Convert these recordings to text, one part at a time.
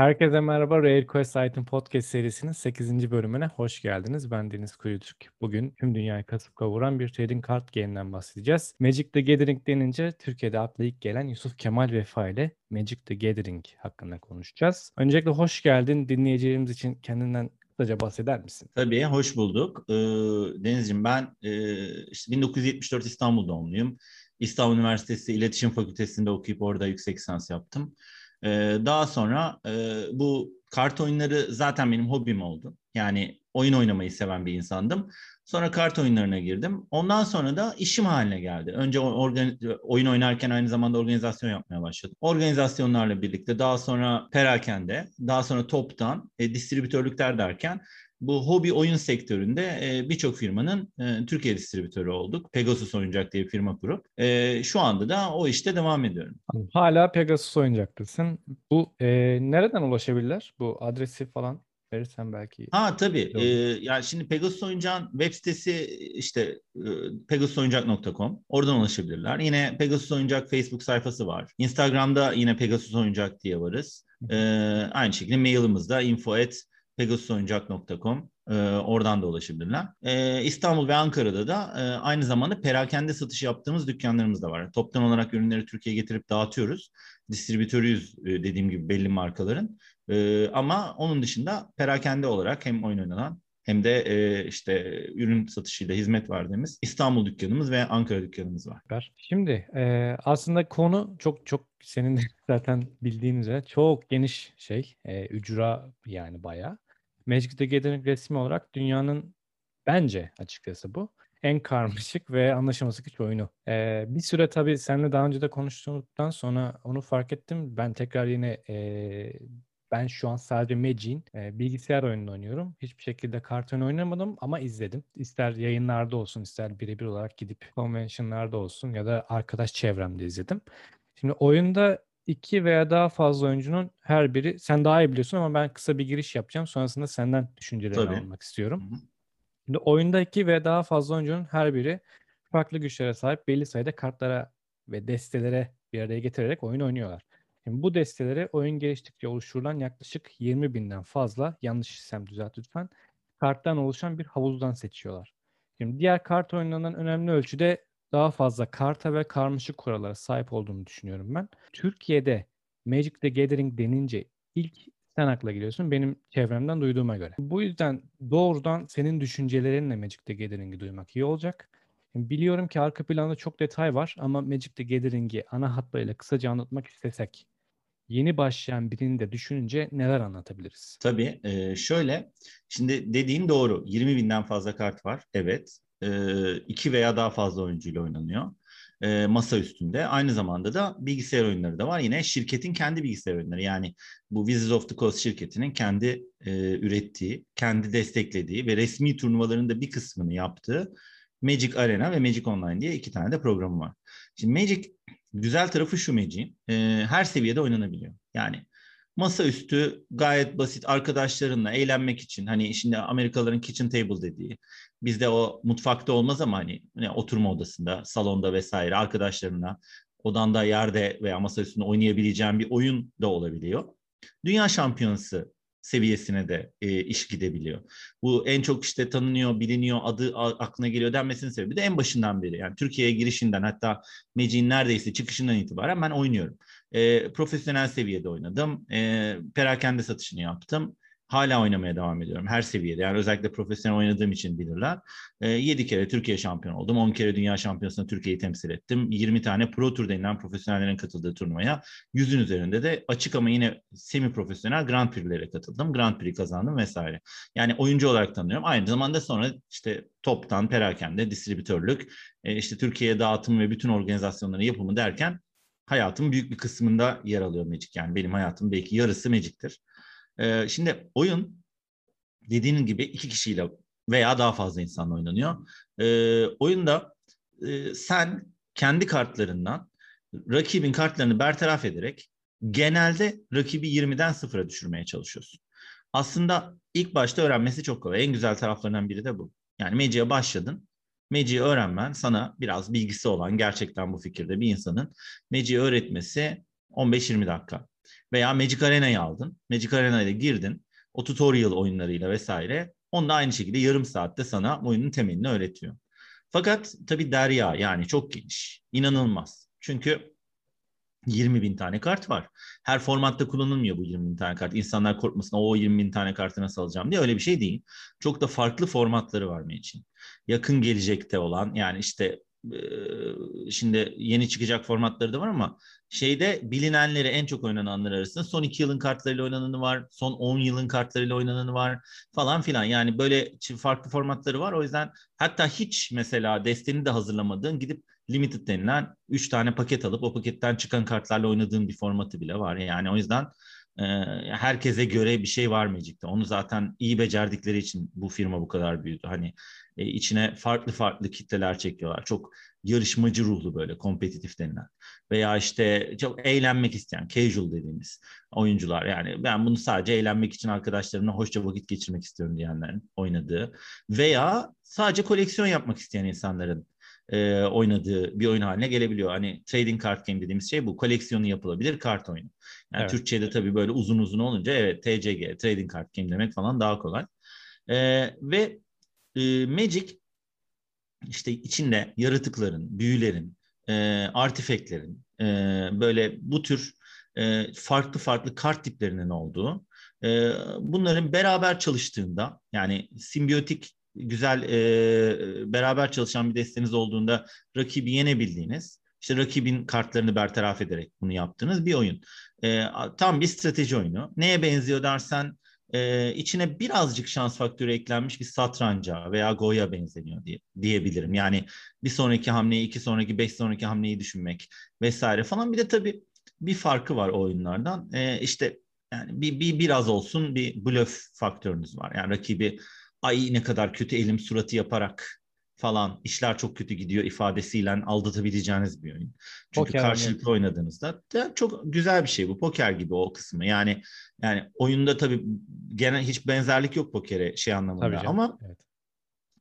Herkese merhaba. Rare Quest Item Podcast serisinin 8. bölümüne hoş geldiniz. Ben Deniz Kuyutürk. Bugün tüm dünyayı kasıp kavuran bir trading card game'den bahsedeceğiz. Magic the Gathering denince Türkiye'de akla ilk gelen Yusuf Kemal Vefa ile Magic the Gathering hakkında konuşacağız. Öncelikle hoş geldin. Dinleyicilerimiz için kendinden kısaca bahseder misin? Tabii, hoş bulduk. Ee, Denizciğim ben e, işte 1974 İstanbul doğumluyum. İstanbul Üniversitesi İletişim Fakültesi'nde okuyup orada yüksek lisans yaptım. Ee, daha sonra e, bu kart oyunları zaten benim hobim oldu. Yani oyun oynamayı seven bir insandım. Sonra kart oyunlarına girdim. Ondan sonra da işim haline geldi. Önce organ, oyun oynarken aynı zamanda organizasyon yapmaya başladım. Organizasyonlarla birlikte daha sonra perakende, daha sonra toptan, e, distribütörlükler derken bu hobi oyun sektöründe e, birçok firmanın e, Türkiye distribütörü olduk. Pegasus Oyuncak diye bir firma kurup e, şu anda da o işte devam ediyorum. Hala Pegasus Oyuncak'tasın. Bu e, nereden ulaşabilirler? Bu adresi falan verirsen belki. Ha tabii. Ee, yani şimdi Pegasus Oyuncak'ın web sitesi işte e, pegasusoyuncak.com. Oradan ulaşabilirler. Yine Pegasus Oyuncak Facebook sayfası var. Instagram'da yine Pegasus Oyuncak diye varız. Ee, aynı şekilde mailimiz info at pegasusoyuncak.com e, oradan da ulaşabilirler. E, İstanbul ve Ankara'da da e, aynı zamanda perakende satışı yaptığımız dükkanlarımız da var. Toptan olarak ürünleri Türkiye'ye getirip dağıtıyoruz. Distribütörüyüz e, dediğim gibi belli markaların. E, ama onun dışında perakende olarak hem oyun oynanan hem de e, işte ürün satışıyla hizmet verdiğimiz İstanbul dükkanımız ve Ankara dükkanımız var. Şimdi e, aslında konu çok çok senin de zaten bildiğin üzere çok geniş şey, e, ücra yani bayağı. Magic the Gathering resmi olarak dünyanın bence açıkçası bu en karmaşık ve anlaşılması güç oyunu. Ee, bir süre tabii seninle daha önce de konuştuktan sonra onu fark ettim. Ben tekrar yine e, ben şu an sadece Magic'in e, bilgisayar oyununu oynuyorum. Hiçbir şekilde kart oyunu oynamadım ama izledim. İster yayınlarda olsun, ister birebir olarak gidip convention'larda olsun ya da arkadaş çevremde izledim. Şimdi oyunda iki veya daha fazla oyuncunun her biri sen daha iyi biliyorsun ama ben kısa bir giriş yapacağım. Sonrasında senden düşüncelerini Tabii. almak istiyorum. Hı hı. Şimdi oyunda iki veya daha fazla oyuncunun her biri farklı güçlere sahip belli sayıda kartlara ve destelere bir araya getirerek oyun oynuyorlar. Şimdi bu desteleri oyun geliştikçe oluşturulan yaklaşık 20 binden fazla yanlış isem düzelt lütfen karttan oluşan bir havuzdan seçiyorlar. Şimdi diğer kart oyunlarından önemli ölçüde daha fazla karta ve karmaşık kurallara sahip olduğunu düşünüyorum ben. Türkiye'de Magic the Gathering denince ilk sen akla geliyorsun benim çevremden duyduğuma göre. Bu yüzden doğrudan senin düşüncelerinle Magic the Gathering'i duymak iyi olacak. Biliyorum ki arka planda çok detay var ama Magic the Gathering'i ana hatlarıyla kısaca anlatmak istesek yeni başlayan birini de düşününce neler anlatabiliriz? Tabii şöyle şimdi dediğin doğru 20 binden fazla kart var evet iki veya daha fazla oyuncuyla oynanıyor masa üstünde. Aynı zamanda da bilgisayar oyunları da var. Yine şirketin kendi bilgisayar oyunları. Yani bu Wizards of the Coast şirketinin kendi ürettiği, kendi desteklediği ve resmi turnuvaların da bir kısmını yaptığı Magic Arena ve Magic Online diye iki tane de programı var. Şimdi Magic güzel tarafı şu Magic'in e, her seviyede oynanabiliyor. Yani masaüstü gayet basit arkadaşlarınla eğlenmek için hani şimdi Amerikalıların kitchen table dediği bizde o mutfakta olmaz ama hani, hani oturma odasında, salonda vesaire arkadaşlarınla odanda, yerde veya masaüstünde oynayabileceğin bir oyun da olabiliyor. Dünya şampiyonası seviyesine de e, iş gidebiliyor. Bu en çok işte tanınıyor, biliniyor, adı aklına geliyor denmesinin sebebi de en başından beri. Yani Türkiye'ye girişinden hatta Magic'in neredeyse çıkışından itibaren ben oynuyorum. E, profesyonel seviyede oynadım. E, perakende satışını yaptım. Hala oynamaya devam ediyorum her seviyede. Yani özellikle profesyonel oynadığım için bilirler. E, ee, 7 kere Türkiye şampiyonu oldum. 10 kere dünya şampiyonasında Türkiye'yi temsil ettim. 20 tane Pro Tour denilen profesyonellerin katıldığı turnuvaya. Yüzün üzerinde de açık ama yine semi profesyonel Grand Prix'lere katıldım. Grand Prix kazandım vesaire. Yani oyuncu olarak tanıyorum. Aynı zamanda sonra işte toptan, perakende, distribütörlük, e, işte Türkiye'ye dağıtım ve bütün organizasyonların yapımı derken hayatımın büyük bir kısmında yer alıyor Magic. Yani benim hayatım belki yarısı Magic'tir. Ee, şimdi oyun dediğin gibi iki kişiyle veya daha fazla insanla oynanıyor. Ee, oyunda e, sen kendi kartlarından rakibin kartlarını bertaraf ederek genelde rakibi 20'den 0'a düşürmeye çalışıyorsun. Aslında ilk başta öğrenmesi çok kolay. En güzel taraflarından biri de bu. Yani Magic'e başladın. Magic'i öğrenmen sana biraz bilgisi olan gerçekten bu fikirde bir insanın Magic'i öğretmesi 15-20 dakika. Veya Magic Arena'yı aldın. Magic Arena'ya girdin. O tutorial oyunlarıyla vesaire. Onda aynı şekilde yarım saatte sana oyunun temelini öğretiyor. Fakat tabii derya yani çok geniş. inanılmaz. Çünkü 20 bin tane kart var. Her formatta kullanılmıyor bu 20 bin tane kart. İnsanlar korkmasın o 20 bin tane kartı nasıl alacağım diye öyle bir şey değil. Çok da farklı formatları var için. Yakın gelecekte olan yani işte şimdi yeni çıkacak formatları da var ama şeyde bilinenleri en çok oynananlar arasında son 2 yılın kartlarıyla oynananı var, son 10 yılın kartlarıyla oynananı var falan filan. Yani böyle farklı formatları var. O yüzden hatta hiç mesela desteni de hazırlamadığın gidip limited denilen 3 tane paket alıp o paketten çıkan kartlarla oynadığın bir formatı bile var. Yani o yüzden e, herkese göre bir şey var Magic'te. Onu zaten iyi becerdikleri için bu firma bu kadar büyüdü. Hani e, içine farklı farklı kitleler çekiyorlar. Çok yarışmacı ruhlu böyle kompetitif denilen veya işte çok eğlenmek isteyen casual dediğimiz oyuncular yani ben bunu sadece eğlenmek için arkadaşlarımla hoşça vakit geçirmek istiyorum diyenlerin oynadığı veya sadece koleksiyon yapmak isteyen insanların e, oynadığı bir oyun haline gelebiliyor. Hani trading card game dediğimiz şey bu. Koleksiyonu yapılabilir kart oyunu. Yani evet. Türkçe'de tabii böyle uzun uzun olunca evet TCG, trading card game demek falan daha kolay. E, ve e, Magic işte içinde yaratıkların, büyülerin, e, artifeklerin, e, böyle bu tür e, farklı farklı kart tiplerinin olduğu, e, bunların beraber çalıştığında yani simbiyotik güzel e, beraber çalışan bir desteniz olduğunda rakibi yenebildiğiniz, işte rakibin kartlarını bertaraf ederek bunu yaptığınız bir oyun. E, tam bir strateji oyunu. Neye benziyor dersen e, içine birazcık şans faktörü eklenmiş bir satranca veya goya benzeniyor diye diyebilirim. Yani bir sonraki hamleyi, iki sonraki, beş sonraki hamleyi düşünmek vesaire falan. Bir de tabii bir farkı var oyunlardan. E, işte yani bir, bir biraz olsun bir bluff faktörünüz var. Yani rakibi ay ne kadar kötü elim suratı yaparak falan işler çok kötü gidiyor ifadesiyle aldatabileceğiniz bir oyun. Çünkü poker karşılıklı oynuyor. oynadığınızda ya çok güzel bir şey bu. Poker gibi o kısmı. Yani yani oyunda tabii genel hiç benzerlik yok pokere şey anlamında ama evet.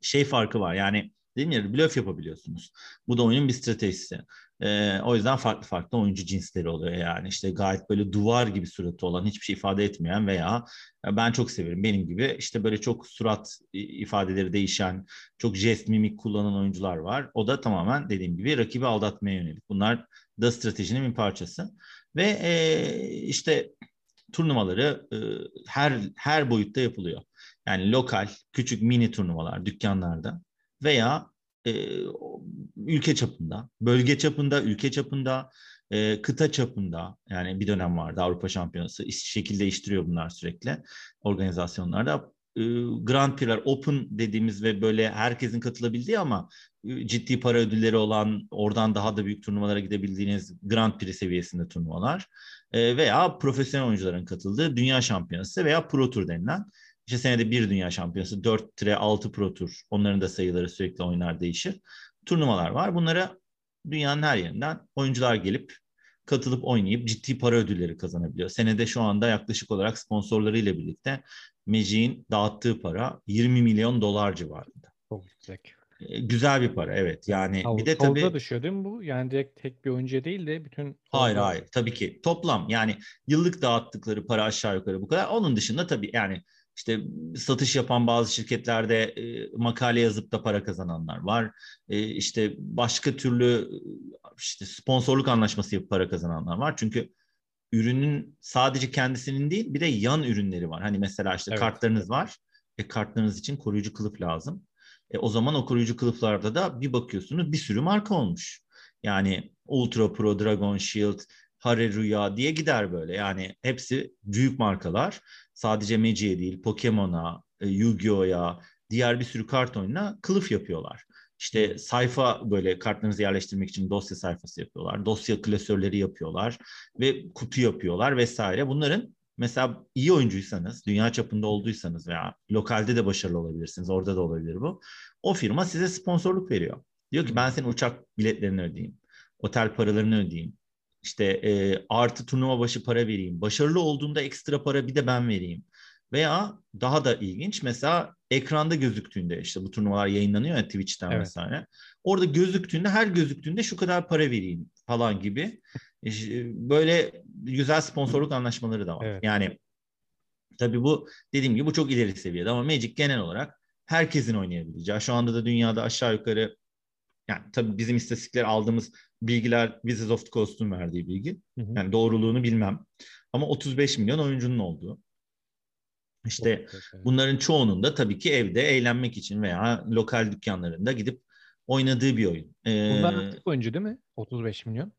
şey farkı var. Yani Değil mi? Blöf yapabiliyorsunuz. Bu da oyunun bir stratejisi. Ee, o yüzden farklı farklı oyuncu cinsleri oluyor yani. işte gayet böyle duvar gibi suratı olan, hiçbir şey ifade etmeyen veya ben çok severim benim gibi işte böyle çok surat ifadeleri değişen, çok jest mimik kullanan oyuncular var. O da tamamen dediğim gibi rakibi aldatmaya yönelik. Bunlar da stratejinin bir parçası. Ve e, işte turnuvaları e, her her boyutta yapılıyor. Yani lokal, küçük mini turnuvalar dükkanlarda veya e, ülke çapında, bölge çapında, ülke çapında, e, kıta çapında yani bir dönem vardı Avrupa Şampiyonası şekil değiştiriyor bunlar sürekli organizasyonlarda. Grand Prix'ler Open dediğimiz ve böyle herkesin katılabildiği ama e, ciddi para ödülleri olan oradan daha da büyük turnuvalara gidebildiğiniz Grand Prix seviyesinde turnuvalar e, veya profesyonel oyuncuların katıldığı Dünya Şampiyonası veya Pro Tour denilen işte senede bir dünya şampiyonası, 4 6 pro tur. Onların da sayıları sürekli oynar değişir. Turnuvalar var. Bunlara dünyanın her yerinden oyuncular gelip katılıp oynayıp ciddi para ödülleri kazanabiliyor. Senede şu anda yaklaşık olarak sponsorlarıyla birlikte Magic'in dağıttığı para 20 milyon dolar civarında. Çok yüksek. Ee, güzel bir para evet. Yani Havuz, bir de tabii düşüyor değil mi bu? Yani direkt tek bir oyuncuya değil de bütün Hayır hayır tabii ki toplam yani yıllık dağıttıkları para aşağı yukarı bu kadar. Onun dışında tabii yani işte satış yapan bazı şirketlerde e, makale yazıp da para kazananlar var. E, işte başka türlü işte sponsorluk anlaşması yapıp para kazananlar var. Çünkü ürünün sadece kendisinin değil bir de yan ürünleri var. Hani mesela işte evet. kartlarınız var. E, kartlarınız için koruyucu kılıf lazım. E, o zaman o koruyucu kılıflarda da bir bakıyorsunuz bir sürü marka olmuş. Yani Ultra Pro, Dragon Shield, Hare Rüya diye gider böyle. Yani hepsi büyük markalar. Sadece Magic'e değil, Pokemon'a, e, Yu-Gi-Oh'ya, diğer bir sürü kart oyununa kılıf yapıyorlar. İşte sayfa böyle kartlarınızı yerleştirmek için dosya sayfası yapıyorlar. Dosya klasörleri yapıyorlar ve kutu yapıyorlar vesaire. Bunların mesela iyi oyuncuysanız, dünya çapında olduysanız veya lokalde de başarılı olabilirsiniz. Orada da olabilir bu. O firma size sponsorluk veriyor. Diyor ki ben senin uçak biletlerini ödeyeyim. Otel paralarını ödeyeyim işte e, artı turnuva başı para vereyim. Başarılı olduğunda ekstra para bir de ben vereyim. Veya daha da ilginç mesela ekranda gözüktüğünde işte bu turnuvalar yayınlanıyor ya Twitch'ten evet. vesaire. Orada gözüktüğünde her gözüktüğünde şu kadar para vereyim falan gibi. E, böyle güzel sponsorluk anlaşmaları da var. Evet. Yani tabii bu dediğim gibi bu çok ileri seviyede ama Magic genel olarak herkesin oynayabileceği. Şu anda da dünyada aşağı yukarı yani tabii bizim istatistikler aldığımız bilgiler Wizards of the Coast'un verdiği bilgi. Hı hı. Yani doğruluğunu bilmem. Ama 35 milyon oyuncunun olduğu. İşte bunların çoğunun da tabii ki evde eğlenmek için veya lokal dükkanlarında gidip oynadığı bir oyun. Ee, Bunlar aktif oyuncu değil mi? 35 milyon.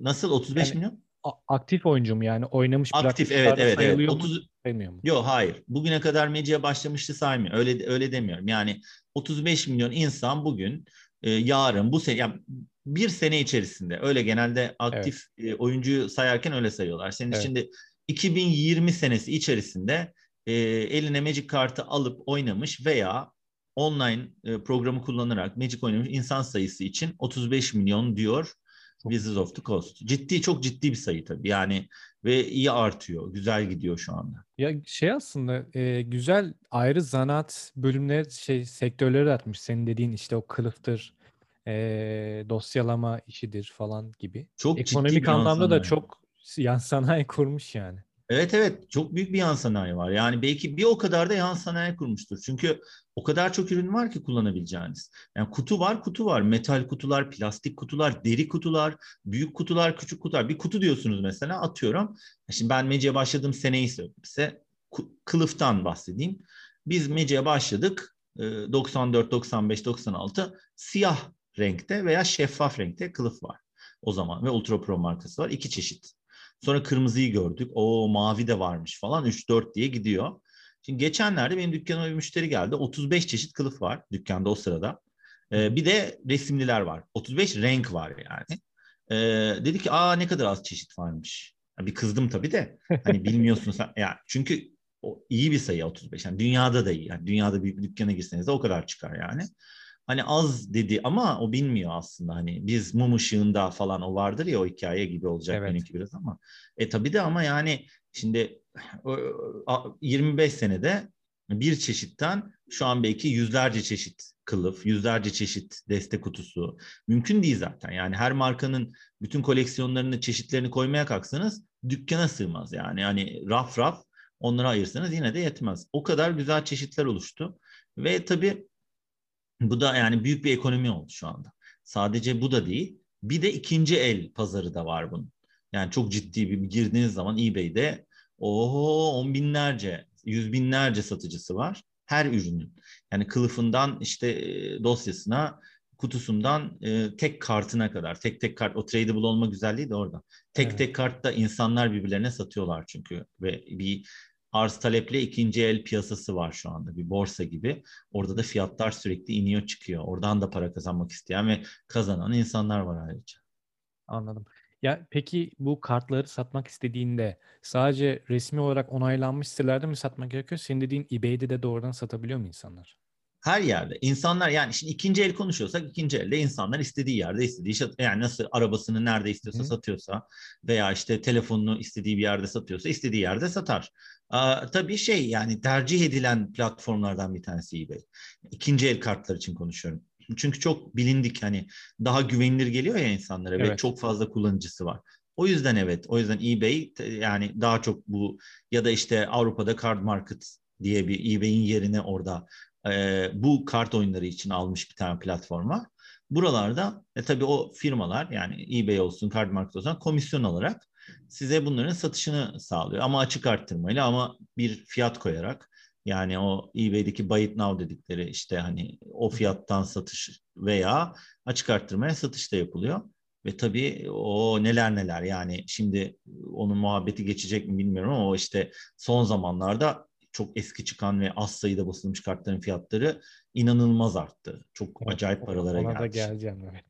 nasıl 35 Yani milyon? Aktif oyuncu mu yani oynamış Aktif evet evet evet. sayılıyor mu? 30 Sayılmıyor mu? Yok hayır. Bugüne kadar medya başlamıştı saymıyor. Öyle öyle demiyorum. Yani 35 milyon insan bugün e, yarın bu sene yani bir sene içerisinde öyle genelde aktif e, oyuncuyu sayarken öyle sayıyorlar. Senin Evet. şimdi 2020 senesi içerisinde e, eline Magic kartı alıp oynamış veya online e, programı kullanarak Magic oynamış insan sayısı için 35 milyon diyor Wizards of the Coast. Ciddi çok ciddi bir sayı tabii. Yani ve iyi artıyor. Güzel gidiyor şu anda. Ya şey aslında e, güzel ayrı zanaat bölümleri şey sektörleri de atmış. Senin dediğin işte o kılıftır, e, dosyalama işidir falan gibi. Çok ciddi Ekonomik yan anlamda da çok yan sanayi kurmuş yani. Evet evet çok büyük bir yan sanayi var. Yani belki bir o kadar da yan sanayi kurmuştur. Çünkü o kadar çok ürün var ki kullanabileceğiniz. Yani kutu var kutu var. Metal kutular, plastik kutular, deri kutular, büyük kutular, küçük kutular. Bir kutu diyorsunuz mesela atıyorum. Şimdi ben Meci'ye başladığım seneyi söyleyeyim Kılıftan bahsedeyim. Biz Meci'ye başladık. e, 94, 95, 96 siyah renkte veya şeffaf renkte kılıf var o zaman ve Ultra Pro markası var. iki çeşit. Sonra kırmızıyı gördük. O mavi de varmış falan. 3-4 diye gidiyor. Şimdi geçenlerde benim dükkanıma bir müşteri geldi. 35 çeşit kılıf var dükkanda o sırada. Ee, bir de resimliler var. 35 renk var yani. Ee, dedi ki aa ne kadar az çeşit varmış. Ya bir kızdım tabii de. Hani bilmiyorsun sen. Ya çünkü o iyi bir sayı 35. Yani dünyada da iyi. Yani dünyada bir dükkana girseniz de o kadar çıkar yani. Hani az dedi ama o bilmiyor aslında hani biz mum ışığında falan o vardır ya o hikaye gibi olacak Evet. benimki biraz ama. E tabii de ama yani şimdi o- a- 25 senede bir çeşitten şu an belki yüzlerce çeşit kılıf, yüzlerce çeşit deste kutusu. Mümkün değil zaten. Yani her markanın bütün koleksiyonlarını, çeşitlerini koymaya kalksanız dükkana sığmaz. Yani hani raf raf onları ayırsanız yine de yetmez. O kadar güzel çeşitler oluştu. Ve tabii bu da yani büyük bir ekonomi oldu şu anda. Sadece bu da değil. Bir de ikinci el pazarı da var bunun. Yani çok ciddi bir girdiğiniz zaman eBay'de oho on binlerce, yüz binlerce satıcısı var. Her ürünün. Yani kılıfından işte dosyasına, kutusundan e, tek kartına kadar. Tek tek kart. O tradable olma güzelliği de orada. Tek Evet. tek kartta insanlar birbirlerine satıyorlar çünkü. Ve bir arz taleple ikinci el piyasası var şu anda. Bir borsa gibi. Orada da fiyatlar sürekli iniyor çıkıyor. Oradan da para kazanmak isteyen ve kazanan insanlar var ayrıca. Anladım. Ya peki bu kartları satmak istediğinde sadece resmi olarak onaylanmış sitelerde mi satmak gerekiyor? Senin dediğin eBay'de de doğrudan satabiliyor mu insanlar? Her yerde insanlar yani şimdi ikinci el konuşuyorsak ikinci elde insanlar istediği yerde istediği şey yani nasıl arabasını nerede istiyorsa Hı. satıyorsa veya işte telefonunu istediği bir yerde satıyorsa istediği yerde satar. Aa, tabii şey yani tercih edilen platformlardan bir tanesi eBay. İkinci el kartlar için konuşuyorum. Çünkü çok bilindik hani daha güvenilir geliyor ya insanlara ve Evet. çok fazla kullanıcısı var. O yüzden evet. O yüzden eBay yani daha çok bu ya da işte Avrupa'da Card Market diye bir eBay'in yerine orada e, bu kart oyunları için almış bir tane platform var. Buralarda e, tabii o firmalar yani eBay olsun, Card Market olsun komisyon alarak size bunların satışını sağlıyor. Ama açık arttırmayla ama bir fiyat koyarak yani o eBay'deki buy it now dedikleri işte hani o fiyattan satış veya açık arttırmaya satış da yapılıyor. Ve tabii o neler neler yani şimdi onun muhabbeti geçecek mi bilmiyorum ama o işte son zamanlarda çok eski çıkan ve az sayıda basılmış kartların fiyatları inanılmaz arttı. Çok Evet, acayip paralara Ona da geldi. geleceğim evet.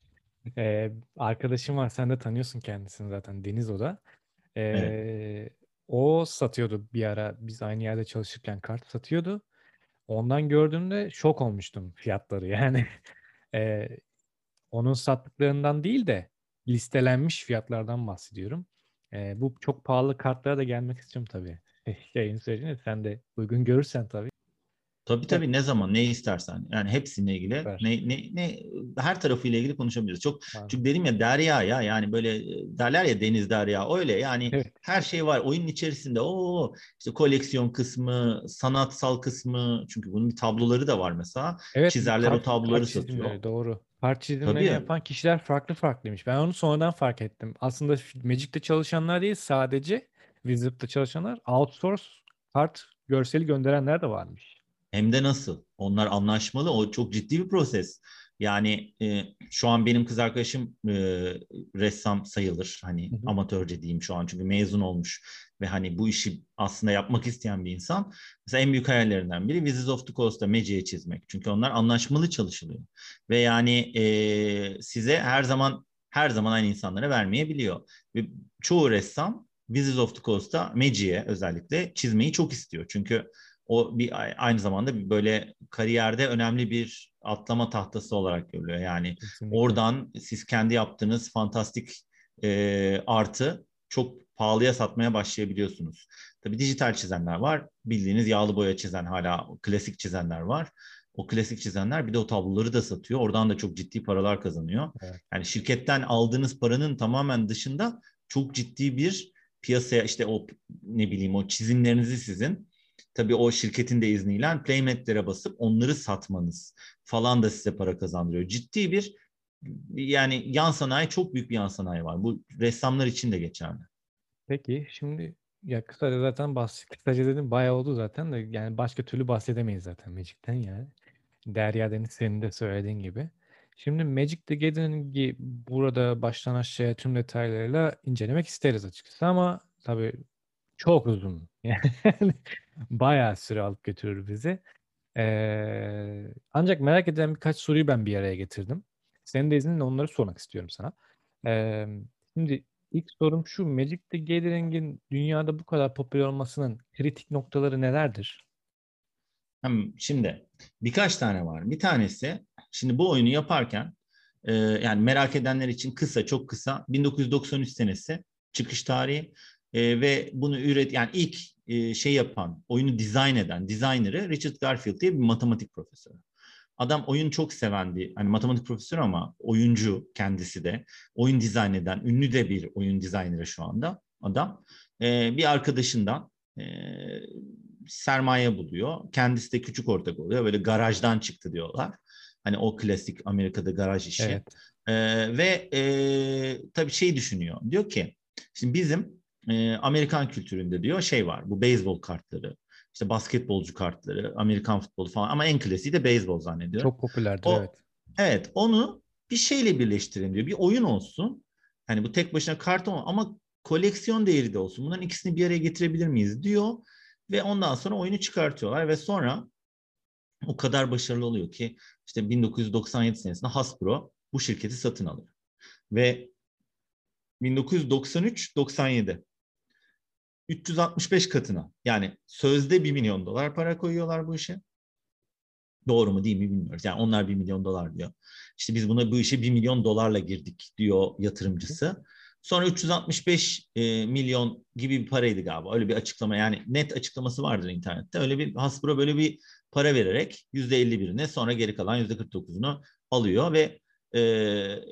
Ee, arkadaşım var sen de tanıyorsun kendisini zaten Deniz o da. Ee, Evet. o satıyordu bir ara biz aynı yerde çalışırken kart satıyordu. Ondan gördüğümde şok olmuştum fiyatları yani. Ee, onun sattıklarından değil de listelenmiş fiyatlardan bahsediyorum. Ee, bu çok pahalı kartlara da gelmek istiyorum tabii. Yayın sürecinde sen de uygun görürsen tabii. Tabii tabii ne zaman ne istersen yani hepsiyle ilgili Süper. ne ne ne her tarafıyla ilgili konuşabiliriz. Çok Abi. çünkü dedim ya derya ya yani böyle e, derler ya deniz derya öyle yani Evet. her şey var oyunun içerisinde. O işte koleksiyon kısmı, sanatsal kısmı çünkü bunun tabloları da var mesela. Evet, Çizerler o tabloları çizimleri, satıyor. Doğru. Kart çizimlerini Tabii. yapan kişiler farklı farklıymış. Ben onu sonradan fark ettim. Aslında Magic'te çalışanlar değil sadece Wizard'da çalışanlar outsource kart görseli gönderenler de varmış. Hem de nasıl? Onlar anlaşmalı. O çok ciddi bir proses. Yani e, şu an benim kız arkadaşım e, ressam sayılır. Hani Hı hı. amatörce diyeyim şu an çünkü mezun olmuş ve hani bu işi aslında yapmak isteyen bir insan. Mesela en büyük hayallerinden biri Wizards of the Coast'ta Magic'e çizmek. Çünkü onlar anlaşmalı çalışılıyor. Ve yani e, size her zaman her zaman aynı insanlara vermeyebiliyor. Ve çoğu ressam Wizards of the Coast'ta Magic'e özellikle çizmeyi çok istiyor. Çünkü o bir aynı zamanda böyle kariyerde önemli bir atlama tahtası olarak görülüyor. Yani Kesinlikle. oradan siz kendi yaptığınız fantastik e, artı çok pahalıya satmaya başlayabiliyorsunuz. Tabii dijital çizenler var. Bildiğiniz yağlı boya çizen hala klasik çizenler var. O klasik çizenler bir de o tabloları da satıyor. Oradan da çok ciddi paralar kazanıyor. Evet. Yani şirketten aldığınız paranın tamamen dışında çok ciddi bir piyasaya işte o ne bileyim o çizimlerinizi sizin tabii o şirketin de izniyle playmatlere basıp onları satmanız falan da size para kazandırıyor. Ciddi bir yani yan sanayi çok büyük bir yan sanayi var. Bu ressamlar için de geçerli. Peki şimdi ya kısaca zaten bahsettik. Kısaca dedim bayağı oldu zaten de yani başka türlü bahsedemeyiz zaten Magic'ten yani. Derya Deniz senin de söylediğin gibi. Şimdi Magic the Gathering'i burada baştan aşağıya tüm detaylarıyla incelemek isteriz açıkçası ama tabii çok uzun. Yani bayağı süre alıp götürür bizi. Ee, ancak merak edilen birkaç soruyu ben bir araya getirdim. Senin de izninle onları sormak istiyorum sana. Ee, şimdi ilk sorum şu. Magic the Gathering'in dünyada bu kadar popüler olmasının kritik noktaları nelerdir? Şimdi birkaç tane var. Bir tanesi şimdi bu oyunu yaparken e, yani merak edenler için kısa çok kısa 1993 senesi çıkış tarihi e, ve bunu üret yani ilk e, şey yapan oyunu dizayn eden designer'ı Richard Garfield diye bir matematik profesörü. Adam oyun çok seven bir hani matematik profesörü ama oyuncu kendisi de oyun dizayn eden ünlü de bir oyun dizayneri şu anda adam. E, bir arkadaşından e, sermaye buluyor. Kendisi de küçük ortak oluyor. Böyle garajdan çıktı diyorlar. Hani o klasik Amerika'da garaj işi. Evet. Ee, ve e, tabii şey düşünüyor. Diyor ki şimdi bizim e, Amerikan kültüründe diyor şey var. Bu beyzbol kartları, işte basketbolcu kartları, Amerikan futbolu falan ama en klasiği de beyzbol zannediyor. Çok popülerdir O- evet. Evet, onu bir şeyle birleştirin diyor. Bir oyun olsun. Hani bu tek başına kart olma ama koleksiyon değeri de olsun. Bunların ikisini bir araya getirebilir miyiz diyor. Ve ondan sonra oyunu çıkartıyorlar ve sonra o kadar başarılı oluyor ki işte 1997 senesinde Hasbro bu şirketi satın alıyor. Ve 1993-97 365 katına yani sözde 1 milyon dolar para koyuyorlar bu işe. Doğru mu değil mi bilmiyoruz. Yani onlar 1 milyon dolar diyor. İşte biz buna bu işe 1 milyon dolarla girdik diyor yatırımcısı. Sonra 365 e, milyon gibi bir paraydı galiba. Öyle bir açıklama yani net açıklaması vardır internette. Öyle bir Hasbro böyle bir para vererek %51'ine sonra geri kalan %49'unu alıyor ve e,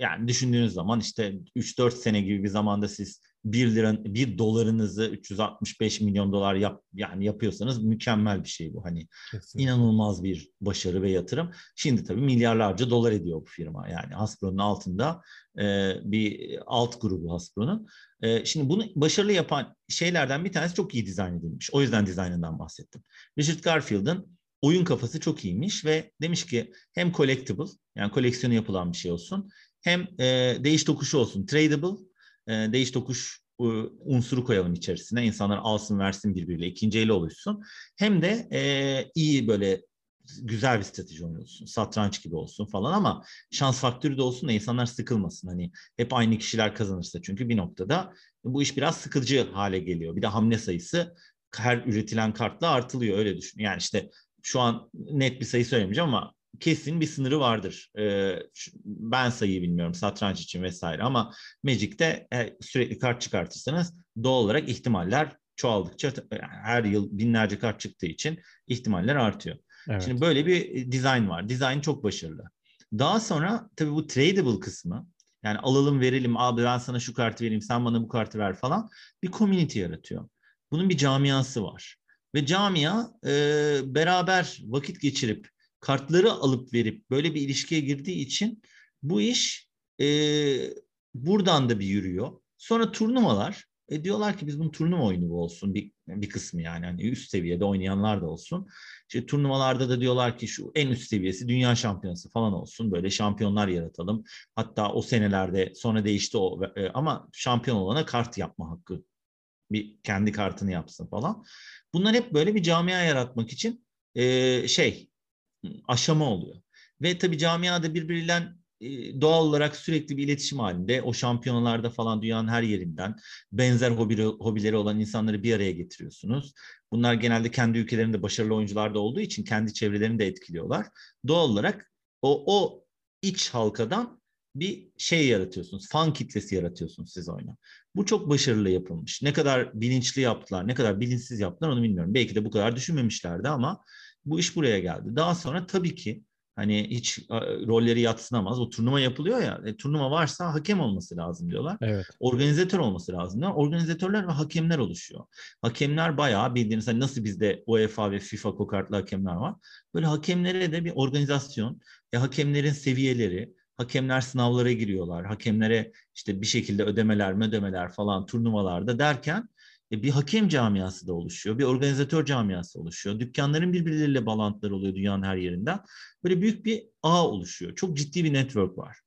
yani düşündüğünüz zaman işte 3-4 sene gibi bir zamanda siz 1 lira 1 dolarınızı 365 milyon dolar yap yani yapıyorsanız mükemmel bir şey bu. Hani Kesinlikle. inanılmaz bir başarı ve yatırım. Şimdi tabii milyarlarca dolar ediyor bu firma. Yani Hasbro'nun altında e, bir alt grubu Hasbro'nun. E, şimdi bunu başarılı yapan şeylerden bir tanesi çok iyi dizayn edilmiş. O yüzden dizaynından bahsettim. Richard Garfield'ın oyun kafası çok iyiymiş ve demiş ki hem collectible yani koleksiyonu yapılan bir şey olsun hem e, değiş tokuşu olsun tradable e, değiş tokuş e, unsuru koyalım içerisine. İnsanlar alsın versin birbiriyle ikinci eli oluşsun. Hem de e, iyi böyle güzel bir strateji oyunu olsun satranç gibi olsun falan ama şans faktörü de olsun da insanlar sıkılmasın. Hani hep aynı kişiler kazanırsa çünkü bir noktada bu iş biraz sıkıcı hale geliyor. Bir de hamle sayısı her üretilen kartla artılıyor. Öyle düşün. Yani işte şu an net bir sayı söylemeyeceğim ama kesin bir sınırı vardır. Ee, ben sayıyı bilmiyorum satranç için vesaire ama Magic'te e, sürekli kart çıkartırsanız doğal olarak ihtimaller çoğaldıkça her yıl binlerce kart çıktığı için ihtimaller artıyor. Evet. Şimdi böyle bir design var. Design çok başarılı. Daha sonra tabii bu tradable kısmı yani alalım verelim abi ben sana şu kartı vereyim sen bana bu kartı ver falan bir community yaratıyor. Bunun bir camiası var. Ve camia e, beraber vakit geçirip kartları alıp verip böyle bir ilişkiye girdiği için bu iş e, buradan da bir yürüyor. Sonra turnuvalar e, diyorlar ki biz bunun turnuva oyunu olsun bir, bir kısmı yani hani üst seviyede oynayanlar da olsun. İşte turnuvalarda da diyorlar ki şu en üst seviyesi dünya şampiyonası falan olsun. Böyle şampiyonlar yaratalım. Hatta o senelerde sonra değişti o e, ama şampiyon olana kart yapma hakkı bir kendi kartını yapsın falan. Bunlar hep böyle bir camia yaratmak için e, şey aşama oluyor. Ve tabii camiada birbiriyle doğal olarak sürekli bir iletişim halinde o şampiyonalarda falan dünyanın her yerinden benzer hobi, hobileri olan insanları bir araya getiriyorsunuz. Bunlar genelde kendi ülkelerinde başarılı oyuncular da olduğu için kendi çevrelerini de etkiliyorlar. Doğal olarak o, o iç halkadan bir şey yaratıyorsunuz. Fan kitlesi yaratıyorsunuz siz oyuna. Bu çok başarılı yapılmış. Ne kadar bilinçli yaptılar, ne kadar bilinçsiz yaptılar onu bilmiyorum. Belki de bu kadar düşünmemişlerdi ama bu iş buraya geldi. Daha sonra tabii ki hani hiç rolleri yatsınamaz. O turnuva yapılıyor ya. E, turnuva varsa hakem olması lazım diyorlar. Evet. Organizatör olması lazım diyorlar. Organizatörler ve hakemler oluşuyor. Hakemler bayağı bildiğiniz hani nasıl bizde UEFA ve FIFA kokartlı hakemler var. Böyle hakemlere de bir organizasyon, ya hakemlerin seviyeleri, hakemler sınavlara giriyorlar. Hakemlere işte bir şekilde ödemeler, ödemeler falan turnuvalarda derken e, bir hakem camiası da oluşuyor, bir organizatör camiası oluşuyor. Dükkanların birbirleriyle bağlantıları oluyor dünyanın her yerinden. Böyle büyük bir ağ oluşuyor. Çok ciddi bir network var.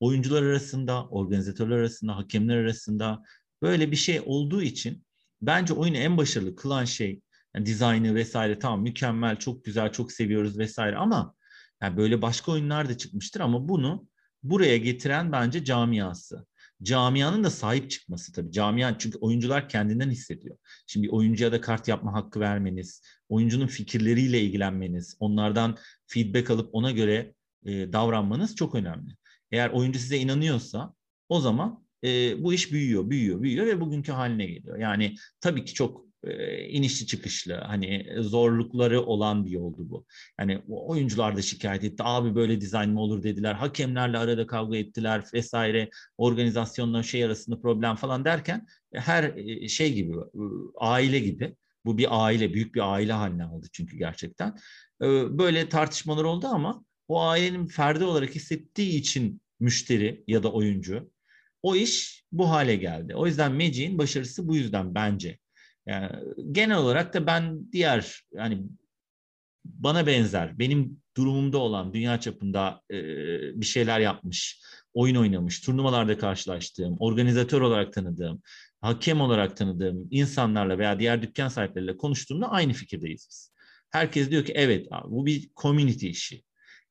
Oyuncular arasında, organizatörler arasında, hakemler arasında böyle bir şey olduğu için bence oyunu en başarılı kılan şey yani dizaynı vesaire tamam mükemmel, çok güzel, çok seviyoruz vesaire ama yani böyle başka oyunlar da çıkmıştır ama bunu buraya getiren bence camiası camianın da sahip çıkması tabii. Camia çünkü oyuncular kendinden hissediyor. Şimdi oyuncuya da kart yapma hakkı vermeniz, oyuncunun fikirleriyle ilgilenmeniz, onlardan feedback alıp ona göre e, davranmanız çok önemli. Eğer oyuncu size inanıyorsa o zaman e, bu iş büyüyor, büyüyor, büyüyor ve bugünkü haline geliyor. Yani tabii ki çok inişli çıkışlı hani zorlukları olan bir yoldu bu. Yani oyuncular da şikayet etti. Abi böyle dizayn mı olur dediler. Hakemlerle arada kavga ettiler vesaire. Organizasyonla şey arasında problem falan derken her e, şey gibi e, aile gibi bu bir aile, büyük bir aile haline aldı çünkü gerçekten. Böyle tartışmalar oldu ama o ailenin ferdi olarak hissettiği için müşteri ya da oyuncu o iş bu hale geldi. O yüzden Magic'in başarısı bu yüzden bence yani genel olarak da ben diğer yani bana benzer, benim durumumda olan dünya çapında e, bir şeyler yapmış, oyun oynamış, turnuvalarda karşılaştığım, organizatör olarak tanıdığım, hakem olarak tanıdığım insanlarla veya diğer dükkan sahipleriyle konuştuğumda aynı fikirdeyiz biz. Herkes diyor ki evet abi, bu bir community işi.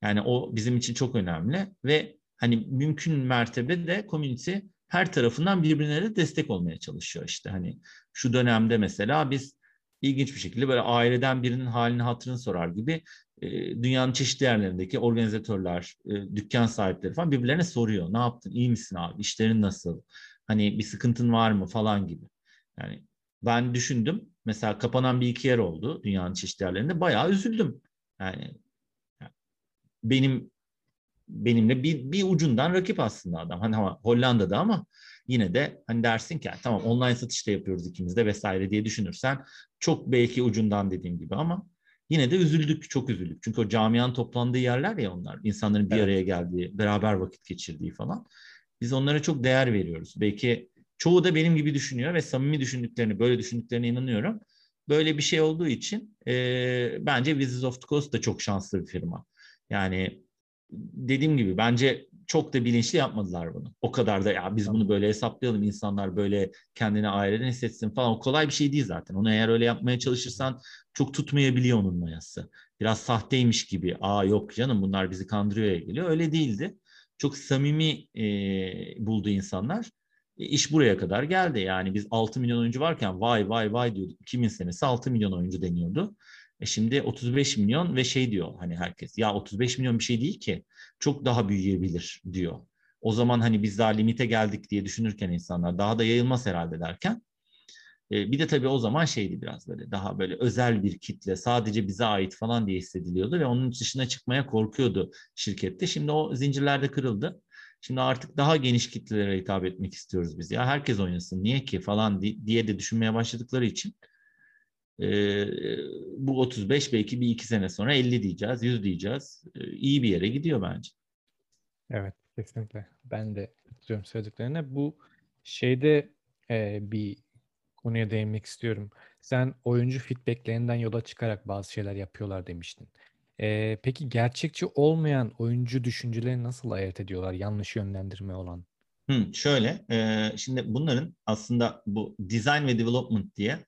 Yani o bizim için çok önemli ve hani mümkün mertebe de community her tarafından birbirine de destek olmaya çalışıyor işte hani şu dönemde mesela biz ilginç bir şekilde böyle aileden birinin halini hatırını sorar gibi e, dünyanın çeşitli yerlerindeki organizatörler, e, dükkan sahipleri falan birbirlerine soruyor. Ne yaptın? İyi misin abi? İşlerin nasıl? Hani bir sıkıntın var mı falan gibi. Yani ben düşündüm. Mesela kapanan bir iki yer oldu dünyanın çeşitli yerlerinde. Bayağı üzüldüm. Yani benim benimle bir, bir ucundan rakip aslında adam. Hani ama Hollanda'da ama yine de hani dersin ki tamam online satış da yapıyoruz ikimiz de vesaire diye düşünürsen çok belki ucundan dediğim gibi ama yine de üzüldük, çok üzüldük. Çünkü o camianın toplandığı yerler ya onlar. insanların bir evet. araya geldiği, beraber vakit geçirdiği falan. Biz onlara çok değer veriyoruz. Belki çoğu da benim gibi düşünüyor ve samimi düşündüklerini, böyle düşündüklerine inanıyorum. Böyle bir şey olduğu için e, bence Wizards of the Coast da çok şanslı bir firma. Yani dediğim gibi bence çok da bilinçli yapmadılar bunu. O kadar da ya biz bunu böyle hesaplayalım insanlar böyle kendine aileden hissetsin falan. O kolay bir şey değil zaten. Onu eğer öyle yapmaya çalışırsan çok tutmayabiliyor onun mayası. Biraz sahteymiş gibi. Aa yok canım bunlar bizi kandırıyor geliyor. Öyle değildi. Çok samimi e, buldu insanlar. E, iş buraya kadar geldi. Yani biz 6 milyon oyuncu varken vay vay vay diyorduk. 2000 senesi 6 milyon oyuncu deniyordu. E şimdi 35 milyon ve şey diyor hani herkes ya 35 milyon bir şey değil ki çok daha büyüyebilir diyor. O zaman hani biz daha limite geldik diye düşünürken insanlar daha da yayılmaz herhalde derken E, bir de tabii o zaman şeydi biraz böyle daha böyle özel bir kitle sadece bize ait falan diye hissediliyordu ve onun dışına çıkmaya korkuyordu şirkette. Şimdi o zincirlerde kırıldı. Şimdi artık daha geniş kitlelere hitap etmek istiyoruz biz. Ya herkes oynasın niye ki falan diye de düşünmeye başladıkları için e, bu 35 belki bir iki sene sonra 50 diyeceğiz, 100 diyeceğiz. E, iyi bir yere gidiyor bence. Evet kesinlikle. Ben de katılıyorum söylediklerine. Bu şeyde e, bir konuya değinmek istiyorum. Sen oyuncu feedbacklerinden yola çıkarak bazı şeyler yapıyorlar demiştin. Ee, peki gerçekçi olmayan oyuncu düşünceleri nasıl ayırt ediyorlar yanlış yönlendirme olan? Hmm, şöyle, e, şimdi bunların aslında bu design ve development diye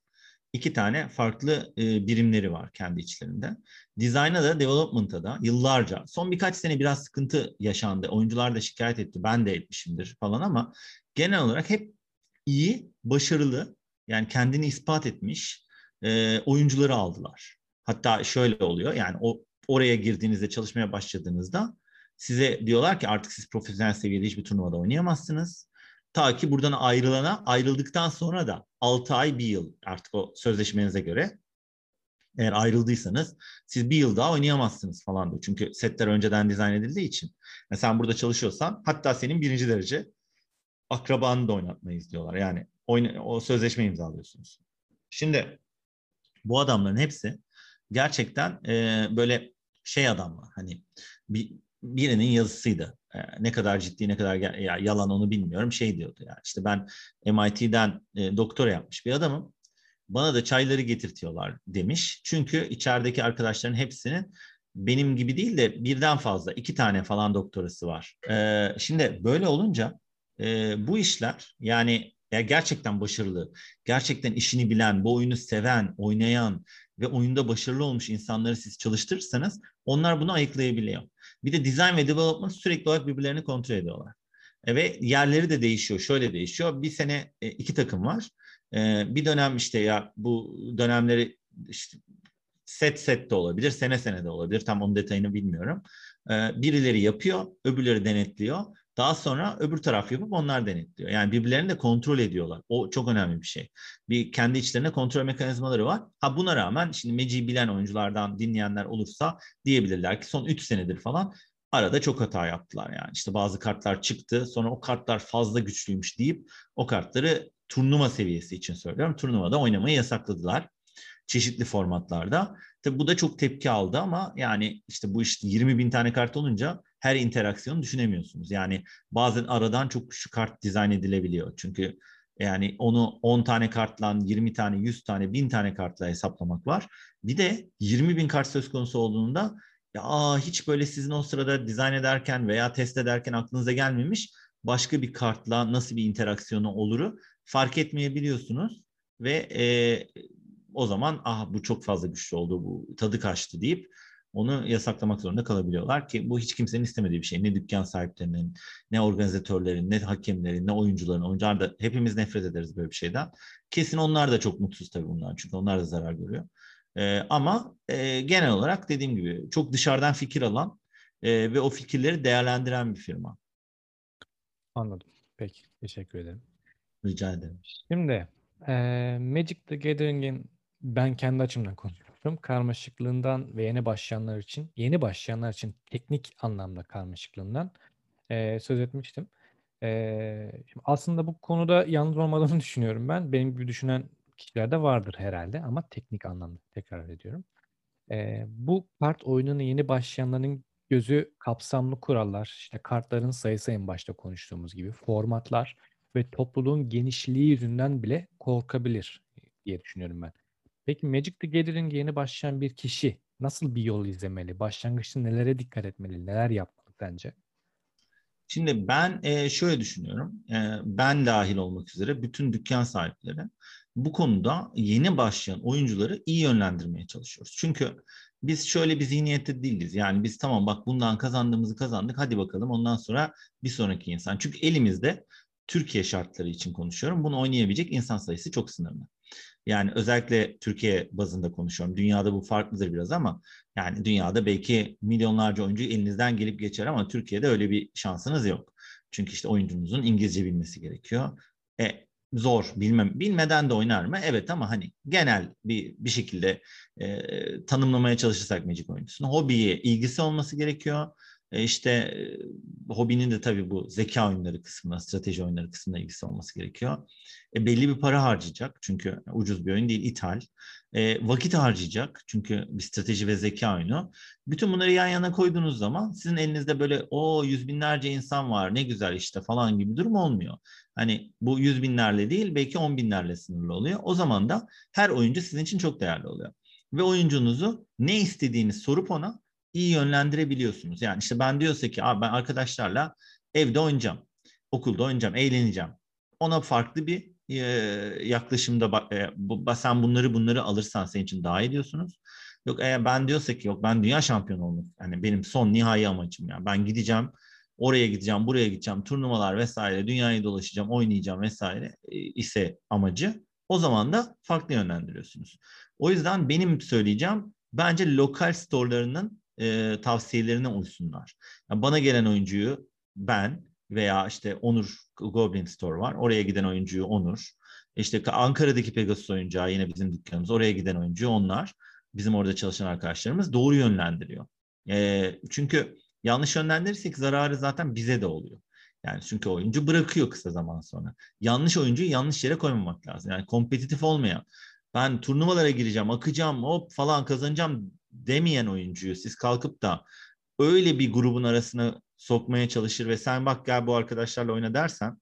iki tane farklı e, birimleri var kendi içlerinde. Design'a da development'a da yıllarca, son birkaç sene biraz sıkıntı yaşandı. Oyuncular da şikayet etti, ben de etmişimdir falan ama genel olarak hep iyi, başarılı yani kendini ispat etmiş e, oyuncuları aldılar. Hatta şöyle oluyor yani o oraya girdiğinizde çalışmaya başladığınızda size diyorlar ki artık siz profesyonel seviyede hiçbir turnuvada oynayamazsınız. Ta ki buradan ayrılana ayrıldıktan sonra da 6 ay bir yıl artık o sözleşmenize göre eğer ayrıldıysanız siz bir yıl daha oynayamazsınız falan diyor. Çünkü setler önceden dizayn edildiği için. Mesela sen burada çalışıyorsan hatta senin birinci derece akrabanı da oynatmayız diyorlar. Yani oyna, o sözleşme imzalıyorsunuz. Şimdi bu adamların hepsi gerçekten e, böyle şey adamlar hani bir, birinin yazısıydı. E, ne kadar ciddi ne kadar ya, yalan onu bilmiyorum şey diyordu yani işte ben MIT'den e, doktora yapmış bir adamım. Bana da çayları getirtiyorlar demiş. Çünkü içerideki arkadaşların hepsinin benim gibi değil de birden fazla iki tane falan doktorası var. Ee, şimdi böyle olunca e, bu işler yani ya gerçekten başarılı, gerçekten işini bilen, bu oyunu seven, oynayan ve oyunda başarılı olmuş insanları siz çalıştırırsanız onlar bunu ayıklayabiliyor. Bir de design ve development sürekli olarak birbirlerini kontrol ediyorlar. E, ve yerleri de değişiyor. Şöyle değişiyor. Bir sene e, iki takım var. E, bir dönem işte ya bu dönemleri işte set set de olabilir, sene sene de olabilir. Tam onun detayını bilmiyorum. Birileri yapıyor, öbürleri denetliyor. Daha sonra öbür taraf yapıp onlar denetliyor. Yani birbirlerini de kontrol ediyorlar. O çok önemli bir şey. Bir kendi içlerinde kontrol mekanizmaları var. Ha buna rağmen şimdi Meci'yi bilen oyunculardan dinleyenler olursa diyebilirler ki son 3 senedir falan arada çok hata yaptılar yani. İşte bazı kartlar çıktı sonra o kartlar fazla güçlüymüş deyip o kartları turnuva seviyesi için söylüyorum. Turnuvada oynamayı yasakladılar çeşitli formatlarda. Tabi bu da çok tepki aldı ama yani işte bu işte 20 bin tane kart olunca her interaksiyonu düşünemiyorsunuz. Yani bazen aradan çok küçük kart dizayn edilebiliyor. Çünkü yani onu 10 tane kartla, 20 tane, 100 tane, 1000 tane kartla hesaplamak var. Bir de 20 bin kart söz konusu olduğunda ya hiç böyle sizin o sırada dizayn ederken veya test ederken aklınıza gelmemiş başka bir kartla nasıl bir interaksiyonu oluru fark etmeyebiliyorsunuz ve e, o zaman ah bu çok fazla güçlü oldu, bu tadı kaçtı deyip onu yasaklamak zorunda kalabiliyorlar ki bu hiç kimsenin istemediği bir şey. Ne dükkan sahiplerinin, ne organizatörlerin, ne hakemlerin, ne oyuncuların. Oyuncular da hepimiz nefret ederiz böyle bir şeyden. Kesin onlar da çok mutsuz tabii bundan çünkü onlar da zarar görüyor. Ee, ama e, genel olarak dediğim gibi çok dışarıdan fikir alan e, ve o fikirleri değerlendiren bir firma. Anladım. Peki. Teşekkür ederim. Rica ederim. Şimdi e, Magic the Gathering'in ben kendi açımdan konuşuyorum. Karmaşıklığından ve yeni başlayanlar için, yeni başlayanlar için teknik anlamda karmaşıklığından eee, söz etmiştim. Eee, şimdi aslında bu konuda yalnız olmadığını düşünüyorum ben. Benim gibi düşünen kişiler de vardır herhalde ama teknik anlamda tekrar ediyorum. Eee, bu kart oyununa yeni başlayanların gözü kapsamlı kurallar, işte kartların sayısı en başta konuştuğumuz gibi, formatlar ve topluluğun genişliği yüzünden bile korkabilir diye düşünüyorum ben. Peki Magic the Gathering'e yeni başlayan bir kişi nasıl bir yol izlemeli? Başlangıçta nelere dikkat etmeli? Neler yapmalı sence? Şimdi ben e, şöyle düşünüyorum. E, ben dahil olmak üzere bütün dükkan sahipleri bu konuda yeni başlayan oyuncuları iyi yönlendirmeye çalışıyoruz. Çünkü biz şöyle bir zihniyette değiliz. Yani biz tamam bak bundan kazandığımızı kazandık hadi bakalım ondan sonra bir sonraki insan. Çünkü elimizde Türkiye şartları için konuşuyorum. Bunu oynayabilecek insan sayısı çok sınırlı. Yani özellikle Türkiye bazında konuşuyorum. Dünyada bu farklıdır biraz ama yani dünyada belki milyonlarca oyuncu elinizden gelip geçer ama Türkiye'de öyle bir şansınız yok. Çünkü işte oyuncunuzun İngilizce bilmesi gerekiyor. E, zor. Bilmem bilmeden de oynar mı? Evet ama hani genel bir bir şekilde e, tanımlamaya çalışırsak Magic oyuncusunu hobiye ilgisi olması gerekiyor. E, işte e, hobinin de tabii bu zeka oyunları kısmına, strateji oyunları kısmına ilgisi olması gerekiyor. E, belli bir para harcayacak çünkü ucuz bir oyun değil, ithal. E, vakit harcayacak çünkü bir strateji ve zeka oyunu. Bütün bunları yan yana koyduğunuz zaman sizin elinizde böyle o yüz binlerce insan var ne güzel işte falan gibi durum olmuyor. Hani bu yüz binlerle değil belki on binlerle sınırlı oluyor. O zaman da her oyuncu sizin için çok değerli oluyor. Ve oyuncunuzu ne istediğini sorup ona iyi yönlendirebiliyorsunuz. Yani işte ben diyorsa ki abi ben arkadaşlarla evde oynayacağım, okulda oynayacağım, eğleneceğim. Ona farklı bir e, yaklaşımda e, bu, sen bunları bunları alırsan senin için daha iyi diyorsunuz. Yok eğer ben diyorsa ki yok ben dünya şampiyonu olmak yani benim son nihai amacım ya ben gideceğim oraya gideceğim buraya gideceğim turnuvalar vesaire dünyayı dolaşacağım oynayacağım vesaire ise amacı o zaman da farklı yönlendiriyorsunuz. O yüzden benim söyleyeceğim bence lokal storelarının e, tavsiyelerine uysunlar. Yani bana gelen oyuncuyu ben veya işte Onur Goblin Store var. Oraya giden oyuncuyu Onur. İşte Ankara'daki Pegasus oyuncağı yine bizim dükkanımız. Oraya giden oyuncu onlar. Bizim orada çalışan arkadaşlarımız doğru yönlendiriyor. E, çünkü yanlış yönlendirirsek zararı zaten bize de oluyor. Yani çünkü oyuncu bırakıyor kısa zaman sonra. Yanlış oyuncuyu yanlış yere koymamak lazım. Yani kompetitif olmayan, ben turnuvalara gireceğim, akacağım, hop falan kazanacağım demeyen oyuncuyu siz kalkıp da öyle bir grubun arasına sokmaya çalışır ve sen bak gel bu arkadaşlarla oyna dersen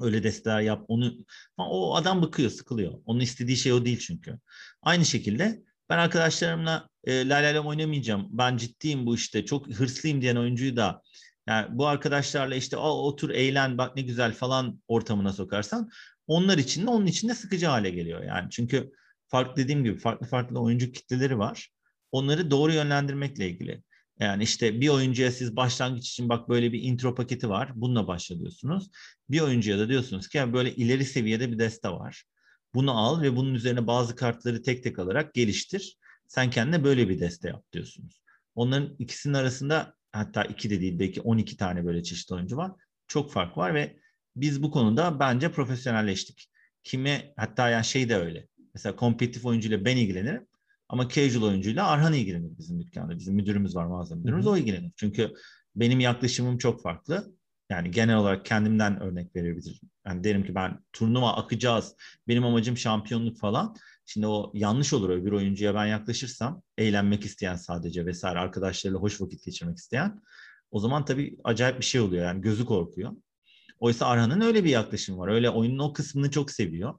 öyle desteler yap onu o adam bıkıyor sıkılıyor. Onun istediği şey o değil çünkü. Aynı şekilde ben arkadaşlarımla e, la la oynamayacağım. Ben ciddiyim bu işte. Çok hırslıyım diyen oyuncuyu da yani bu arkadaşlarla işte otur eğlen bak ne güzel falan ortamına sokarsan onlar için de onun için de sıkıcı hale geliyor yani. Çünkü farklı dediğim gibi farklı farklı oyuncu kitleleri var onları doğru yönlendirmekle ilgili. Yani işte bir oyuncuya siz başlangıç için bak böyle bir intro paketi var. Bununla başlıyorsunuz. Bir oyuncuya da diyorsunuz ki böyle ileri seviyede bir deste var. Bunu al ve bunun üzerine bazı kartları tek tek alarak geliştir. Sen kendine böyle bir deste yap diyorsunuz. Onların ikisinin arasında hatta iki de değil belki 12 tane böyle çeşitli oyuncu var. Çok fark var ve biz bu konuda bence profesyonelleştik. Kime hatta yani şey de öyle. Mesela kompetitif oyuncuyla ben ilgilenirim. Ama casual oyuncuyla Arhan ilgilenir bizim dükkanda. Bizim müdürümüz var, mağaza müdürümüz. Hı-hı. O ilgilenir. Çünkü benim yaklaşımım çok farklı. Yani genel olarak kendimden örnek verebilirim. Yani derim ki ben turnuva akacağız. Benim amacım şampiyonluk falan. Şimdi o yanlış olur öbür oyuncuya ben yaklaşırsam eğlenmek isteyen sadece vesaire arkadaşlarıyla hoş vakit geçirmek isteyen o zaman tabii acayip bir şey oluyor yani gözü korkuyor. Oysa Arhan'ın öyle bir yaklaşım var. Öyle oyunun o kısmını çok seviyor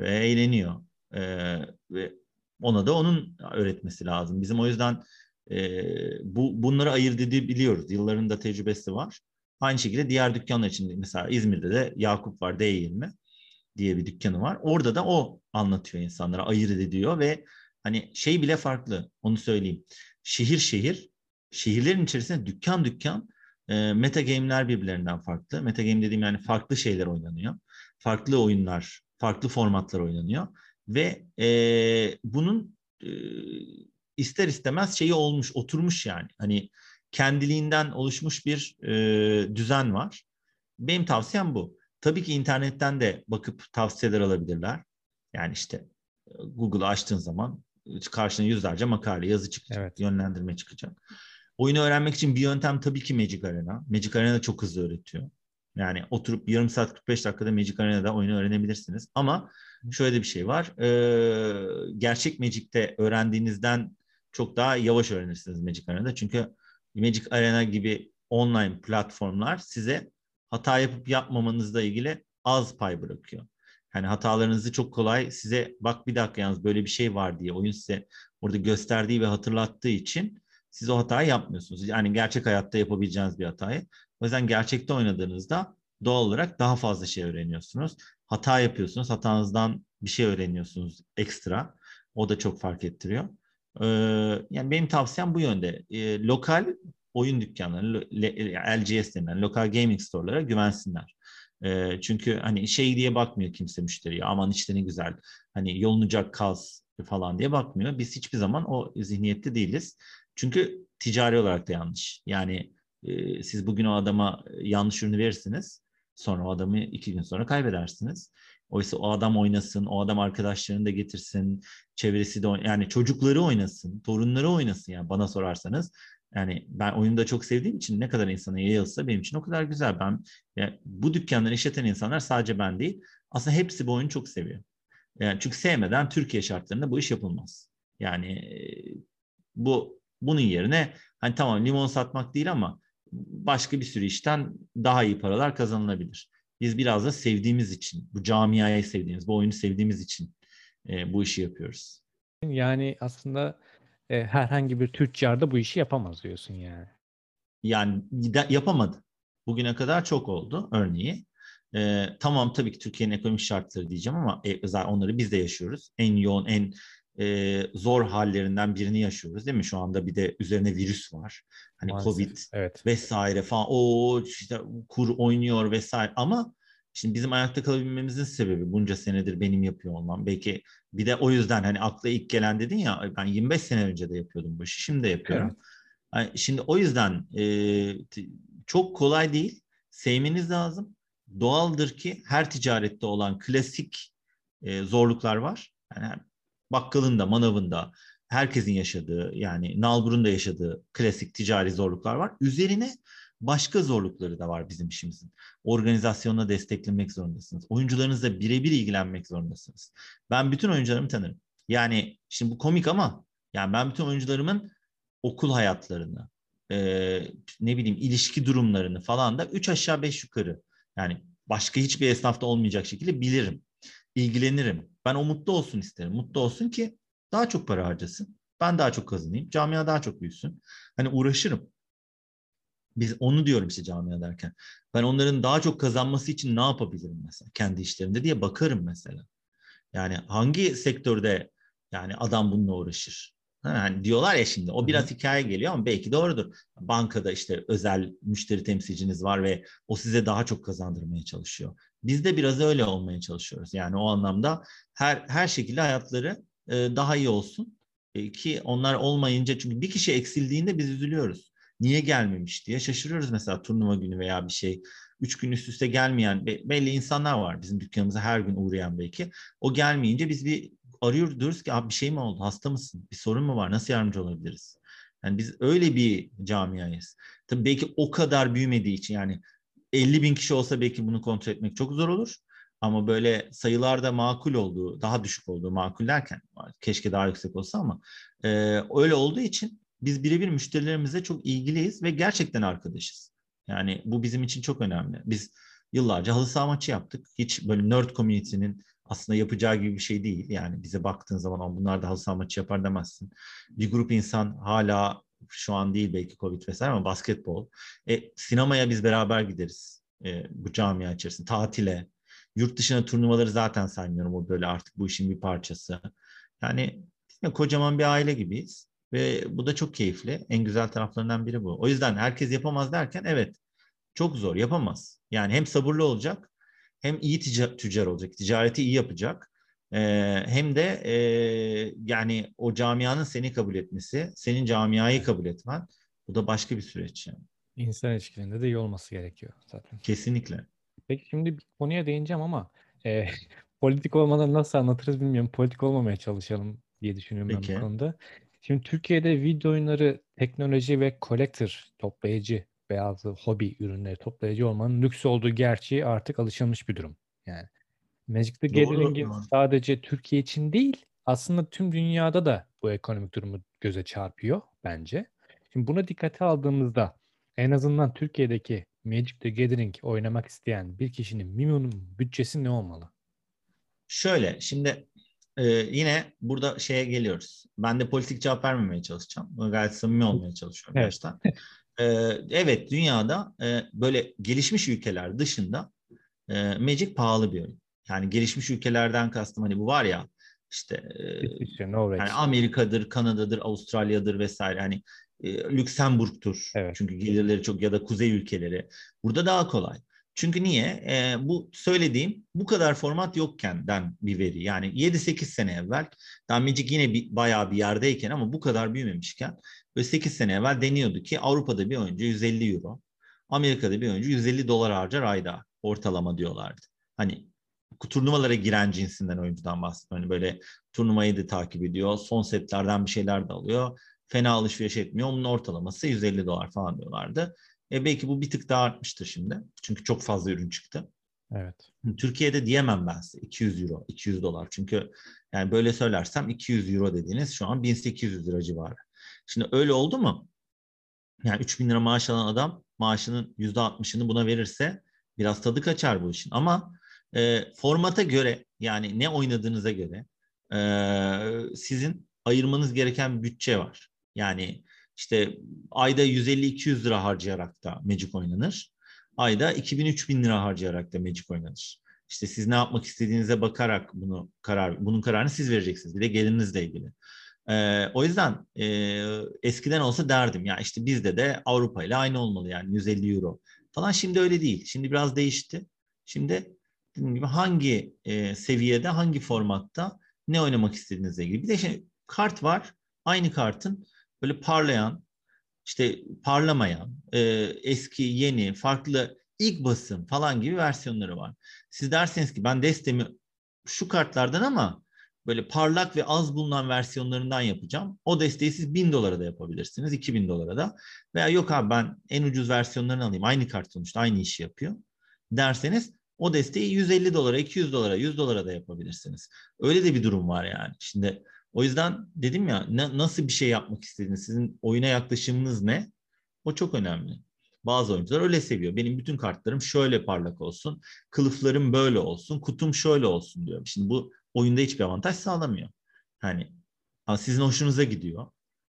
ve eğleniyor. Ee, ve ona da onun öğretmesi lazım. Bizim o yüzden e, bu bunları ayırt edebiliyoruz. Yılların da tecrübesi var. Aynı şekilde diğer dükkanlar için mesela İzmir'de de Yakup var D20 diye bir dükkanı var. Orada da o anlatıyor insanlara, ayırt ediyor ve hani şey bile farklı. Onu söyleyeyim. Şehir şehir, şehirlerin içerisinde dükkan dükkan e, meta game'ler birbirlerinden farklı. Meta game dediğim yani farklı şeyler oynanıyor. Farklı oyunlar, farklı formatlar oynanıyor. Ve e, bunun e, ister istemez şeyi olmuş, oturmuş yani. Hani kendiliğinden oluşmuş bir e, düzen var. Benim tavsiyem bu. Tabii ki internetten de bakıp tavsiyeler alabilirler. Yani işte Google'ı açtığın zaman karşına yüzlerce makale, yazı çıkacak, evet. yönlendirme çıkacak. Oyunu öğrenmek için bir yöntem tabii ki Magic Arena. Magic Arena çok hızlı öğretiyor. Yani oturup yarım saat 45 dakikada Magic Arena'da oyunu öğrenebilirsiniz. Ama şöyle bir şey var. E, gerçek Magic'te öğrendiğinizden çok daha yavaş öğrenirsiniz Magic Arena'da. Çünkü Magic Arena gibi online platformlar size hata yapıp yapmamanızla ilgili az pay bırakıyor. Yani hatalarınızı çok kolay size bak bir dakika yalnız böyle bir şey var diye oyun size orada gösterdiği ve hatırlattığı için siz o hatayı yapmıyorsunuz. Yani gerçek hayatta yapabileceğiniz bir hatayı. O yüzden gerçekte oynadığınızda doğal olarak daha fazla şey öğreniyorsunuz. Hata yapıyorsunuz. Hatanızdan bir şey öğreniyorsunuz ekstra. O da çok fark ettiriyor. Ee, yani benim tavsiyem bu yönde. Ee, lokal oyun dükkanları, LGS denilen lokal gaming store'lara güvensinler. Ee, çünkü hani şey diye bakmıyor kimse müşteriye. Aman işte ne güzel. Hani yolunacak kaz falan diye bakmıyor. Biz hiçbir zaman o zihniyette değiliz. Çünkü ticari olarak da yanlış. Yani e, siz bugün o adama yanlış ürünü verirsiniz. Sonra o adamı iki gün sonra kaybedersiniz. Oysa o adam oynasın, o adam arkadaşlarını da getirsin, çevresi de yani çocukları oynasın, torunları oynasın yani bana sorarsanız. Yani ben oyunu da çok sevdiğim için ne kadar insana yayılsa benim için o kadar güzel. Ben yani bu dükkanları işleten insanlar sadece ben değil. Aslında hepsi bu oyunu çok seviyor. Yani çünkü sevmeden Türkiye şartlarında bu iş yapılmaz. Yani bu bunun yerine hani tamam limon satmak değil ama başka bir sürü işten daha iyi paralar kazanılabilir. Biz biraz da sevdiğimiz için, bu camiayı sevdiğimiz, bu oyunu sevdiğimiz için e, bu işi yapıyoruz. Yani aslında e, herhangi bir tüccar da bu işi yapamaz diyorsun yani. Yani yapamadı. Bugüne kadar çok oldu örneği. E, tamam tabii ki Türkiye'nin ekonomik şartları diyeceğim ama e, onları biz de yaşıyoruz. En yoğun, en e, zor hallerinden birini yaşıyoruz değil mi? Şu anda bir de üzerine virüs var. Hani Maalesef, Covid evet. vesaire falan. O işte kur oynuyor vesaire ama Şimdi bizim ayakta kalabilmemizin sebebi bunca senedir benim yapıyor olmam. Belki bir de o yüzden hani akla ilk gelen dedin ya ben 25 sene önce de yapıyordum bu işi. Şimdi de yapıyorum. Evet. Yani şimdi o yüzden e, çok kolay değil. Sevmeniz lazım. Doğaldır ki her ticarette olan klasik e, zorluklar var. Yani bakkalın da, manavın da, herkesin yaşadığı yani nalburun da yaşadığı klasik ticari zorluklar var. Üzerine başka zorlukları da var bizim işimizin. Organizasyonla desteklemek zorundasınız. Oyuncularınızla birebir ilgilenmek zorundasınız. Ben bütün oyuncularımı tanırım. Yani şimdi bu komik ama yani ben bütün oyuncularımın okul hayatlarını, e, ne bileyim ilişki durumlarını falan da üç aşağı beş yukarı yani başka hiçbir esnafta olmayacak şekilde bilirim. İlgilenirim. Ben o mutlu olsun isterim. Mutlu olsun ki daha çok para harcasın. Ben daha çok kazanayım. Camia daha çok büyüsün. Hani uğraşırım. Biz onu diyorum işte camia derken. Ben onların daha çok kazanması için ne yapabilirim mesela kendi işlerinde diye bakarım mesela. Yani hangi sektörde yani adam bununla uğraşır? Hani diyorlar ya şimdi o biraz hikaye geliyor ama belki doğrudur. Bankada işte özel müşteri temsilciniz var ve o size daha çok kazandırmaya çalışıyor. Biz de biraz öyle olmaya çalışıyoruz. Yani o anlamda her her şekilde hayatları e, daha iyi olsun e, ki onlar olmayınca çünkü bir kişi eksildiğinde biz üzülüyoruz. Niye gelmemiş diye şaşırıyoruz mesela turnuva günü veya bir şey. Üç gün üst üste gelmeyen belli insanlar var bizim dükkanımıza her gün uğrayan belki. O gelmeyince biz bir arıyoruz diyoruz ki abi bir şey mi oldu? Hasta mısın? Bir sorun mu var? Nasıl yardımcı olabiliriz? Yani biz öyle bir camiayız. Tabii belki o kadar büyümediği için yani 50 bin kişi olsa belki bunu kontrol etmek çok zor olur. Ama böyle sayılarda makul olduğu, daha düşük olduğu makul derken keşke daha yüksek olsa ama e, öyle olduğu için biz birebir müşterilerimize çok ilgiliyiz ve gerçekten arkadaşız. Yani bu bizim için çok önemli. Biz yıllarca halı saha maçı yaptık. Hiç böyle nerd community'nin aslında yapacağı gibi bir şey değil. Yani bize baktığın zaman bunlar da halı saha maçı yapar demezsin. Bir grup insan hala şu an değil belki Covid vesaire ama basketbol. E, sinemaya biz beraber gideriz e, bu camia içerisinde. Tatile. Yurt dışına turnuvaları zaten saymıyorum. O böyle artık bu işin bir parçası. Yani kocaman bir aile gibiyiz. Ve bu da çok keyifli. En güzel taraflarından biri bu. O yüzden herkes yapamaz derken evet çok zor yapamaz. Yani hem sabırlı olacak hem iyi tica- tüccar olacak. Ticareti iyi yapacak. Ee, hem de e, yani o camianın seni kabul etmesi, senin camiayı kabul etmen bu da başka bir süreç yani. İnsan ilişkilerinde de iyi olması gerekiyor zaten. Kesinlikle. Peki şimdi bir konuya değineceğim ama e, politik olmadan nasıl anlatırız bilmiyorum. Politik olmamaya çalışalım diye düşünüyorum Peki. ben bu konuda. Şimdi Türkiye'de video oyunları teknoloji ve collector toplayıcı veya hobi ürünleri toplayıcı olmanın lüks olduğu gerçeği artık alışılmış bir durum. Yani Magic the Gathering'in sadece Türkiye için değil aslında tüm dünyada da bu ekonomik durumu göze çarpıyor bence. Şimdi buna dikkate aldığımızda en azından Türkiye'deki Magic the Gathering oynamak isteyen bir kişinin minimum bütçesi ne olmalı? Şöyle şimdi e, yine burada şeye geliyoruz. Ben de politik cevap vermemeye çalışacağım. Gayet samimi olmaya çalışıyorum evet. baştan. e, evet dünyada e, böyle gelişmiş ülkeler dışında e, Magic pahalı bir oyun. Yani gelişmiş ülkelerden kastım hani bu var ya işte e, yani Amerika'dır, Kanada'dır, Avustralya'dır vesaire. Hani e, Lüksemburg'tur. Evet. Çünkü gelirleri çok ya da kuzey ülkeleri. Burada daha kolay. Çünkü niye? E, bu söylediğim bu kadar format yokkenden bir veri. Yani 7-8 sene evvel daha Magic yine bir, bayağı bir yerdeyken ama bu kadar büyümemişken ve 8 sene evvel deniyordu ki Avrupa'da bir oyuncu 150 euro, Amerika'da bir oyuncu 150 dolar harcar ayda ortalama diyorlardı. Hani turnuvalara giren cinsinden oyuncudan bahsediyorum. Hani böyle turnuvayı da takip ediyor. Son setlerden bir şeyler de alıyor. Fena alışveriş etmiyor. Onun ortalaması 150 dolar falan diyorlardı. E belki bu bir tık daha artmıştır şimdi. Çünkü çok fazla ürün çıktı. Evet. Türkiye'de diyemem ben size 200 euro, 200 dolar. Çünkü yani böyle söylersem 200 euro dediğiniz şu an 1800 lira civarı. Şimdi öyle oldu mu? Yani 3000 lira maaş alan adam maaşının %60'ını buna verirse biraz tadı kaçar bu işin. Ama e, formata göre yani ne oynadığınıza göre e, sizin ayırmanız gereken bütçe var. Yani işte ayda 150-200 lira harcayarak da Magic oynanır. Ayda 2000-3000 lira harcayarak da Magic oynanır. İşte siz ne yapmak istediğinize bakarak bunu karar bunun kararını siz vereceksiniz. Bir de gelirinizle ilgili. Ee, o yüzden e, eskiden olsa derdim ya işte bizde de Avrupa ile aynı olmalı yani 150 euro falan. Şimdi öyle değil. Şimdi biraz değişti. Şimdi dediğim gibi hangi e, seviyede, hangi formatta ne oynamak istediğinizle ilgili. Bir de şimdi kart var. Aynı kartın böyle parlayan, işte parlamayan, e, eski, yeni, farklı ilk basım falan gibi versiyonları var. Siz derseniz ki ben destemi şu kartlardan ama böyle parlak ve az bulunan versiyonlarından yapacağım. O desteği siz 1000 dolara da yapabilirsiniz, 2000 dolara da. Veya yok abi ben en ucuz versiyonlarını alayım. Aynı kart sonuçta aynı işi yapıyor. Derseniz o desteği 150 dolara, 200 dolara, 100 dolara da yapabilirsiniz. Öyle de bir durum var yani. Şimdi o yüzden dedim ya ne, nasıl bir şey yapmak istediğiniz, sizin oyuna yaklaşımınız ne? O çok önemli. Bazı oyuncular öyle seviyor. Benim bütün kartlarım şöyle parlak olsun, kılıflarım böyle olsun, kutum şöyle olsun diyor. Şimdi bu oyunda hiçbir avantaj sağlamıyor. Hani sizin hoşunuza gidiyor.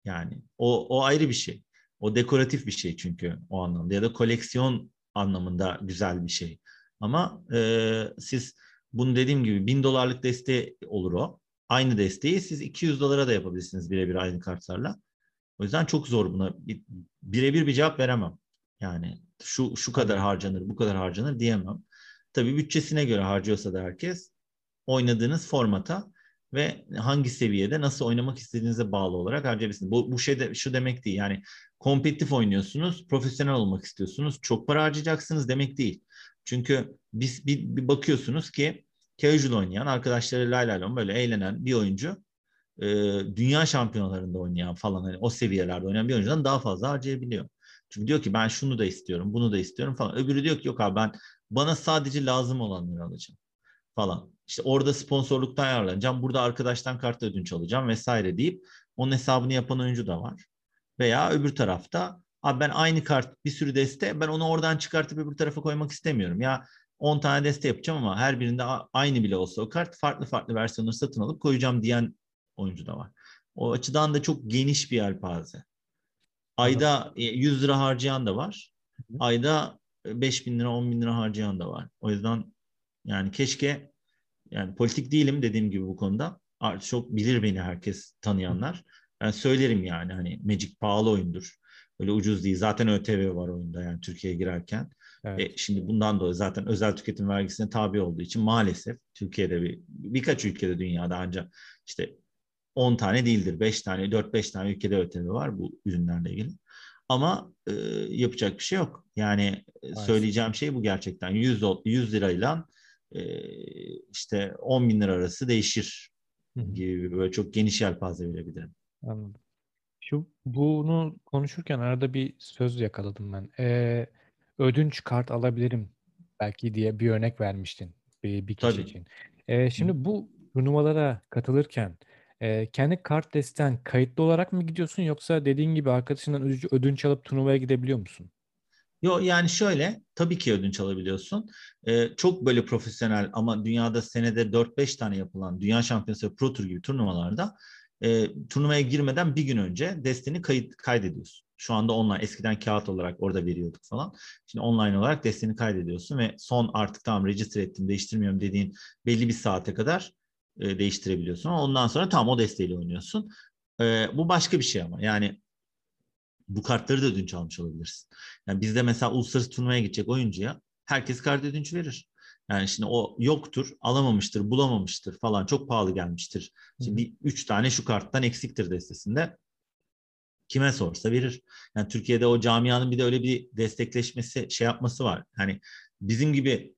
Yani o, o ayrı bir şey. O dekoratif bir şey çünkü o anlamda ya da koleksiyon anlamında güzel bir şey. Ama e, siz bunu dediğim gibi bin dolarlık desteği olur o. Aynı desteği siz 200 dolara da yapabilirsiniz birebir aynı kartlarla. O yüzden çok zor buna. Birebir bir cevap veremem. Yani şu şu kadar harcanır, bu kadar harcanır diyemem. Tabii bütçesine göre harcıyorsa da herkes oynadığınız formata ve hangi seviyede nasıl oynamak istediğinize bağlı olarak harcayabilirsiniz. Bu, bu şey de şu demek değil. Yani kompetitif oynuyorsunuz, profesyonel olmak istiyorsunuz, çok para harcayacaksınız demek değil. Çünkü biz bir, bir bakıyorsunuz ki casual oynayan, arkadaşları lay lay böyle eğlenen bir oyuncu e, dünya şampiyonalarında oynayan falan hani o seviyelerde oynayan bir oyuncudan daha fazla harcayabiliyor. Çünkü diyor ki ben şunu da istiyorum, bunu da istiyorum falan. Öbürü diyor ki yok abi ben bana sadece lazım olanları alacağım falan. İşte orada sponsorluktan yararlanacağım, burada arkadaştan kart ödünç alacağım vesaire deyip onun hesabını yapan oyuncu da var. Veya öbür tarafta abi ben aynı kart bir sürü deste ben onu oradan çıkartıp öbür tarafa koymak istemiyorum. Ya 10 tane deste yapacağım ama her birinde aynı bile olsa o kart farklı farklı versiyonları satın alıp koyacağım diyen oyuncu da var. O açıdan da çok geniş bir yelpaze. Ayda 100 e, lira harcayan da var. Ayda 5 bin lira 10 bin lira harcayan da var. O yüzden yani keşke yani politik değilim dediğim gibi bu konuda. Artık çok bilir beni herkes tanıyanlar. Ben söylerim yani hani Magic pahalı oyundur. Öyle ucuz değil. Zaten ÖTV var oyunda yani Türkiye'ye girerken. Evet. E, şimdi bundan dolayı zaten özel tüketim vergisine tabi olduğu için maalesef Türkiye'de bir birkaç ülkede dünyada ancak işte 10 tane değildir. 5 tane, 4-5 tane ülkede ÖTV var bu ürünlerle ilgili. Ama e, yapacak bir şey yok. Yani e, söyleyeceğim şey bu gerçekten. 100, 100 lirayla e, işte 10 bin lira arası değişir gibi böyle çok geniş yelpaze verebilirim. Anladım. Şu bunu konuşurken arada bir söz yakaladım ben. Ee, ödünç kart alabilirim belki diye bir örnek vermiştin bir, bir kişi Tabii. için. Ee, şimdi Hı. bu turnuvalara katılırken e, kendi kart desten kayıtlı olarak mı gidiyorsun yoksa dediğin gibi arkadaşından ödünç, ödünç alıp turnuvaya gidebiliyor musun? Yo yani şöyle tabii ki ödünç alabiliyorsun. Ee, çok böyle profesyonel ama dünyada senede 4-5 tane yapılan Dünya Şampiyonası ve Pro Tour gibi turnuvalarda e, turnuvaya girmeden bir gün önce desteni kayıt kaydediyorsun. Şu anda online eskiden kağıt olarak orada veriyorduk falan. Şimdi online olarak desteni kaydediyorsun ve son artık tamam register ettim değiştirmiyorum dediğin belli bir saate kadar e, değiştirebiliyorsun. Ondan sonra tam o desteğiyle oynuyorsun. E, bu başka bir şey ama yani bu kartları da ödünç almış olabilirsin. Yani bizde mesela uluslararası turnuvaya gidecek oyuncuya herkes kart ödünç verir. Yani şimdi o yoktur, alamamıştır, bulamamıştır falan çok pahalı gelmiştir. Şimdi bir, üç tane şu karttan eksiktir destesinde. Kime sorsa verir. Yani Türkiye'de o camianın bir de öyle bir destekleşmesi, şey yapması var. Hani bizim gibi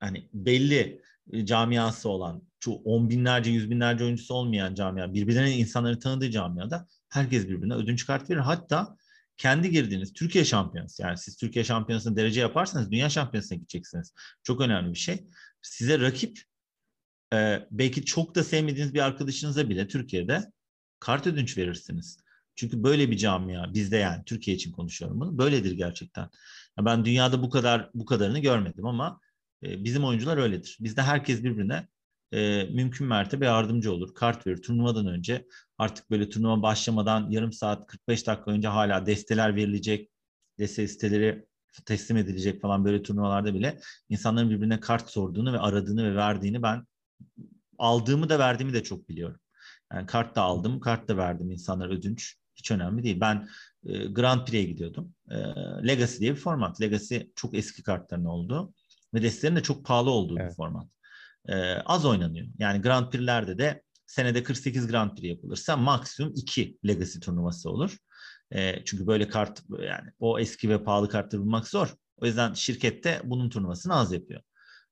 hani belli e, camiası olan, şu on binlerce, yüz binlerce oyuncusu olmayan camia, birbirlerinin insanları tanıdığı camiada herkes birbirine ödünç kart verir. Hatta kendi girdiğiniz Türkiye şampiyonası yani siz Türkiye şampiyonasında derece yaparsanız dünya şampiyonasına gideceksiniz. Çok önemli bir şey. Size rakip e, belki çok da sevmediğiniz bir arkadaşınıza bile Türkiye'de kart ödünç verirsiniz. Çünkü böyle bir camia bizde yani Türkiye için konuşuyorum bunu. Böyledir gerçekten. Ben dünyada bu kadar bu kadarını görmedim ama e, bizim oyuncular öyledir. Bizde herkes birbirine e, mümkün mertebe yardımcı olur. Kart verir. Turnuvadan önce artık böyle turnuva başlamadan yarım saat 45 dakika önce hala desteler verilecek. Deste listeleri teslim edilecek falan böyle turnuvalarda bile insanların birbirine kart sorduğunu ve aradığını ve verdiğini ben aldığımı da verdiğimi de çok biliyorum. Yani kart da aldım, kart da verdim insanlara ödünç. Hiç önemli değil. Ben e, Grand Prix'e gidiyordum. E, Legacy diye bir format. Legacy çok eski kartların olduğu ve destelerin de çok pahalı olduğu evet. bir format. E, az oynanıyor. Yani Grand Prix'lerde de senede 48 Grand Prix yapılırsa maksimum 2 Legacy turnuvası olur. E, çünkü böyle kart yani o eski ve pahalı kartları bulmak zor. O yüzden şirkette bunun turnuvasını az yapıyor.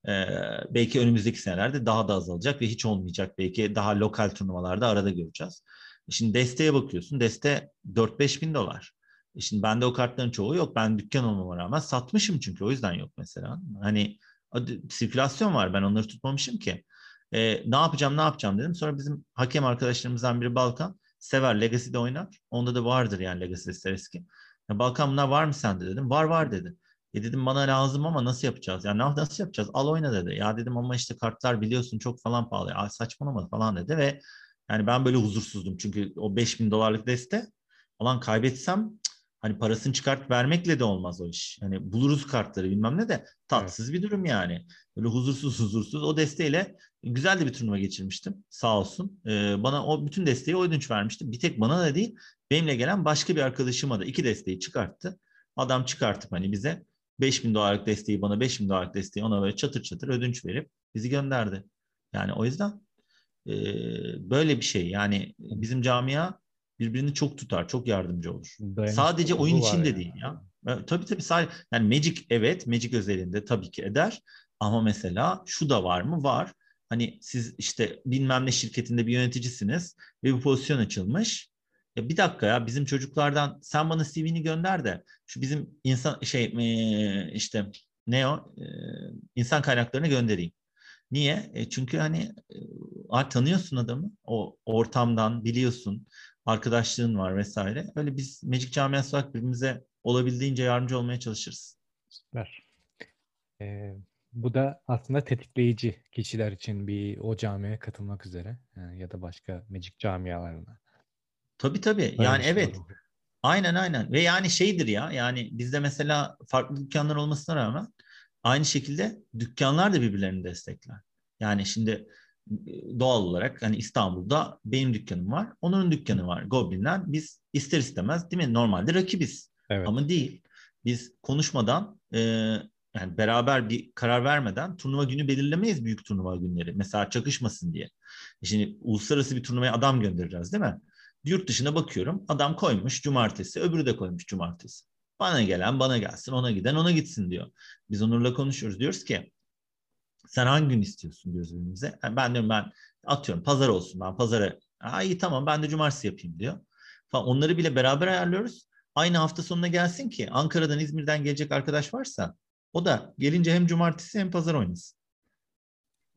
Ee, belki önümüzdeki senelerde daha da azalacak ve hiç olmayacak. Belki daha lokal turnuvalarda arada göreceğiz. Şimdi desteğe bakıyorsun. Deste 4-5 bin dolar. E şimdi bende o kartların çoğu yok. Ben dükkan olmama rağmen satmışım çünkü o yüzden yok mesela. Hani sirkülasyon var. Ben onları tutmamışım ki. E, ne yapacağım ne yapacağım dedim. Sonra bizim hakem arkadaşlarımızdan biri Balkan. Sever Legacy'de oynar. Onda da vardır yani Legacy eski. Ya Balkan bunlar var mı sende dedim. Var var dedi. E dedim bana lazım ama nasıl yapacağız? Yani nasıl yapacağız? Al oyna dedi. Ya dedim ama işte kartlar biliyorsun çok falan pahalı. Ya saçmalama falan dedi ve yani ben böyle huzursuzdum. Çünkü o 5000 dolarlık deste falan kaybetsem hani parasını çıkart vermekle de olmaz o iş. Hani buluruz kartları bilmem ne de tatsız evet. bir durum yani. Böyle huzursuz huzursuz o desteğiyle güzel de bir turnuva geçirmiştim sağ olsun. Ee, bana o bütün desteği o ödünç vermişti. Bir tek bana da değil benimle gelen başka bir arkadaşıma da iki desteği çıkarttı. Adam çıkartıp hani bize 5000 dolarlık desteği bana 5000 dolarlık desteği ona böyle çatır çatır ödünç verip bizi gönderdi. Yani o yüzden e, böyle bir şey. Yani bizim camia birbirini çok tutar, çok yardımcı olur. Dayanışma sadece oyun içinde yani. değil ya. Tabii tabii sadece yani Magic evet Magic özelinde tabii ki eder ama mesela şu da var mı? Var. Hani siz işte bilmem ne şirketinde bir yöneticisiniz ve bir pozisyon açılmış. Ya bir dakika ya bizim çocuklardan sen bana CV'ni gönder de şu bizim insan şey işte ne o insan kaynaklarını göndereyim. Niye? E çünkü hani e, tanıyorsun adamı o ortamdan biliyorsun arkadaşlığın var vesaire. Öyle biz Magic camiası olarak birbirimize olabildiğince yardımcı olmaya çalışırız. Süper. Ee, bu da aslında tetikleyici kişiler için bir o camiye katılmak üzere yani ya da başka Magic camialarına. Tabii tabii. Öyle yani şey evet. Olur. Aynen aynen. Ve yani şeydir ya yani bizde mesela farklı dükkanlar olmasına rağmen aynı şekilde dükkanlar da birbirlerini destekler. Yani şimdi doğal olarak hani İstanbul'da benim dükkanım var, onun dükkanı var. Goblin'den biz ister istemez değil mi? Normalde rakibiz. Evet. Ama değil. Biz konuşmadan e, yani beraber bir karar vermeden turnuva günü belirlemeyiz büyük turnuva günleri. Mesela çakışmasın diye. Şimdi uluslararası bir turnuvaya adam göndereceğiz değil mi? Yurt dışına bakıyorum. Adam koymuş cumartesi, öbürü de koymuş cumartesi. Bana gelen bana gelsin, ona giden ona gitsin diyor. Biz Onur'la konuşuyoruz. Diyoruz ki sen hangi gün istiyorsun diyoruz birbirimize. Yani ben diyorum ben atıyorum pazar olsun ben pazara. Aa, iyi tamam ben de cumartesi yapayım diyor. Falan. Onları bile beraber ayarlıyoruz. Aynı hafta sonuna gelsin ki Ankara'dan İzmir'den gelecek arkadaş varsa o da gelince hem cumartesi hem pazar oynasın.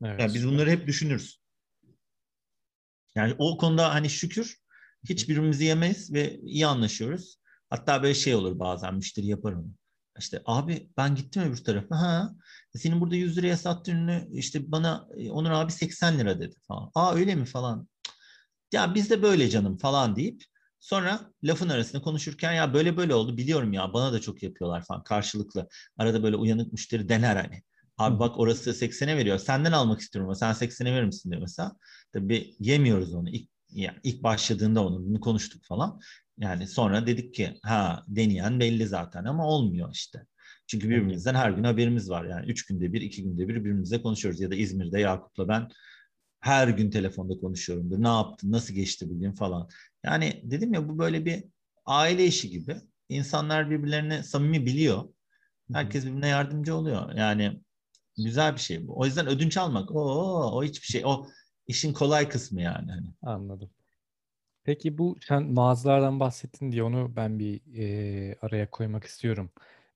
Evet. Yani biz bunları hep düşünürüz. Yani o konuda hani şükür hiç birbirimizi yemeyiz ve iyi anlaşıyoruz. Hatta böyle şey olur bazen müşteri yapar onu. İşte abi ben gittim öbür tarafa. Ha, senin burada 100 liraya sattığın ürünü işte bana e, Onur abi 80 lira dedi falan. Aa öyle mi falan. Ya biz de böyle canım falan deyip sonra lafın arasında konuşurken ya böyle böyle oldu biliyorum ya bana da çok yapıyorlar falan karşılıklı. Arada böyle uyanık müşteri dener hani. Abi bak orası 80'e veriyor. Senden almak istiyorum ama sen 80'e verir misin diyor mesela. Tabii yemiyoruz onu. İlk, yani ilk başladığında onu bunu konuştuk falan. Yani sonra dedik ki ha deneyen belli zaten ama olmuyor işte. Çünkü birbirimizden her gün haberimiz var. Yani üç günde bir, iki günde bir birbirimizle konuşuyoruz. Ya da İzmir'de Yakup'la ben her gün telefonda konuşuyorumdur. Ne yaptın, nasıl geçti bugün falan. Yani dedim ya bu böyle bir aile işi gibi. İnsanlar birbirlerini samimi biliyor. Herkes birbirine yardımcı oluyor. Yani Güzel bir şey bu. O yüzden ödünç almak o o hiçbir şey. O işin kolay kısmı yani. Hani. Anladım. Peki bu sen mağazalardan bahsettin diye onu ben bir e, araya koymak istiyorum.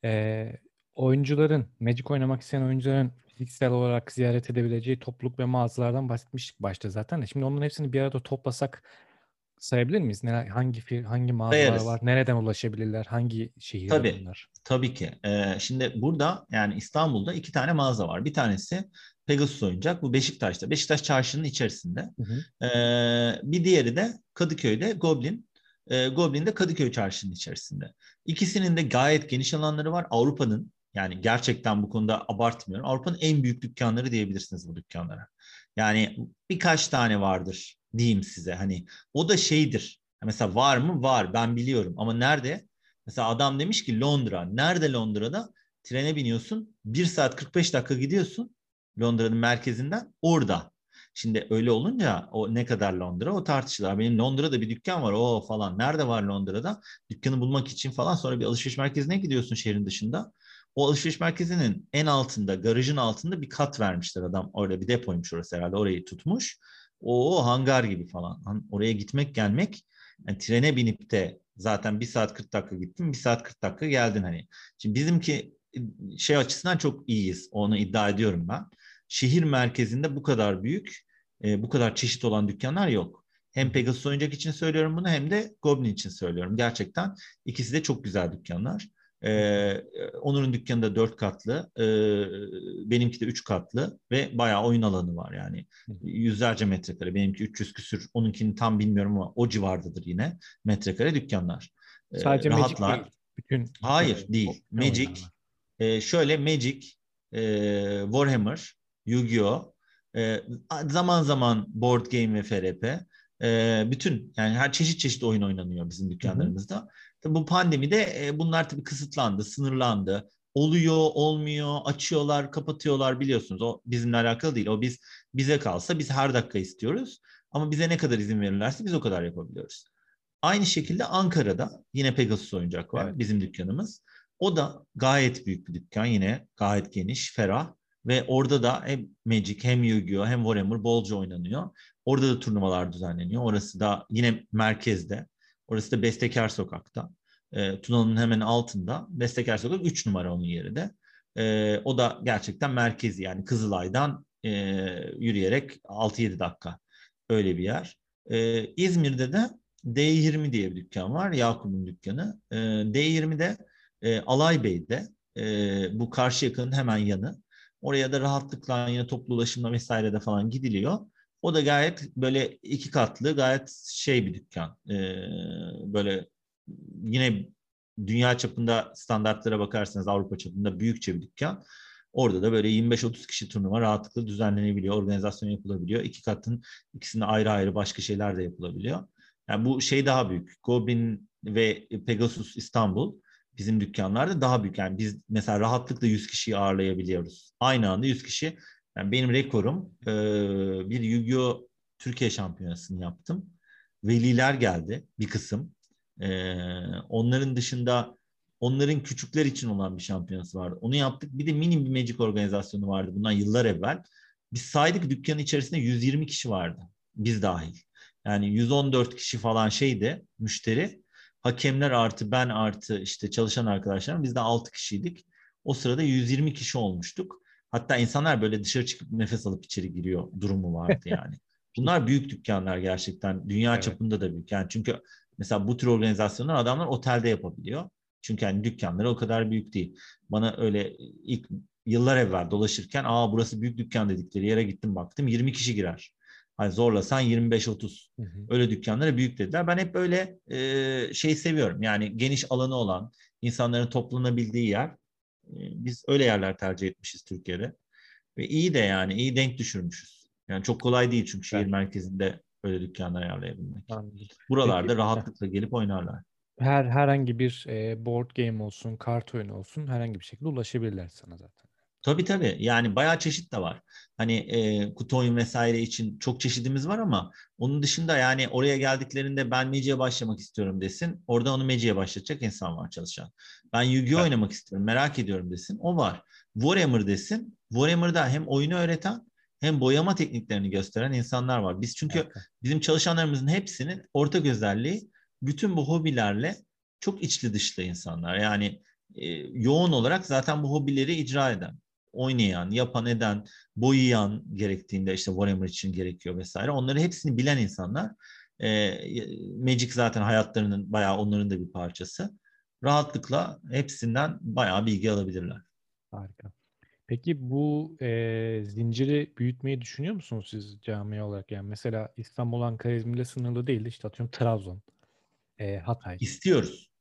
E, oyuncuların, Magic oynamak isteyen oyuncuların fiziksel olarak ziyaret edebileceği topluluk ve mağazalardan bahsetmiştik başta zaten de. Şimdi onların hepsini bir arada toplasak sayabilir miyiz? Neler, hangi hangi mağazalar Sayarız. var? Nereden ulaşabilirler? Hangi şehirde Tabii. bunlar? Tabii ki. Ee, şimdi burada yani İstanbul'da iki tane mağaza var. Bir tanesi Pegasus Oyuncak. Bu Beşiktaş'ta. Beşiktaş çarşının içerisinde. Hı hı. Ee, bir diğeri de Kadıköy'de Goblin. Ee, Goblin de Kadıköy çarşının içerisinde. İkisinin de gayet geniş alanları var. Avrupa'nın yani gerçekten bu konuda abartmıyorum. Avrupa'nın en büyük dükkanları diyebilirsiniz bu dükkanlara. Yani birkaç tane vardır diyeyim size. Hani o da şeydir. Mesela var mı? Var. Ben biliyorum. Ama nerede? Mesela adam demiş ki Londra. Nerede Londra'da? Trene biniyorsun. 1 saat 45 dakika gidiyorsun. Londra'nın merkezinden. Orada. Şimdi öyle olunca o ne kadar Londra o tartışılır. Benim Londra'da bir dükkan var o falan. Nerede var Londra'da? Dükkanı bulmak için falan sonra bir alışveriş merkezine gidiyorsun şehrin dışında. O alışveriş merkezinin en altında, garajın altında bir kat vermişler adam. Orada bir depoymuş orası herhalde. Orayı tutmuş. O hangar gibi falan. Oraya gitmek gelmek yani trene binip de zaten bir saat 40 dakika gittin, bir saat 40 dakika geldin hani. Şimdi bizimki şey açısından çok iyiyiz. Onu iddia ediyorum ben. Şehir merkezinde bu kadar büyük, e, bu kadar çeşit olan dükkanlar yok. Hem Pegasus oyuncak için söylüyorum bunu hem de Goblin için söylüyorum. Gerçekten ikisi de çok güzel dükkanlar. Ee, Onur'un dükkanı da dört katlı, e, benimki de üç katlı ve bayağı oyun alanı var yani. Yüzlerce metrekare, benimki 300 küsür, onunkini tam bilmiyorum ama o civardadır yine metrekare dükkanlar. Ee, Sadece rahatlar. Magic değil. Bütün Hayır değil. Magic, e, şöyle Magic, e, Warhammer, Yu-Gi-Oh, e, zaman zaman board game ve FRP, e, bütün yani her çeşit çeşit oyun oynanıyor bizim dükkanlarımızda. Hı hı. Bu pandemide e, bunlar tabii kısıtlandı, sınırlandı. Oluyor, olmuyor, açıyorlar, kapatıyorlar biliyorsunuz. O bizimle alakalı değil. O biz bize kalsa biz her dakika istiyoruz. Ama bize ne kadar izin verirlerse biz o kadar yapabiliyoruz. Aynı şekilde Ankara'da yine Pegasus oyuncak var evet. bizim dükkanımız. O da gayet büyük bir dükkan yine gayet geniş, ferah ve orada da hem Magic hem Yu-Gi-Oh hem Warhammer bolca oynanıyor. Orada da turnuvalar düzenleniyor. Orası da yine merkezde. Orası da Bestekar Sokak'ta. E, Tuna'nın hemen altında. Bestekar Sokak 3 numara onun yeri de. E, o da gerçekten merkezi yani Kızılay'dan e, yürüyerek 6-7 dakika öyle bir yer. E, İzmir'de de D20 diye bir dükkan var. Yakup'un dükkanı. E, D20'de e, Alaybey'de e, bu karşı yakının hemen yanı. Oraya da rahatlıkla yine toplu ulaşımla vesaire de falan gidiliyor. O da gayet böyle iki katlı, gayet şey bir dükkan. Ee, böyle yine dünya çapında standartlara bakarsanız Avrupa çapında büyükçe bir dükkan. Orada da böyle 25-30 kişi turnuva rahatlıkla düzenlenebiliyor, organizasyon yapılabiliyor. İki katın ikisinde ayrı ayrı başka şeyler de yapılabiliyor. Yani bu şey daha büyük. Goblin ve Pegasus İstanbul bizim dükkanlarda daha büyük. Yani biz mesela rahatlıkla 100 kişiyi ağırlayabiliyoruz. Aynı anda 100 kişi yani benim rekorum e, bir Yu-Gi-Oh! Türkiye şampiyonasını yaptım. Veliler geldi bir kısım. E, onların dışında onların küçükler için olan bir şampiyonası vardı. Onu yaptık. Bir de mini bir Magic organizasyonu vardı bundan yıllar evvel. Biz saydık dükkanın içerisinde 120 kişi vardı. Biz dahil. Yani 114 kişi falan şeydi müşteri. Hakemler artı ben artı işte çalışan arkadaşlarım biz de 6 kişiydik. O sırada 120 kişi olmuştuk. Hatta insanlar böyle dışarı çıkıp nefes alıp içeri giriyor durumu vardı yani. Bunlar büyük dükkanlar gerçekten. Dünya evet. çapında da büyük. Yani çünkü mesela bu tür organizasyonlar adamlar otelde yapabiliyor. Çünkü yani dükkanları o kadar büyük değil. Bana öyle ilk yıllar evvel dolaşırken aa burası büyük dükkan dedikleri yere gittim baktım 20 kişi girer. Hani zorlasan 25-30. Öyle dükkanlara büyük dediler. Ben hep böyle e, şey seviyorum. Yani geniş alanı olan, insanların toplanabildiği yer. Biz öyle yerler tercih etmişiz Türkiye'de. Ve iyi de yani iyi denk düşürmüşüz. Yani çok kolay değil çünkü şehir evet. merkezinde öyle dükkanlar ayarlayabilmek. Anladım. Buralarda Peki, rahatlıkla gelip oynarlar. Her herhangi bir e, board game olsun, kart oyunu olsun herhangi bir şekilde ulaşabilirler sana zaten. Tabii tabii. Yani bayağı çeşit de var. Hani e, kutu oyun vesaire için çok çeşidimiz var ama onun dışında yani oraya geldiklerinde ben Magic'e başlamak istiyorum desin. Orada onu Magic'e başlatacak insan var çalışan. Ben Yu-Gi-Oh evet. oynamak istiyorum, merak ediyorum desin. O var. Warhammer desin. Warhammer'da hem oyunu öğreten hem boyama tekniklerini gösteren insanlar var. Biz çünkü evet. bizim çalışanlarımızın hepsinin ortak özelliği bütün bu hobilerle çok içli dışlı insanlar. Yani e, yoğun olarak zaten bu hobileri icra eden oynayan, yapan, eden, boyayan gerektiğinde işte Warhammer için gerekiyor vesaire. Onları hepsini bilen insanlar. E, Magic zaten hayatlarının bayağı onların da bir parçası. Rahatlıkla hepsinden bayağı bilgi alabilirler. Harika. Peki bu e, zinciri büyütmeyi düşünüyor musunuz siz cami olarak? Yani mesela İstanbul, Ankara, İzmir'le sınırlı değil. İşte atıyorum Trabzon, e, Hatay. İstiyoruz.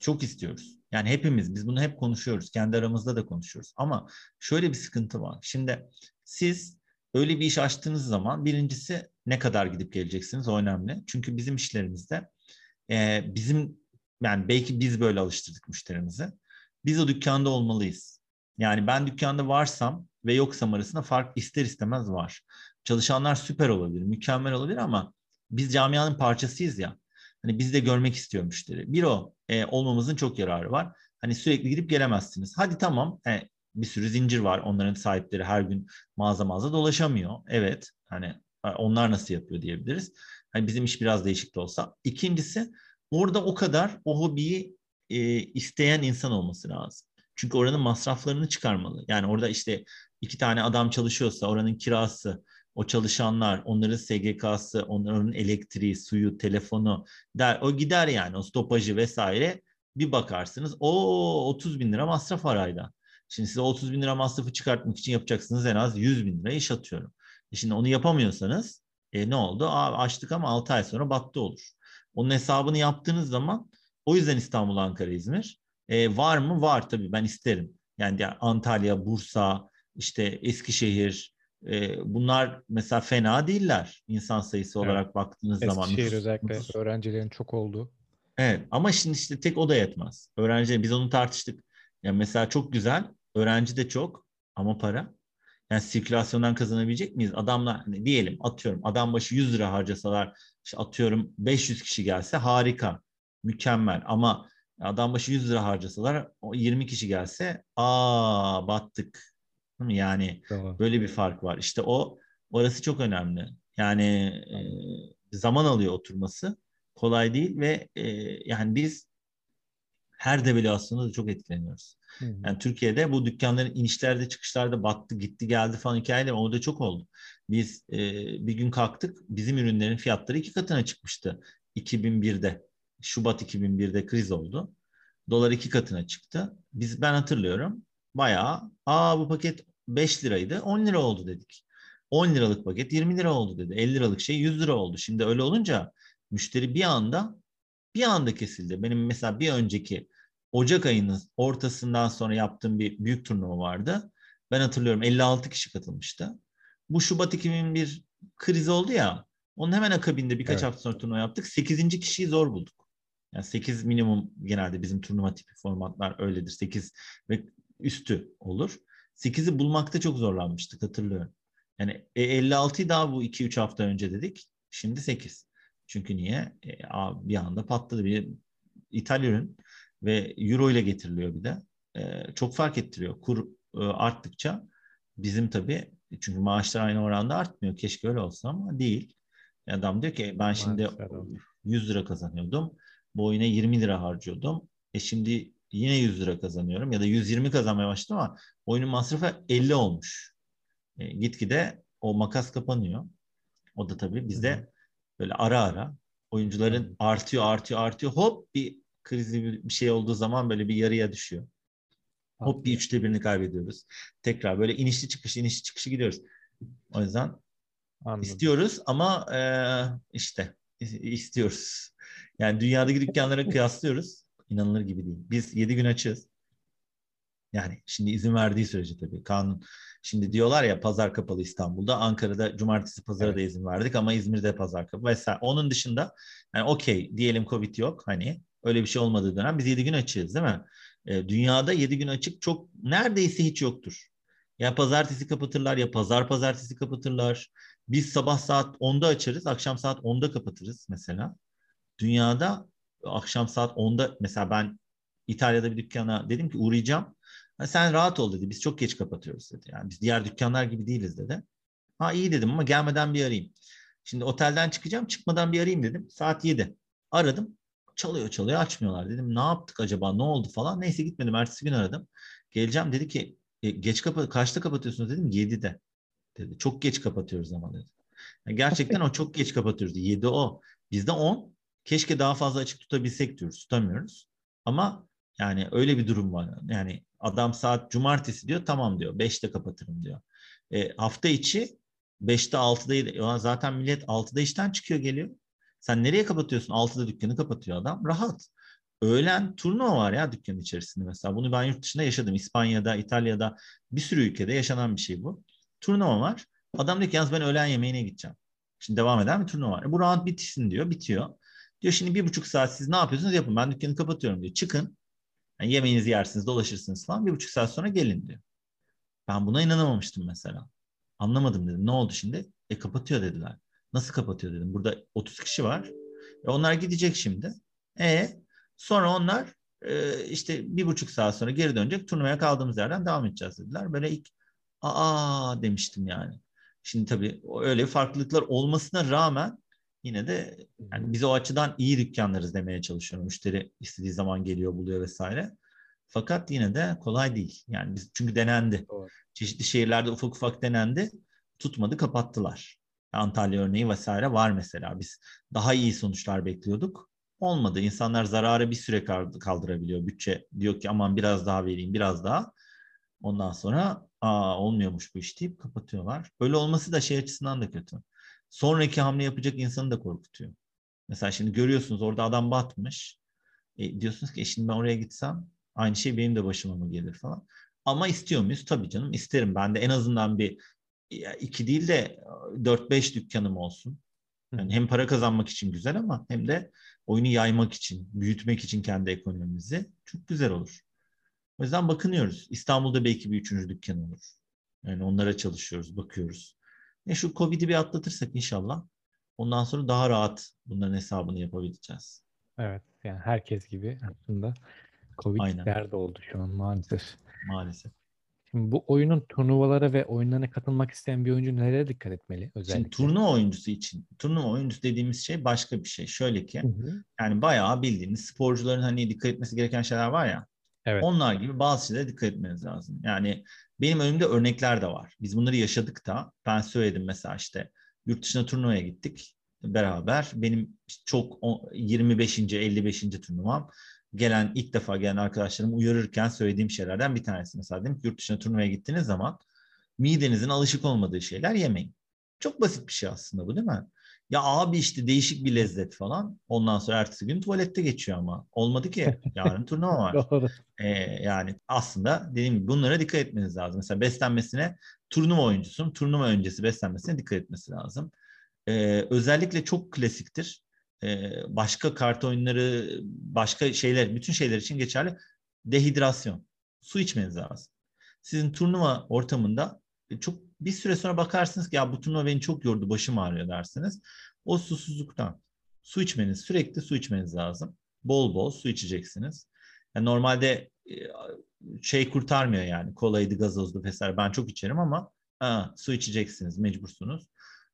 Çok istiyoruz. Yani hepimiz biz bunu hep konuşuyoruz. Kendi aramızda da konuşuyoruz. Ama şöyle bir sıkıntı var. Şimdi siz öyle bir iş açtığınız zaman birincisi ne kadar gidip geleceksiniz o önemli. Çünkü bizim işlerimizde e, bizim yani belki biz böyle alıştırdık müşterimizi. Biz o dükkanda olmalıyız. Yani ben dükkanda varsam ve yoksam arasında fark ister istemez var. Çalışanlar süper olabilir, mükemmel olabilir ama biz camianın parçasıyız ya. Hani biz de görmek istiyor müşteri. Bir o e, olmamızın çok yararı var. Hani sürekli gidip gelemezsiniz. Hadi tamam e, bir sürü zincir var. Onların sahipleri her gün mağaza mağaza dolaşamıyor. Evet hani e, onlar nasıl yapıyor diyebiliriz. Hani bizim iş biraz değişik de olsa. İkincisi orada o kadar o hobiyi e, isteyen insan olması lazım. Çünkü oranın masraflarını çıkarmalı. Yani orada işte iki tane adam çalışıyorsa oranın kirası, o çalışanlar, onların SGK'sı, onların elektriği, suyu, telefonu der, o gider yani o stopajı vesaire bir bakarsınız o 30 bin lira masraf arayla. Şimdi size 30 bin lira masrafı çıkartmak için yapacaksınız en az 100 bin lira iş atıyorum. E şimdi onu yapamıyorsanız e, ne oldu? Aa, açtık ama 6 ay sonra battı olur. Onun hesabını yaptığınız zaman o yüzden İstanbul, Ankara, İzmir. E, var mı? Var tabii ben isterim. Yani Antalya, Bursa, işte Eskişehir, e, bunlar mesela fena değiller insan sayısı evet. olarak baktığınız Eskişehir zaman. Eskişehir özellikle nüfus. öğrencilerin çok olduğu. Evet ama şimdi işte tek o da yetmez. Öğrenci biz onu tartıştık. Yani mesela çok güzel, öğrenci de çok ama para. Yani sirkülasyondan kazanabilecek miyiz? Adamlar hani diyelim atıyorum adam başı 100 lira harcasalar işte atıyorum 500 kişi gelse harika, mükemmel ama adam başı 100 lira harcasalar 20 kişi gelse aa battık yani tamam. böyle bir fark var. İşte o orası çok önemli. Yani e, zaman alıyor oturması. Kolay değil ve e, yani biz her devalüasyonda da çok etkileniyoruz. Hı hı. Yani Türkiye'de bu dükkanların inişlerde çıkışlarda battı gitti geldi falan hikayeler orada çok oldu. Biz e, bir gün kalktık bizim ürünlerin fiyatları iki katına çıkmıştı 2001'de. Şubat 2001'de kriz oldu. Dolar iki katına çıktı. Biz ben hatırlıyorum bayağı aa bu paket 5 liraydı 10 lira oldu dedik. 10 liralık paket 20 lira oldu dedi. 50 liralık şey 100 lira oldu. Şimdi öyle olunca müşteri bir anda bir anda kesildi. Benim mesela bir önceki Ocak ayının ortasından sonra yaptığım bir büyük turnuva vardı. Ben hatırlıyorum 56 kişi katılmıştı. Bu Şubat 2001 kriz oldu ya. Onun hemen akabinde birkaç evet. hafta sonra turnuva yaptık. 8. kişiyi zor bulduk. Yani 8 minimum genelde bizim turnuva tipi formatlar öyledir. 8 ve üstü olur. 8'i bulmakta çok zorlanmıştık hatırlıyorum. Yani e, 56'yı daha bu 2-3 hafta önce dedik. Şimdi 8. Çünkü niye? E, bir anda patladı. Bir İtalya ürün ve euro ile getiriliyor bir de. E, çok fark ettiriyor. Kur e, arttıkça bizim tabii çünkü maaşlar aynı oranda artmıyor. Keşke öyle olsa ama değil. Adam diyor ki ben şimdi 100 lira kazanıyordum. Bu oyuna 20 lira harcıyordum. E şimdi yine 100 lira kazanıyorum ya da 120 kazanmaya başladım ama oyunun masrafı 50 olmuş. E, gitgide o makas kapanıyor. O da tabii bizde böyle ara ara oyuncuların artıyor artıyor artıyor hop bir krizi bir şey olduğu zaman böyle bir yarıya düşüyor. Hop bir üçte birini kaybediyoruz. Tekrar böyle inişli çıkışı inişli çıkışı gidiyoruz. O yüzden Anladım. istiyoruz ama e, işte istiyoruz. Yani dünyadaki dükkanlara kıyaslıyoruz. İnanılır gibi değil. Biz 7 gün açız. Yani şimdi izin verdiği sürece tabii kanun. Şimdi diyorlar ya pazar kapalı İstanbul'da. Ankara'da cumartesi pazara evet. da izin verdik ama İzmir'de pazar kapalı vesaire. Onun dışında yani okey diyelim Covid yok hani öyle bir şey olmadığı dönem biz 7 gün açığız değil mi? E, dünyada 7 gün açık çok neredeyse hiç yoktur. Ya pazartesi kapatırlar ya pazar pazartesi kapatırlar. Biz sabah saat 10'da açarız, akşam saat 10'da kapatırız mesela. Dünyada akşam saat 10'da mesela ben İtalya'da bir dükkana dedim ki uğrayacağım. Ha, sen rahat ol dedi. Biz çok geç kapatıyoruz dedi. Yani biz diğer dükkanlar gibi değiliz dedi. Ha iyi dedim ama gelmeden bir arayayım. Şimdi otelden çıkacağım çıkmadan bir arayayım dedim. Saat 7. Aradım. Çalıyor çalıyor açmıyorlar. Dedim ne yaptık acaba ne oldu falan. Neyse gitmedim. Ertesi gün aradım. Geleceğim dedi ki e, geç kapa kaçta kapatıyorsunuz dedim 7'de. Dedi. Çok geç kapatıyoruz ama dedi. Yani gerçekten o çok geç kapatıyoruz. 7 o. Bizde 10. Keşke daha fazla açık tutabilsek diyoruz. Tutamıyoruz. Ama yani öyle bir durum var. Yani adam saat cumartesi diyor tamam diyor. 5'te kapatırım diyor. E, hafta içi 5'te 6'da zaten millet 6'da işten çıkıyor geliyor. Sen nereye kapatıyorsun? 6'da dükkanı kapatıyor adam. Rahat. Öğlen turnuva var ya dükkanın içerisinde mesela. Bunu ben yurt dışında yaşadım. İspanya'da, İtalya'da bir sürü ülkede yaşanan bir şey bu. Turnuva var. Adam diyor ki yalnız ben öğlen yemeğine gideceğim. Şimdi devam eden bir turnuva var. E, bu round bitsin diyor. Bitiyor. Diyor şimdi bir buçuk saat siz ne yapıyorsunuz yapın. Ben dükkanı kapatıyorum diyor. Çıkın. Yani yemeğinizi yersiniz, dolaşırsınız falan. Bir buçuk saat sonra gelin diyor. Ben buna inanamamıştım mesela. Anlamadım dedim. Ne oldu şimdi? E kapatıyor dediler. Nasıl kapatıyor dedim. Burada 30 kişi var. E onlar gidecek şimdi. E sonra onlar e, işte bir buçuk saat sonra geri dönecek. Turnuvaya kaldığımız yerden devam edeceğiz dediler. Böyle ilk aa demiştim yani. Şimdi tabii öyle farklılıklar olmasına rağmen yine de yani biz o açıdan iyi dükkanlarız demeye çalışıyorum. Müşteri istediği zaman geliyor, buluyor vesaire. Fakat yine de kolay değil. Yani biz çünkü denendi. Doğru. Çeşitli şehirlerde ufak ufak denendi. Tutmadı, kapattılar. Antalya örneği vesaire var mesela. Biz daha iyi sonuçlar bekliyorduk. Olmadı. İnsanlar zararı bir süre kaldırabiliyor. Bütçe diyor ki aman biraz daha vereyim, biraz daha. Ondan sonra aa olmuyormuş bu iş deyip kapatıyorlar. Öyle olması da şey açısından da kötü. Sonraki hamle yapacak insanı da korkutuyor. Mesela şimdi görüyorsunuz orada adam batmış. E, diyorsunuz ki e şimdi ben oraya gitsem aynı şey benim de başıma mı gelir falan. Ama istiyor muyuz? Tabii canım isterim. Ben de en azından bir iki değil de dört beş dükkanım olsun. Yani hem para kazanmak için güzel ama hem de oyunu yaymak için, büyütmek için kendi ekonomimizi çok güzel olur. O yüzden bakınıyoruz. İstanbul'da belki bir üçüncü dükkan olur. Yani onlara çalışıyoruz, bakıyoruz. E şu Covid'i bir atlatırsak inşallah ondan sonra daha rahat bunların hesabını yapabileceğiz. Evet yani herkes gibi aslında Covid Aynen. dert oldu şu an maalesef. Maalesef. Şimdi bu oyunun turnuvalara ve oyunlarına katılmak isteyen bir oyuncu nereye dikkat etmeli özellikle? Şimdi turnuva oyuncusu için, turnuva oyuncusu dediğimiz şey başka bir şey. Şöyle ki, hı hı. yani bayağı bildiğiniz sporcuların hani dikkat etmesi gereken şeyler var ya. Evet. Onlar gibi bazı şeylere dikkat etmeniz lazım. Yani benim önümde örnekler de var. Biz bunları yaşadık da. Ben söyledim mesela işte yurt dışına turnuvaya gittik beraber. Benim çok 25. 55. turnuvam gelen ilk defa gelen arkadaşlarım uyarırken söylediğim şeylerden bir tanesi. Mesela dedim ki yurt dışına turnuvaya gittiğiniz zaman midenizin alışık olmadığı şeyler yemeyin. Çok basit bir şey aslında bu değil mi? Ya abi işte değişik bir lezzet falan. Ondan sonra ertesi gün tuvalette geçiyor ama. Olmadı ki. Yarın turnuva var. Doğru. Ee, yani aslında dediğim gibi bunlara dikkat etmeniz lazım. Mesela beslenmesine turnuva oyuncusun. Turnuva öncesi beslenmesine dikkat etmesi lazım. Ee, özellikle çok klasiktir. Ee, başka kart oyunları, başka şeyler, bütün şeyler için geçerli. Dehidrasyon. Su içmeniz lazım. Sizin turnuva ortamında çok bir süre sonra bakarsınız ki ya bu turnuva beni çok yordu, başım ağrıyor dersiniz. O susuzluktan. Su içmeniz, sürekli su içmeniz lazım. Bol bol su içeceksiniz. Yani normalde e, şey kurtarmıyor yani. Kolaydı, gazozdu vesaire. Ben çok içerim ama ha, su içeceksiniz, mecbursunuz.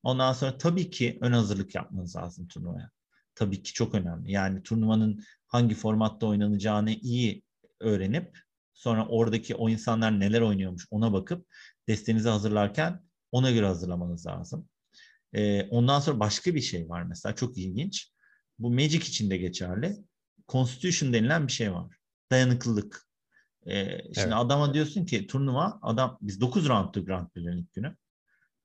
Ondan sonra tabii ki ön hazırlık yapmanız lazım turnuvaya. Tabii ki çok önemli. Yani turnuvanın hangi formatta oynanacağını iyi öğrenip sonra oradaki o insanlar neler oynuyormuş ona bakıp destenizi hazırlarken ona göre hazırlamanız lazım. Ee, ondan sonra başka bir şey var mesela çok ilginç. Bu Magic için de geçerli. Constitution denilen bir şey var. Dayanıklılık. Ee, şimdi evet. adama diyorsun ki turnuva adam biz 9 round'tu Grand Prix'lerin ilk günü.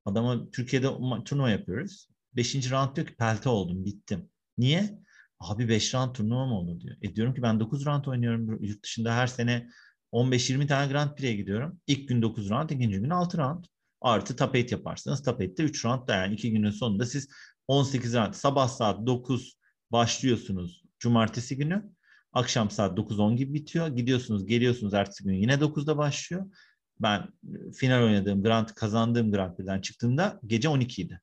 Adama Türkiye'de turnuva yapıyoruz. 5. round diyor ki pelte oldum bittim. Niye? Abi 5 round turnuva mı olur diyor. E diyorum ki ben 9 round oynuyorum yurt dışında her sene 15-20 tane Grand Prix'e gidiyorum. İlk gün 9 round, ikinci gün 6 round. Artı 8 yaparsanız 8'de 3 round da yani 2 günün sonunda siz 18 round sabah saat 9 başlıyorsunuz cumartesi günü. Akşam saat 9-10 gibi bitiyor. Gidiyorsunuz, geliyorsunuz ertesi gün yine 9'da başlıyor. Ben final oynadığım Grand kazandığım Grand Prix'den çıktığımda gece 12 idi.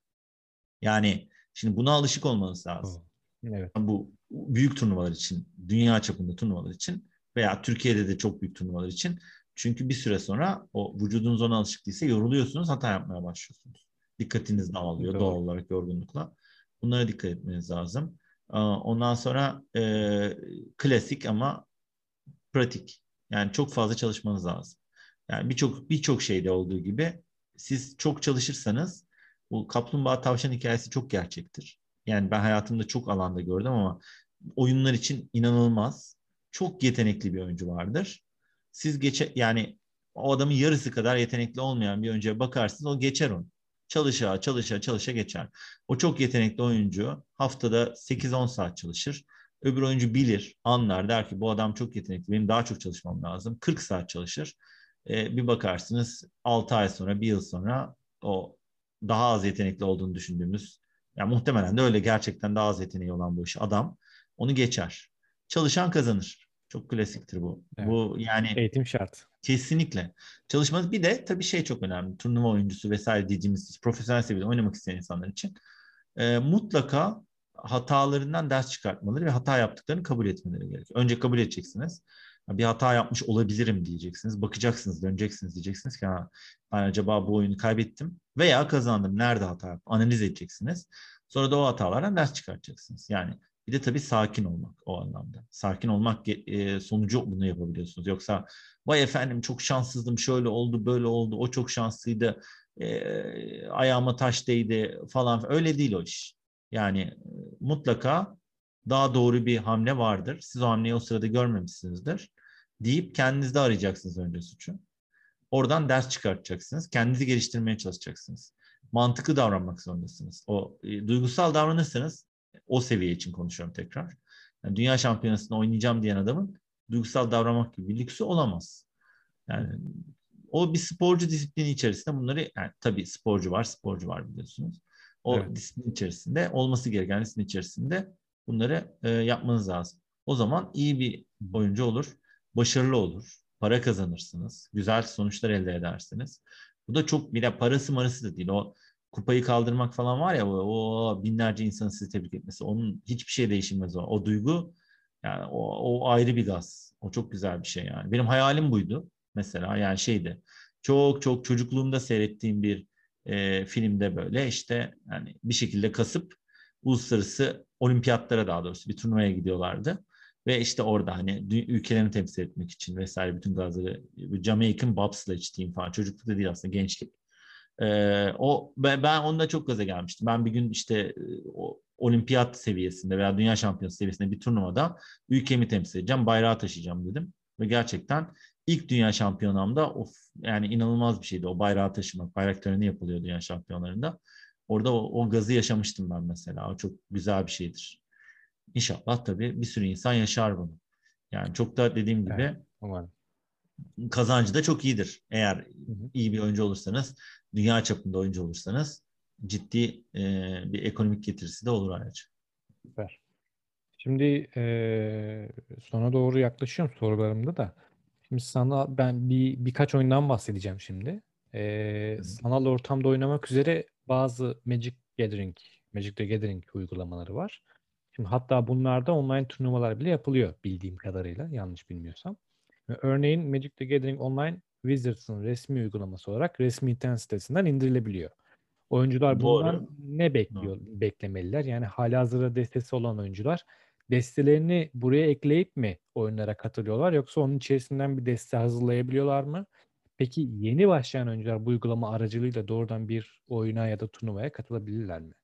Yani şimdi buna alışık olmanız lazım. Evet. Bu büyük turnuvalar için, dünya çapında turnuvalar için veya Türkiye'de de çok büyük turnuvalar için. Çünkü bir süre sonra o vücudunuz ona alışık değilse yoruluyorsunuz, hata yapmaya başlıyorsunuz. Dikkatiniz dağılıyor Doğru. doğal olarak yorgunlukla. Bunlara dikkat etmeniz lazım. Ondan sonra e, klasik ama pratik. Yani çok fazla çalışmanız lazım. Yani birçok birçok şeyde olduğu gibi siz çok çalışırsanız bu kaplumbağa tavşan hikayesi çok gerçektir. Yani ben hayatımda çok alanda gördüm ama oyunlar için inanılmaz. Çok yetenekli bir oyuncu vardır. Siz geçe yani o adamın yarısı kadar yetenekli olmayan bir oyuncuya bakarsınız o geçer onu. Çalışa çalışa çalışa geçer. O çok yetenekli oyuncu haftada 8-10 saat çalışır. Öbür oyuncu bilir, anlar, der ki bu adam çok yetenekli, benim daha çok çalışmam lazım. 40 saat çalışır. Ee, bir bakarsınız 6 ay sonra, bir yıl sonra o daha az yetenekli olduğunu düşündüğümüz, yani muhtemelen de öyle gerçekten daha az yeteneği olan bu iş adam onu geçer. Çalışan kazanır. Çok klasiktir bu. Evet. Bu yani Eğitim şart. Kesinlikle. Çalışmanız bir de tabii şey çok önemli. Turnuva oyuncusu vesaire dediğimiz profesyonel seviyede oynamak isteyen insanlar için e, mutlaka hatalarından ders çıkartmaları ve hata yaptıklarını kabul etmeleri gerekiyor. Önce kabul edeceksiniz. Bir hata yapmış olabilirim diyeceksiniz. Bakacaksınız, döneceksiniz diyeceksiniz ki ha, ben acaba bu oyunu kaybettim veya kazandım. Nerede hata yaptım? Analiz edeceksiniz. Sonra da o hatalardan ders çıkartacaksınız. Yani bir de tabii sakin olmak o anlamda. Sakin olmak e, sonucu bunu yapabiliyorsunuz. Yoksa vay efendim çok şanssızdım şöyle oldu böyle oldu o çok şanslıydı e, ayağıma taş değdi falan öyle değil o iş. Yani e, mutlaka daha doğru bir hamle vardır. Siz o hamleyi o sırada görmemişsinizdir. Deyip kendinizde arayacaksınız önce suçu. Oradan ders çıkartacaksınız. Kendinizi geliştirmeye çalışacaksınız. Mantıklı davranmak zorundasınız. O e, duygusal davranırsanız o seviye için konuşuyorum tekrar. Yani dünya şampiyonasında oynayacağım diyen adamın duygusal davranmak gibi bir lüksü olamaz. Yani o bir sporcu disiplini içerisinde bunları yani tabii sporcu var, sporcu var biliyorsunuz. O evet. disiplin içerisinde olması gereken disiplin içerisinde bunları e, yapmanız lazım. O zaman iyi bir oyuncu olur, başarılı olur, para kazanırsınız, güzel sonuçlar elde edersiniz. Bu da çok bir de parası marası da değil. O kupayı kaldırmak falan var ya o, binlerce insanın sizi tebrik etmesi. Onun hiçbir şey değişmez o. O duygu yani o, o ayrı bir gaz. O çok güzel bir şey yani. Benim hayalim buydu mesela yani şeydi. Çok çok çocukluğumda seyrettiğim bir e, filmde böyle işte yani bir şekilde kasıp uluslararası olimpiyatlara daha doğrusu bir turnuvaya gidiyorlardı. Ve işte orada hani ülkelerini temsil etmek için vesaire bütün gazları Jamaican bobsledge team falan çocuklukta değil aslında gençlik. Ee, o ben, ben onda çok gaza gelmiştim. Ben bir gün işte o, olimpiyat seviyesinde veya dünya şampiyonası seviyesinde bir turnuvada ülkemi temsil edeceğim, bayrağı taşıyacağım dedim. Ve gerçekten ilk dünya şampiyonamda of yani inanılmaz bir şeydi o bayrağı taşımak. Bayrak töreni yapılıyor dünya şampiyonlarında. Orada o, o gazı yaşamıştım ben mesela. O çok güzel bir şeydir. İnşallah tabii bir sürü insan yaşar bunu. Yani çok da dediğim gibi evet, umarım. kazancı da çok iyidir. Eğer hı hı. iyi bir oyuncu olursanız, dünya çapında oyuncu olursanız ciddi e, bir ekonomik getirisi de olur ayrıca. Süper. Şimdi e, sona doğru yaklaşıyorum sorularımda da. Şimdi sana ben bir birkaç oyundan bahsedeceğim şimdi. E, sanal ortamda oynamak üzere bazı Magic Gathering, Magic the Gathering uygulamaları var. Şimdi hatta bunlarda online turnuvalar bile yapılıyor bildiğim kadarıyla yanlış bilmiyorsam. Örneğin Magic the Gathering Online Wizards'ın resmi uygulaması olarak resmi internet sitesinden indirilebiliyor. Oyuncular bundan Doğru. ne bekliyor, Doğru. beklemeliler? Yani halihazırda destesi olan oyuncular destelerini buraya ekleyip mi oyunlara katılıyorlar yoksa onun içerisinden bir deste hazırlayabiliyorlar mı? Peki yeni başlayan oyuncular bu uygulama aracılığıyla doğrudan bir oyuna ya da turnuvaya katılabilirler mi?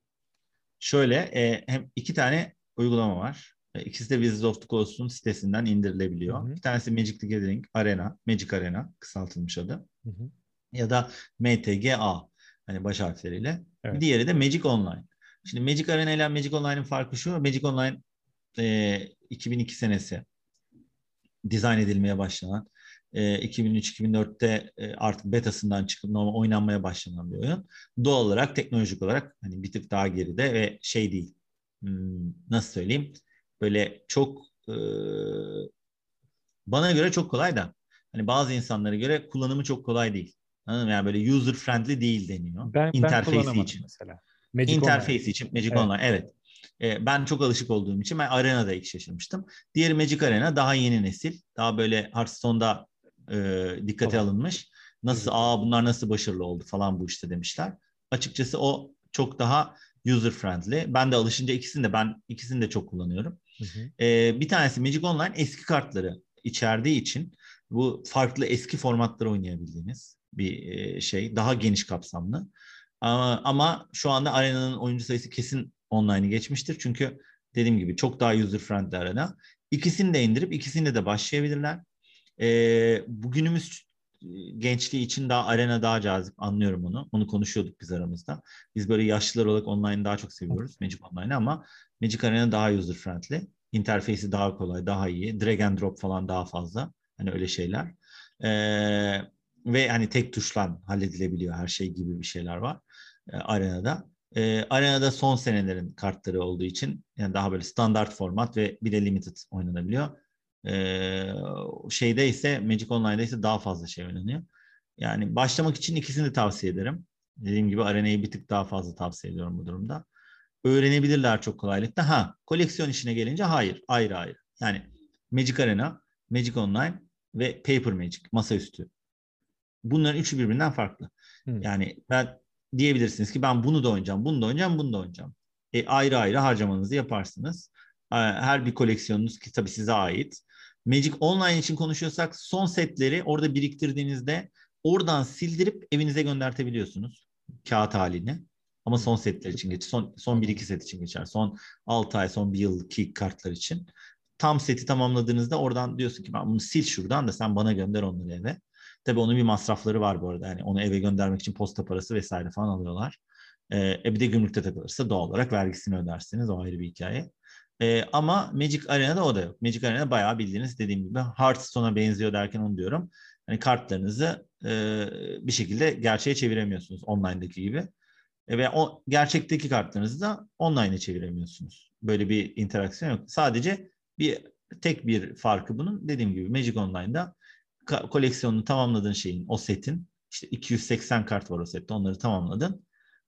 Şöyle e, hem iki tane uygulama var. E, ikisi de Wizards of the Coast'un sitesinden indirilebiliyor. Hı hı. Bir tanesi Magic the Gathering Arena, Magic Arena kısaltılmış adı. Hı hı. Ya da MTGA hani baş harfleriyle. Evet. Diğeri de Magic Online. Şimdi Magic Arena ile Magic Online'ın farkı şu. Magic Online e, 2002 senesi dizayn edilmeye başlanan e, 2003-2004'te e, artık betasından çıkıp normal oynanmaya başlanan bir oyun. Doğal olarak teknolojik olarak hani bir tık daha geride ve şey değil hmm, nasıl söyleyeyim böyle çok e, bana göre çok kolay da hani bazı insanlara göre kullanımı çok kolay değil. Anladın mı? Yani böyle user friendly değil deniyor. Ben, ben Interface'i kullanamadım için. mesela. Magic Interface Online. için Magic Evet. Online evet. Ee, ben çok alışık olduğum için ben Arena'da ilk şaşırmıştım. Diğeri Magic Arena daha yeni nesil. Daha böyle Hearthstone'da e, dikkate Tamam. alınmış. Nasıl Güzel. aa bunlar nasıl başarılı oldu falan bu işte demişler. Açıkçası o çok daha user friendly. Ben de alışınca ikisini de ben ikisini de çok kullanıyorum. Hı hı. Ee, bir tanesi Magic Online eski kartları içerdiği için bu farklı eski formatları oynayabildiğiniz bir e, şey. Daha geniş kapsamlı. Ama, ama şu anda arenanın oyuncu sayısı kesin online'ı geçmiştir. Çünkü dediğim gibi çok daha user friendly arena. İkisini de indirip ikisini de başlayabilirler. Ee, bugünümüz e, gençliği için daha arena daha cazip anlıyorum onu. Onu konuşuyorduk biz aramızda. Biz böyle yaşlılar olarak online daha çok seviyoruz Magic Online'ı ama Magic Arena daha user friendly. İnterfeysi daha kolay, daha iyi. Drag and drop falan daha fazla. Hani öyle şeyler. Ee, ve hani tek tuşla halledilebiliyor her şey gibi bir şeyler var e, Arena'da. E, Arena'da son senelerin kartları olduğu için yani daha böyle standart format ve bir de limited oynanabiliyor. E, şeyde ise Magic Online'da ise daha fazla şey oynanıyor. Yani başlamak için ikisini de tavsiye ederim. Dediğim gibi Arena'yı bir tık daha fazla tavsiye ediyorum bu durumda. Öğrenebilirler çok kolaylıkla. Ha, koleksiyon işine gelince hayır, ayrı ayrı. Yani Magic Arena, Magic Online ve Paper Magic, masaüstü. Bunların üçü birbirinden farklı. Hı. Yani ben diyebilirsiniz ki ben bunu da oynayacağım, bunu da oynayacağım, bunu da oynayacağım. E, ayrı ayrı harcamanızı yaparsınız. E, Her bir koleksiyonunuz ki tabii size ait. Magic Online için konuşuyorsak son setleri orada biriktirdiğinizde oradan sildirip evinize göndertebiliyorsunuz. Kağıt halini. Ama son setler için geçer. Son, son 1-2 set için geçer. Son 6 ay, son 1 yılki kartlar için. Tam seti tamamladığınızda oradan diyorsun ki ben bunu sil şuradan da sen bana gönder onları eve. Tabii onun bir masrafları var bu arada. Yani onu eve göndermek için posta parası vesaire falan alıyorlar. Ee, e bir de gümrükte takılırsa doğal olarak vergisini ödersiniz. O ayrı bir hikaye. Ee, ama Magic Arena'da o da yok. Magic Arena bayağı bildiğiniz dediğim gibi Hearthstone'a benziyor derken onu diyorum. Hani kartlarınızı e, bir şekilde gerçeğe çeviremiyorsunuz online'daki gibi. E, ve o gerçekteki kartlarınızı da online'e çeviremiyorsunuz. Böyle bir interaksiyon yok. Sadece bir tek bir farkı bunun dediğim gibi Magic Online'da koleksiyonunu tamamladığın şeyin, o setin işte 280 kart var o sette onları tamamladın.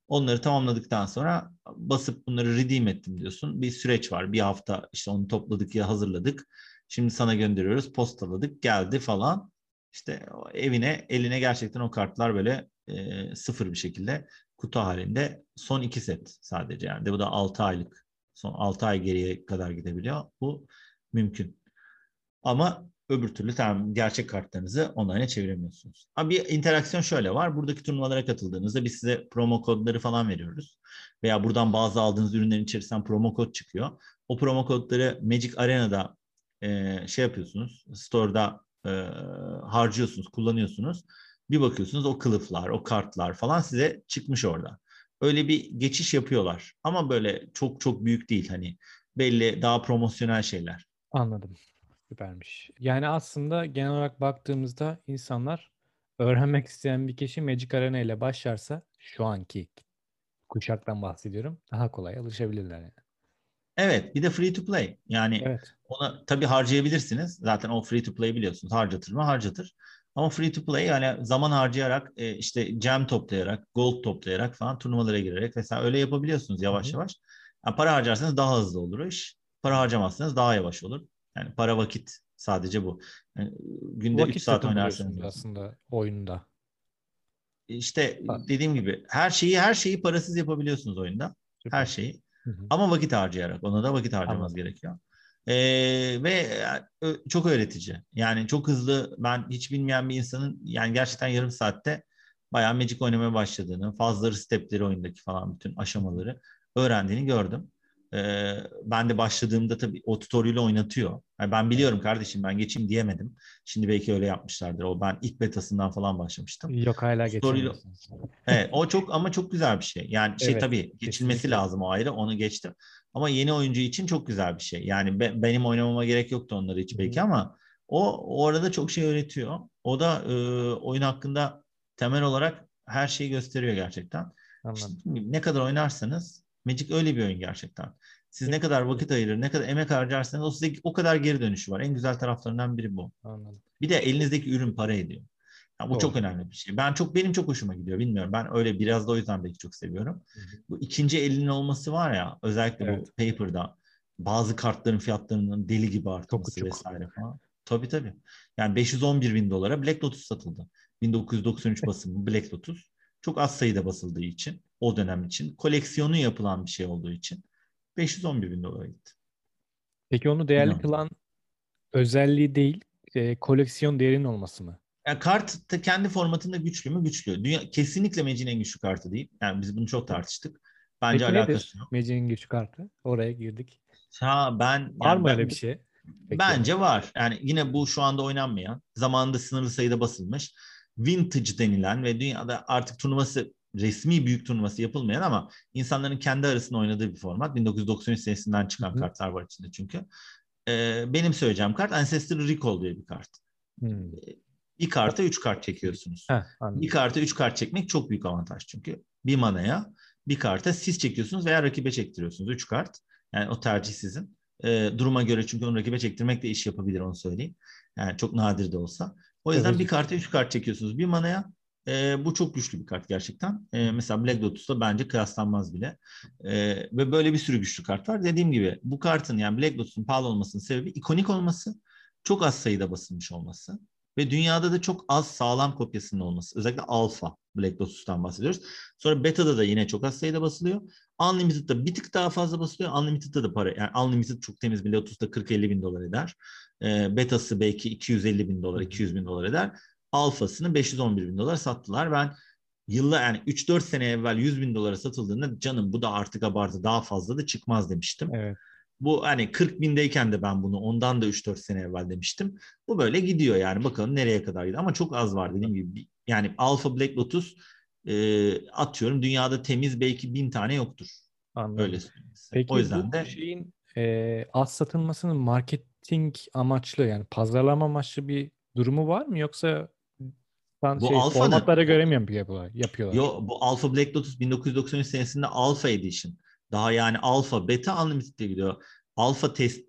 Onları tamamladıktan sonra basıp bunları redeem ettim diyorsun. Bir süreç var. Bir hafta işte onu topladık ya hazırladık. Şimdi sana gönderiyoruz. Postaladık. Geldi falan. İşte evine, eline gerçekten o kartlar böyle e, sıfır bir şekilde kutu halinde son iki set sadece yani. De bu da 6 aylık. Son 6 ay geriye kadar gidebiliyor. Bu mümkün. Ama öbür türlü tamam gerçek kartlarınızı online'a çeviremiyorsunuz. Ama bir interaksiyon şöyle var. Buradaki turnuvalara katıldığınızda biz size promo kodları falan veriyoruz. Veya buradan bazı aldığınız ürünlerin içerisinden promo kod çıkıyor. O promo kodları Magic Arena'da e, şey yapıyorsunuz. Store'da e, harcıyorsunuz, kullanıyorsunuz. Bir bakıyorsunuz o kılıflar, o kartlar falan size çıkmış orada. Öyle bir geçiş yapıyorlar. Ama böyle çok çok büyük değil hani belli daha promosyonel şeyler. Anladım. Süpermiş. Yani aslında genel olarak baktığımızda insanlar öğrenmek isteyen bir kişi Magic Arena ile başlarsa şu anki kuşaktan bahsediyorum. Daha kolay alışabilirler yani. Evet, bir de free to play. Yani Evet. ona tabii harcayabilirsiniz. Zaten o free to play biliyorsunuz. Harcatır mı? Harcatır. Ama free to play yani zaman harcayarak e, işte gem toplayarak, gold toplayarak falan turnuvalara girerek vesaire öyle yapabiliyorsunuz yavaş Hı yavaş. Yani para harcarsanız daha hızlı olur iş. Para harcamazsanız daha yavaş olur. Yani para vakit sadece bu. Yani günde 3 Vakit saat satın oynarsanız. aslında oyunda. İşte Ha. dediğim gibi her şeyi her şeyi parasız yapabiliyorsunuz oyunda. Süper. Her şeyi. Hı hı. Ama vakit harcayarak. Ona da vakit harcamanız Anladım. gerekiyor. Ee, ve çok öğretici. Yani çok hızlı ben hiç bilmeyen bir insanın yani gerçekten yarım saatte bayağı Magic oynamaya başladığını, fazları, stepleri oyundaki falan bütün aşamaları öğrendiğini gördüm. Ee, ben de başladığımda tabii o tutorial'ı oynatıyor. Yani ben biliyorum kardeşim ben geçeyim diyemedim. Şimdi belki öyle yapmışlardır. O ben ilk betasından falan başlamıştım. Yok hala geçemiyorsunuz. Evet, o çok ama çok güzel bir şey. Yani şey Evet, tabii geçilmesi kesinlikle. lazım o ayrı. Onu geçtim. Ama yeni oyuncu için çok güzel bir şey. Yani be- benim oynamama gerek yoktu onları hiç belki ama o orada çok şey öğretiyor. O da e, oyun hakkında temel olarak her şeyi gösteriyor gerçekten. İşte ne kadar oynarsanız Magic öyle bir oyun gerçekten. Siz ne kadar vakit ayırır, ne kadar emek harcarsanız o size o kadar geri dönüşü var. En güzel taraflarından biri bu. Anladım. Bir de elinizdeki ürün para ediyor. Yani bu Doğru. çok önemli bir şey. Ben çok benim çok hoşuma gidiyor. Bilmiyorum. Ben öyle biraz da o yüzden belki çok seviyorum. Hı hı. Bu ikinci elinin olması var ya özellikle Evet. bu paper'da bazı kartların fiyatlarının deli gibi artması uçuk. vesaire falan. Tabii tabii. Yani 511 bin dolara Black Lotus satıldı. 1993 basımı Black Lotus. Çok az sayıda basıldığı için o dönem için koleksiyonu yapılan bir şey olduğu için 511 bin dolara gitti. Peki onu değerli kılan özelliği değil, e, koleksiyon değerinin olması mı? Yani kart kendi formatında güçlü mü? Güçlü. Dünya, kesinlikle Magic'in en güçlü kartı değil. Yani biz bunu çok tartıştık. Bence Peki alakası nedir yok. Magic'in güç kartı? Oraya girdik. Ha ben Var yani mı ben- öyle bir şey? Peki. Bence var. Yani yine bu şu anda oynanmayan, zamanında sınırlı sayıda basılmış, vintage denilen ve dünyada artık turnuvası resmi büyük turnuvası yapılmayan ama insanların kendi arasında oynadığı bir format. 1993 senesinden çıkan Hı hı. kartlar var içinde çünkü. Ee, benim söyleyeceğim kart Ancestor Recall diye bir kart. Hmm. Bir karta 3 kart çekiyorsunuz. Heh, anladım. Bir karta 3 kart çekmek çok büyük avantaj çünkü. Bir manaya bir karta siz çekiyorsunuz veya rakibe çektiriyorsunuz. 3 kart. Yani o tercih sizin. Ee, duruma göre çünkü onu rakibe çektirmek de iş yapabilir onu söyleyeyim. Yani çok nadir de olsa. O yüzden Evet. bir karta 3 kart çekiyorsunuz. Bir manaya e, bu çok güçlü bir kart gerçekten. E, mesela Black Lotus'ta bence kıyaslanmaz bile. E, ve böyle bir sürü güçlü kart var. Dediğim gibi bu kartın yani Black Lotus'un pahalı olmasının sebebi ikonik olması, çok az sayıda basılmış olması ve dünyada da çok az sağlam kopyasının olması. Özellikle alfa Black Lotus'tan bahsediyoruz. Sonra beta'da da yine çok az sayıda basılıyor. Unlimited'da bir tık daha fazla basılıyor. Unlimited'da da para. Yani Unlimited çok temiz bir Lotus'ta 40-50 bin dolar eder. E, beta'sı belki 250 bin dolar, 200 bin dolar eder. Alfasını 511 bin dolar sattılar. Ben yılla yani 3-4 sene evvel 100 bin dolara satıldığında canım bu da artık abartı daha fazla da çıkmaz demiştim. Evet. Bu hani 40 bindeyken de ben bunu ondan da 3-4 sene evvel demiştim. Bu böyle gidiyor yani bakalım nereye kadar gidiyor. Ama çok az var dediğim gibi. Yani Alpha Black Lotus e, atıyorum dünyada temiz belki bin tane yoktur. Anladım. Öyle. Peki o yüzden bu de şeyin e, az satılmasının marketing amaçlı yani pazarlama amaçlı bir durumu var mı yoksa ben Bu şey, Alpha'nın- formatlara göre mi yapıyorlar? yapıyorlar? Yo, bu Alpha Black Lotus 1993 senesinde Alpha Edition. Daha yani Alpha, Beta Unlimited diye gidiyor. Alpha test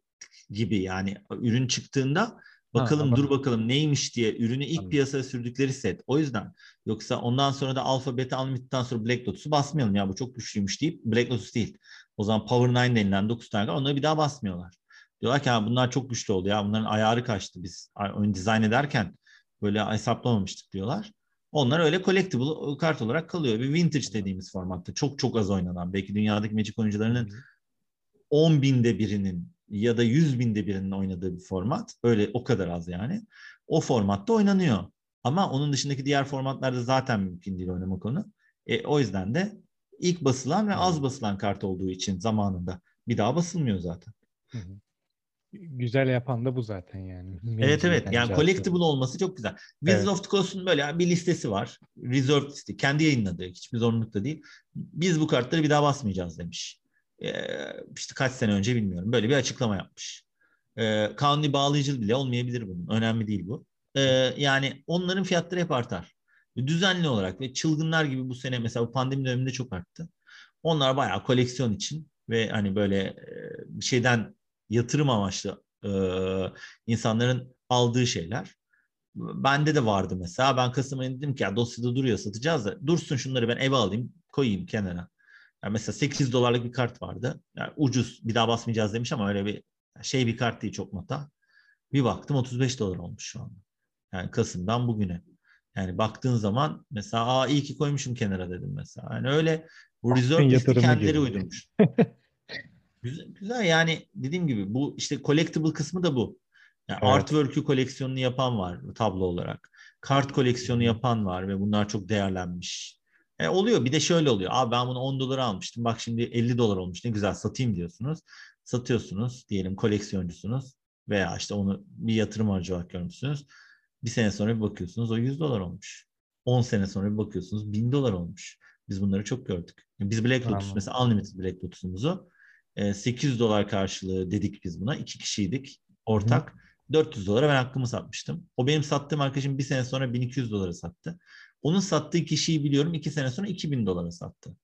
gibi yani ürün çıktığında bakalım anladım. dur bakalım neymiş diye ürünü ilk Anladım. piyasaya sürdükleri set. O yüzden yoksa ondan sonra da Alpha, Beta Unlimited'dan sonra Black Lotus'u basmayalım ya bu çok güçlüymüş deyip Black Lotus değil. O zaman Power 9 denilen 9 tane onları bir daha basmıyorlar. Diyorlar ki "Ha, bunlar çok güçlü oldu ya bunların ayarı kaçtı biz oyun dizayn ederken böyle hesaplamamıştık diyorlar. Onlar öyle collectible kart olarak kalıyor. Bir vintage dediğimiz formatta çok çok az oynanan belki dünyadaki Magic oyuncularının 10 binde birinin ya da 100 binde birinin oynadığı bir format. Öyle o kadar az yani. O formatta oynanıyor. Ama onun dışındaki diğer formatlarda zaten mümkün değil oynamak onu. E, o yüzden de ilk basılan ve az basılan kart olduğu için zamanında bir daha basılmıyor zaten. Hı hı. Güzel yapan da bu zaten yani. Evet evet yani aslında. collectible olması çok güzel. Wizards Evet. of the Coast'un böyle bir listesi var. Reserve listi. Kendi yayınladığı. Hiçbir zorunluluk da değil. Biz bu kartları bir daha basmayacağız demiş. Ee, işte kaç sene önce bilmiyorum. Böyle bir açıklama yapmış. Ee, kanuni bağlayıcı bile olmayabilir bunun. Önemli değil bu. Ee, yani onların fiyatları hep artar. Düzenli olarak ve çılgınlar gibi bu sene mesela bu pandemi döneminde çok arttı. Onlar bayağı koleksiyon için ve hani böyle e, bir şeyden yatırım amaçlı e, insanların aldığı şeyler. Bende de vardı mesela. Ben Kasım ayında dedim ki ya dosyada duruyor satacağız da dursun şunları ben eve alayım koyayım kenara. Yani mesela 8 dolarlık bir kart vardı. Yani ucuz bir daha basmayacağız demiş ama öyle bir şey bir kart değil çok nota. Bir baktım 35 dolar olmuş şu anda. Yani Kasım'dan bugüne. Yani baktığın zaman mesela aa iyi ki koymuşum kenara dedim mesela. Yani öyle bu yatırımı kendileri gibi. uydurmuş. Güzel, güzel yani dediğim gibi bu işte collectible kısmı da bu. Yani Evet. artwork'ü koleksiyonunu yapan var tablo olarak. Kart koleksiyonu yapan var ve bunlar çok değerlenmiş. E, oluyor bir de şöyle oluyor. Abi ben bunu 10 dolara almıştım. Bak şimdi 50 dolar olmuş. Ne güzel satayım diyorsunuz. Satıyorsunuz diyelim koleksiyoncusunuz veya işte onu bir yatırım aracı olarak görmüşsünüz. Bir sene sonra bir bakıyorsunuz o 100 dolar olmuş. 10 sene sonra bir bakıyorsunuz 1000 dolar olmuş. Biz bunları çok gördük. Biz Black Lotus Anladım. mesela Unlimited Black Lotus'umuzu 800 dolar karşılığı dedik biz buna. İki kişiydik ortak. 400 dolara ben hakkımı satmıştım. O benim sattığım arkadaşım bir sene sonra 1200 dolara sattı. Onun sattığı kişiyi biliyorum iki sene sonra 2000 dolara sattı.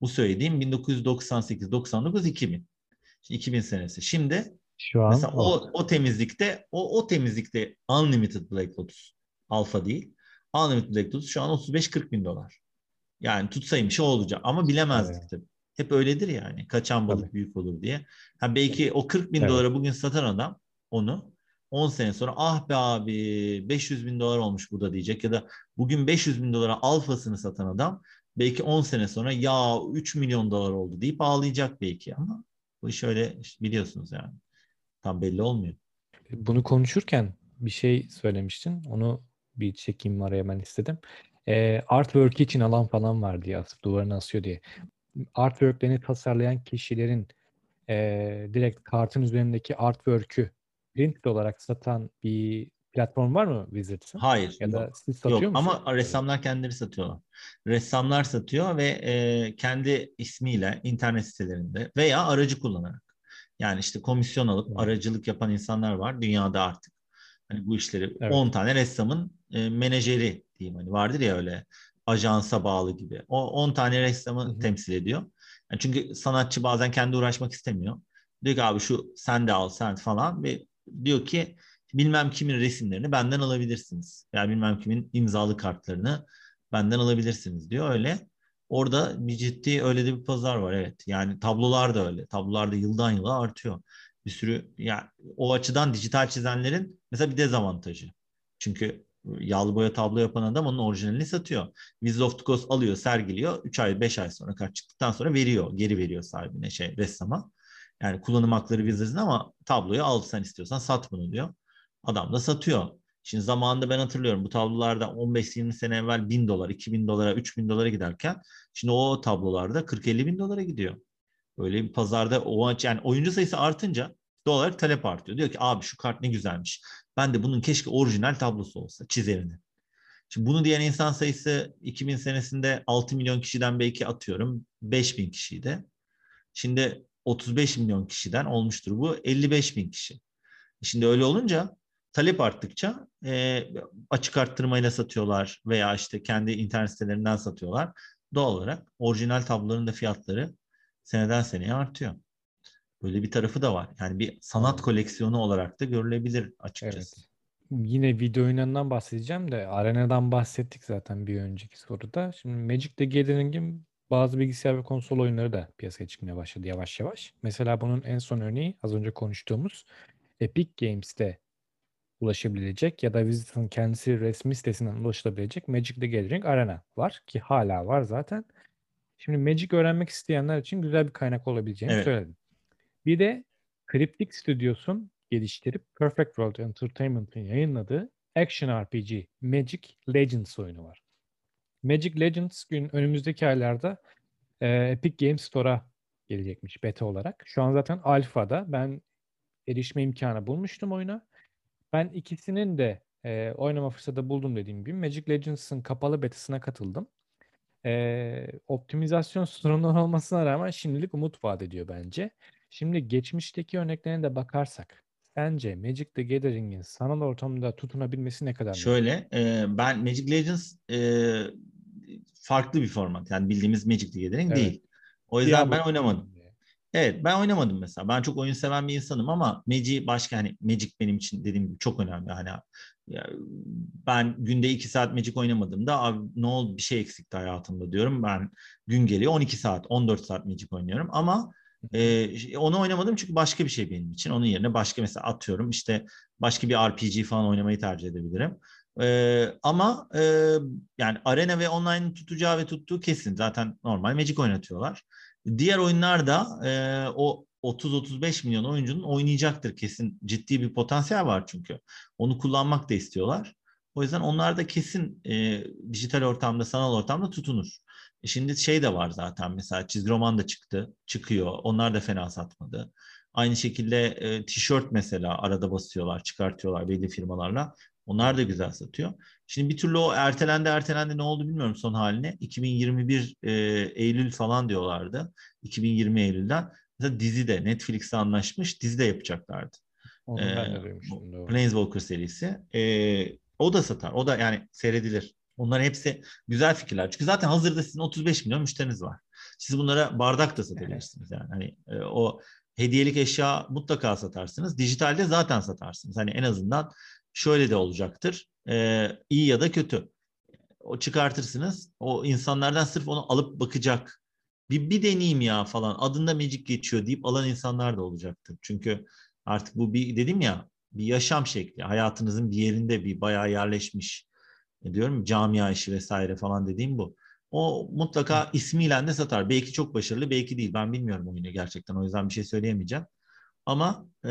Bu söylediğim 1998, 99, 2000. İşte 2000 senesi. Şimdi Şu an mesela o. o, o temizlikte o, o temizlikte Unlimited Black Lotus alfa değil. Unlimited Black Lotus şu an 35-40 bin dolar. Yani tutsaymış o olacak ama bilemezdik Evet. tabii. Hep öyledir yani. Kaçan balık Tabii. büyük olur diye. Ha belki o 40 bin Evet. dolara bugün satan adam onu 10 sene sonra ah be abi 500 bin dolar olmuş burada diyecek ya da bugün 500 bin dolara alfasını satan adam belki 10 sene sonra ya 3 milyon dolar oldu deyip ağlayacak belki ama bu iş öyle işte biliyorsunuz yani. Tam belli olmuyor. Bunu konuşurken bir şey söylemiştin. Onu bir çekeyim araya ben istedim. Ee, artwork için alan falan var diye asıp duvarına asıyor diye. Artworklerini tasarlayan kişilerin ee, direkt kartın üzerindeki artwork'ü print olarak satan bir platform var mı Wizards'ın? Hayır. Ya da yok. siz satıyor Yok musunuz? ama ressamlar kendileri satıyorlar. Ressamlar satıyor ve e, kendi ismiyle internet sitelerinde veya aracı kullanarak. Yani işte komisyon alıp Evet. aracılık yapan insanlar var dünyada artık. Hani bu işleri Evet. 10 tane ressamın e, menajeri diyeyim hani vardır ya öyle ajansa bağlı gibi. O 10 tane ressamı Hı hı. temsil ediyor. Yani çünkü sanatçı bazen kendi uğraşmak istemiyor. Diyor ki abi şu sen de al sen falan ve diyor ki bilmem kimin resimlerini benden alabilirsiniz. Yani bilmem kimin imzalı kartlarını benden alabilirsiniz diyor öyle. Orada bir ciddi öyle de bir pazar var evet. Yani tablolar da öyle. Tablolar da yıldan yıla artıyor. Bir sürü yani o açıdan dijital çizenlerin mesela bir dezavantajı. Çünkü yağlı boya tablo yapan adam onun orijinalini satıyor. Wizards of the Coast alıyor, sergiliyor. 3 ay, 5 ay sonra kart çıktıktan sonra veriyor. Geri veriyor sahibine şey ressama. Yani kullanım hakları Wizards'ın ama tabloyu al sen istiyorsan sat bunu diyor. Adam da satıyor. Şimdi zamanında ben hatırlıyorum bu tablolarda 15-20 sene evvel 1000 dolar, 2000 dolara, 3000 dolara giderken şimdi o tablolarda 40-50 bin dolara gidiyor. Böyle bir pazarda o yani oyuncu sayısı artınca doğal olarak talep artıyor. Diyor ki abi şu kart ne güzelmiş. Ben de bunun keşke orijinal tablosu olsa çizerini. Şimdi bunu diyen insan sayısı 2000 senesinde 6 milyon kişiden belki atıyorum 5000 kişiydi. Şimdi 35 milyon kişiden olmuştur bu 55 bin kişi. Şimdi öyle olunca talep arttıkça e, açık arttırmayla satıyorlar veya işte kendi internet sitelerinden satıyorlar. Doğal olarak orijinal tabloların da fiyatları seneden seneye artıyor. Böyle bir tarafı da var. Yani bir sanat koleksiyonu olarak da görülebilir açıkçası. Evet. Yine video oyunlarından bahsedeceğim de Arena'dan bahsettik zaten bir önceki soruda. Şimdi Magic the Gathering'in bazı bilgisayar ve konsol oyunları da piyasaya çıkmaya başladı yavaş yavaş. Mesela bunun en son örneği az önce konuştuğumuz Epic Games'te ulaşabilecek ya da Wizards'ın kendisi resmi sitesinden ulaşılabilecek Magic the Gathering Arena var ki hala var zaten. Şimdi Magic öğrenmek isteyenler için güzel bir kaynak olabileceğini Evet. söyledim. Bir de Cryptic Studios'un geliştirip Perfect World Entertainment'ın yayınladığı Action RPG Magic Legends oyunu var. Magic Legends gün önümüzdeki aylarda e, Epic Games Store'a gelecekmiş beta olarak. Şu an zaten alfada. Ben erişme imkanı bulmuştum oyuna. Ben ikisinin de e, oynama fırsatı buldum dediğim gibi. Magic Legends'ın kapalı betasına katıldım. E, optimizasyon sorunları olmasına rağmen şimdilik umut vaat ediyor bence. Şimdi geçmişteki örneklerine de bakarsak sence Magic the Gathering'in sanal ortamda tutunabilmesi ne kadar? Şöyle e, ben Magic Legends e, farklı bir format. Yani bildiğimiz Magic the Gathering Evet. değil. O yüzden Diablo ben oynamadım. Evet ben oynamadım mesela. Ben çok oyun seven bir insanım ama Magic başka hani Magic benim için dediğim gibi çok önemli. Hani ya, ben günde 2 saat Magic oynamadığımda abi ne oldu bir şey eksikti hayatımda diyorum. Ben gün geliyor 12 saat 14 saat Magic oynuyorum ama e, onu oynamadım çünkü başka bir şey benim için. Onun yerine başka mesela atıyorum işte başka bir RPG falan oynamayı tercih edebilirim. E, ama e, yani arena ve online tutacağı ve tuttuğu kesin. Zaten normal Magic oynatıyorlar. Diğer oyunlarda e, o 30-35 milyon oyuncunun oynayacaktır kesin. Ciddi bir potansiyel var çünkü. Onu kullanmak da istiyorlar. O yüzden onlar da kesin e, dijital ortamda, sanal ortamda tutunur. E şimdi şey de var zaten mesela çizgi roman da çıktı, çıkıyor. Onlar da fena satmadı. Aynı şekilde e, tişört mesela arada basıyorlar, çıkartıyorlar belli firmalarla. Onlar da güzel satıyor. Şimdi bir türlü o ertelendi ertelendi ne oldu bilmiyorum son haline. 2021 e, Eylül falan diyorlardı. 2020 Eylül'den. Mesela dizi de Netflix'le anlaşmış dizi de yapacaklardı. Onu Ee, duymuştum. doğru. Planeswalker serisi. Ee, o da satar. O da yani seyredilir. Onların hepsi güzel fikirler. Çünkü zaten hazırda sizin 35 milyon müşteriniz var. Siz bunlara bardak da satabilirsiniz yani. Hani e, o hediyelik eşya mutlaka satarsınız. Dijitalde zaten satarsınız. Hani en azından şöyle de olacaktır. E, iyi ya da kötü. O çıkartırsınız. O insanlardan sırf onu alıp bakacak. Bir, bir deneyeyim ya falan. Adında Magic geçiyor deyip alan insanlar da olacaktır. Çünkü artık bu bir dedim ya bir yaşam şekli. Hayatınızın bir yerinde bir bayağı yerleşmiş. Diyorum camia işi vesaire falan dediğim bu. O mutlaka ismiyle de satar. Belki çok başarılı, belki değil. Ben bilmiyorum oyunu gerçekten. O yüzden bir şey söyleyemeyeceğim. Ama e,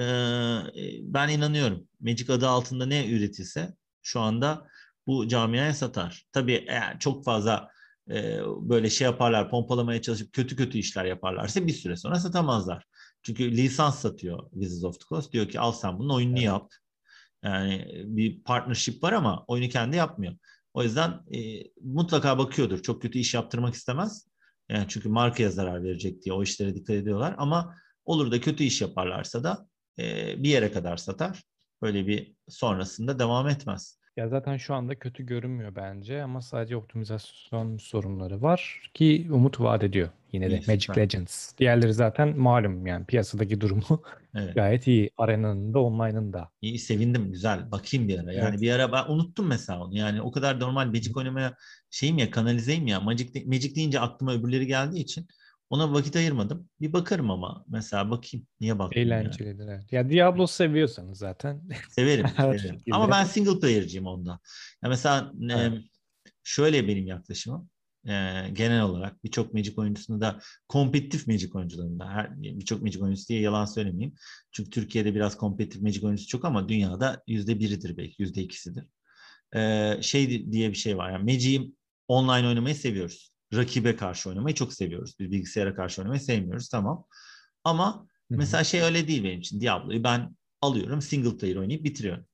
ben inanıyorum. Magic adı altında ne üretilse şu anda bu camiaya satar. Tabii eğer çok fazla e, böyle şey yaparlar, pompalamaya çalışıp kötü kötü işler yaparlarsa bir süre sonra satamazlar. Çünkü lisans satıyor Wizards of the Coast. Diyor ki al sen bunun oyununu evet. yap. Yani bir partnership var ama oyunu kendi yapmıyor. O yüzden e, mutlaka bakıyordur. Çok kötü iş yaptırmak istemez. Yani çünkü markaya zarar verecek diye o işlere dikkat ediyorlar. Ama olur da kötü iş yaparlarsa da e, bir yere kadar satar. Böyle bir sonrasında devam etmez. Ya zaten şu anda kötü görünmüyor bence ama sadece optimizasyon sorunları var ki umut vaat ediyor yine de Magic süper. Legends. Diğerleri zaten malum yani piyasadaki durumu evet. gayet iyi. Arena'nın da online'ın da. İyi sevindim güzel. Bakayım bir ara. Yani evet. bir ara ben unuttum mesela onu. Yani o kadar normal Magic oynamaya şeyim ya kanalizeyim ya. Magic, Magic deyince aklıma öbürleri geldiği için ona vakit ayırmadım. Bir bakarım ama mesela bakayım. Niye bakmayayım Eğlencelidir yani. evet. Ya Diablo seviyorsanız zaten. Severim. severim. ama ben single player'ciyim onda. Ya mesela evet. e, şöyle benim yaklaşımım. E, genel olarak birçok Magic oyuncusunda da kompetitif Magic oyuncularında her birçok Magic oyuncusu diye yalan söylemeyeyim. Çünkü Türkiye'de biraz kompetitif Magic oyuncusu çok ama dünyada yüzde biridir belki yüzde ikisidir. E, şey diye bir şey var. Yani Magic'i online oynamayı seviyoruz rakibe karşı oynamayı çok seviyoruz. Biz bilgisayara karşı oynamayı sevmiyoruz tamam. Ama mesela şey öyle değil benim için. Diablo'yu ben alıyorum single player oynayıp bitiriyorum.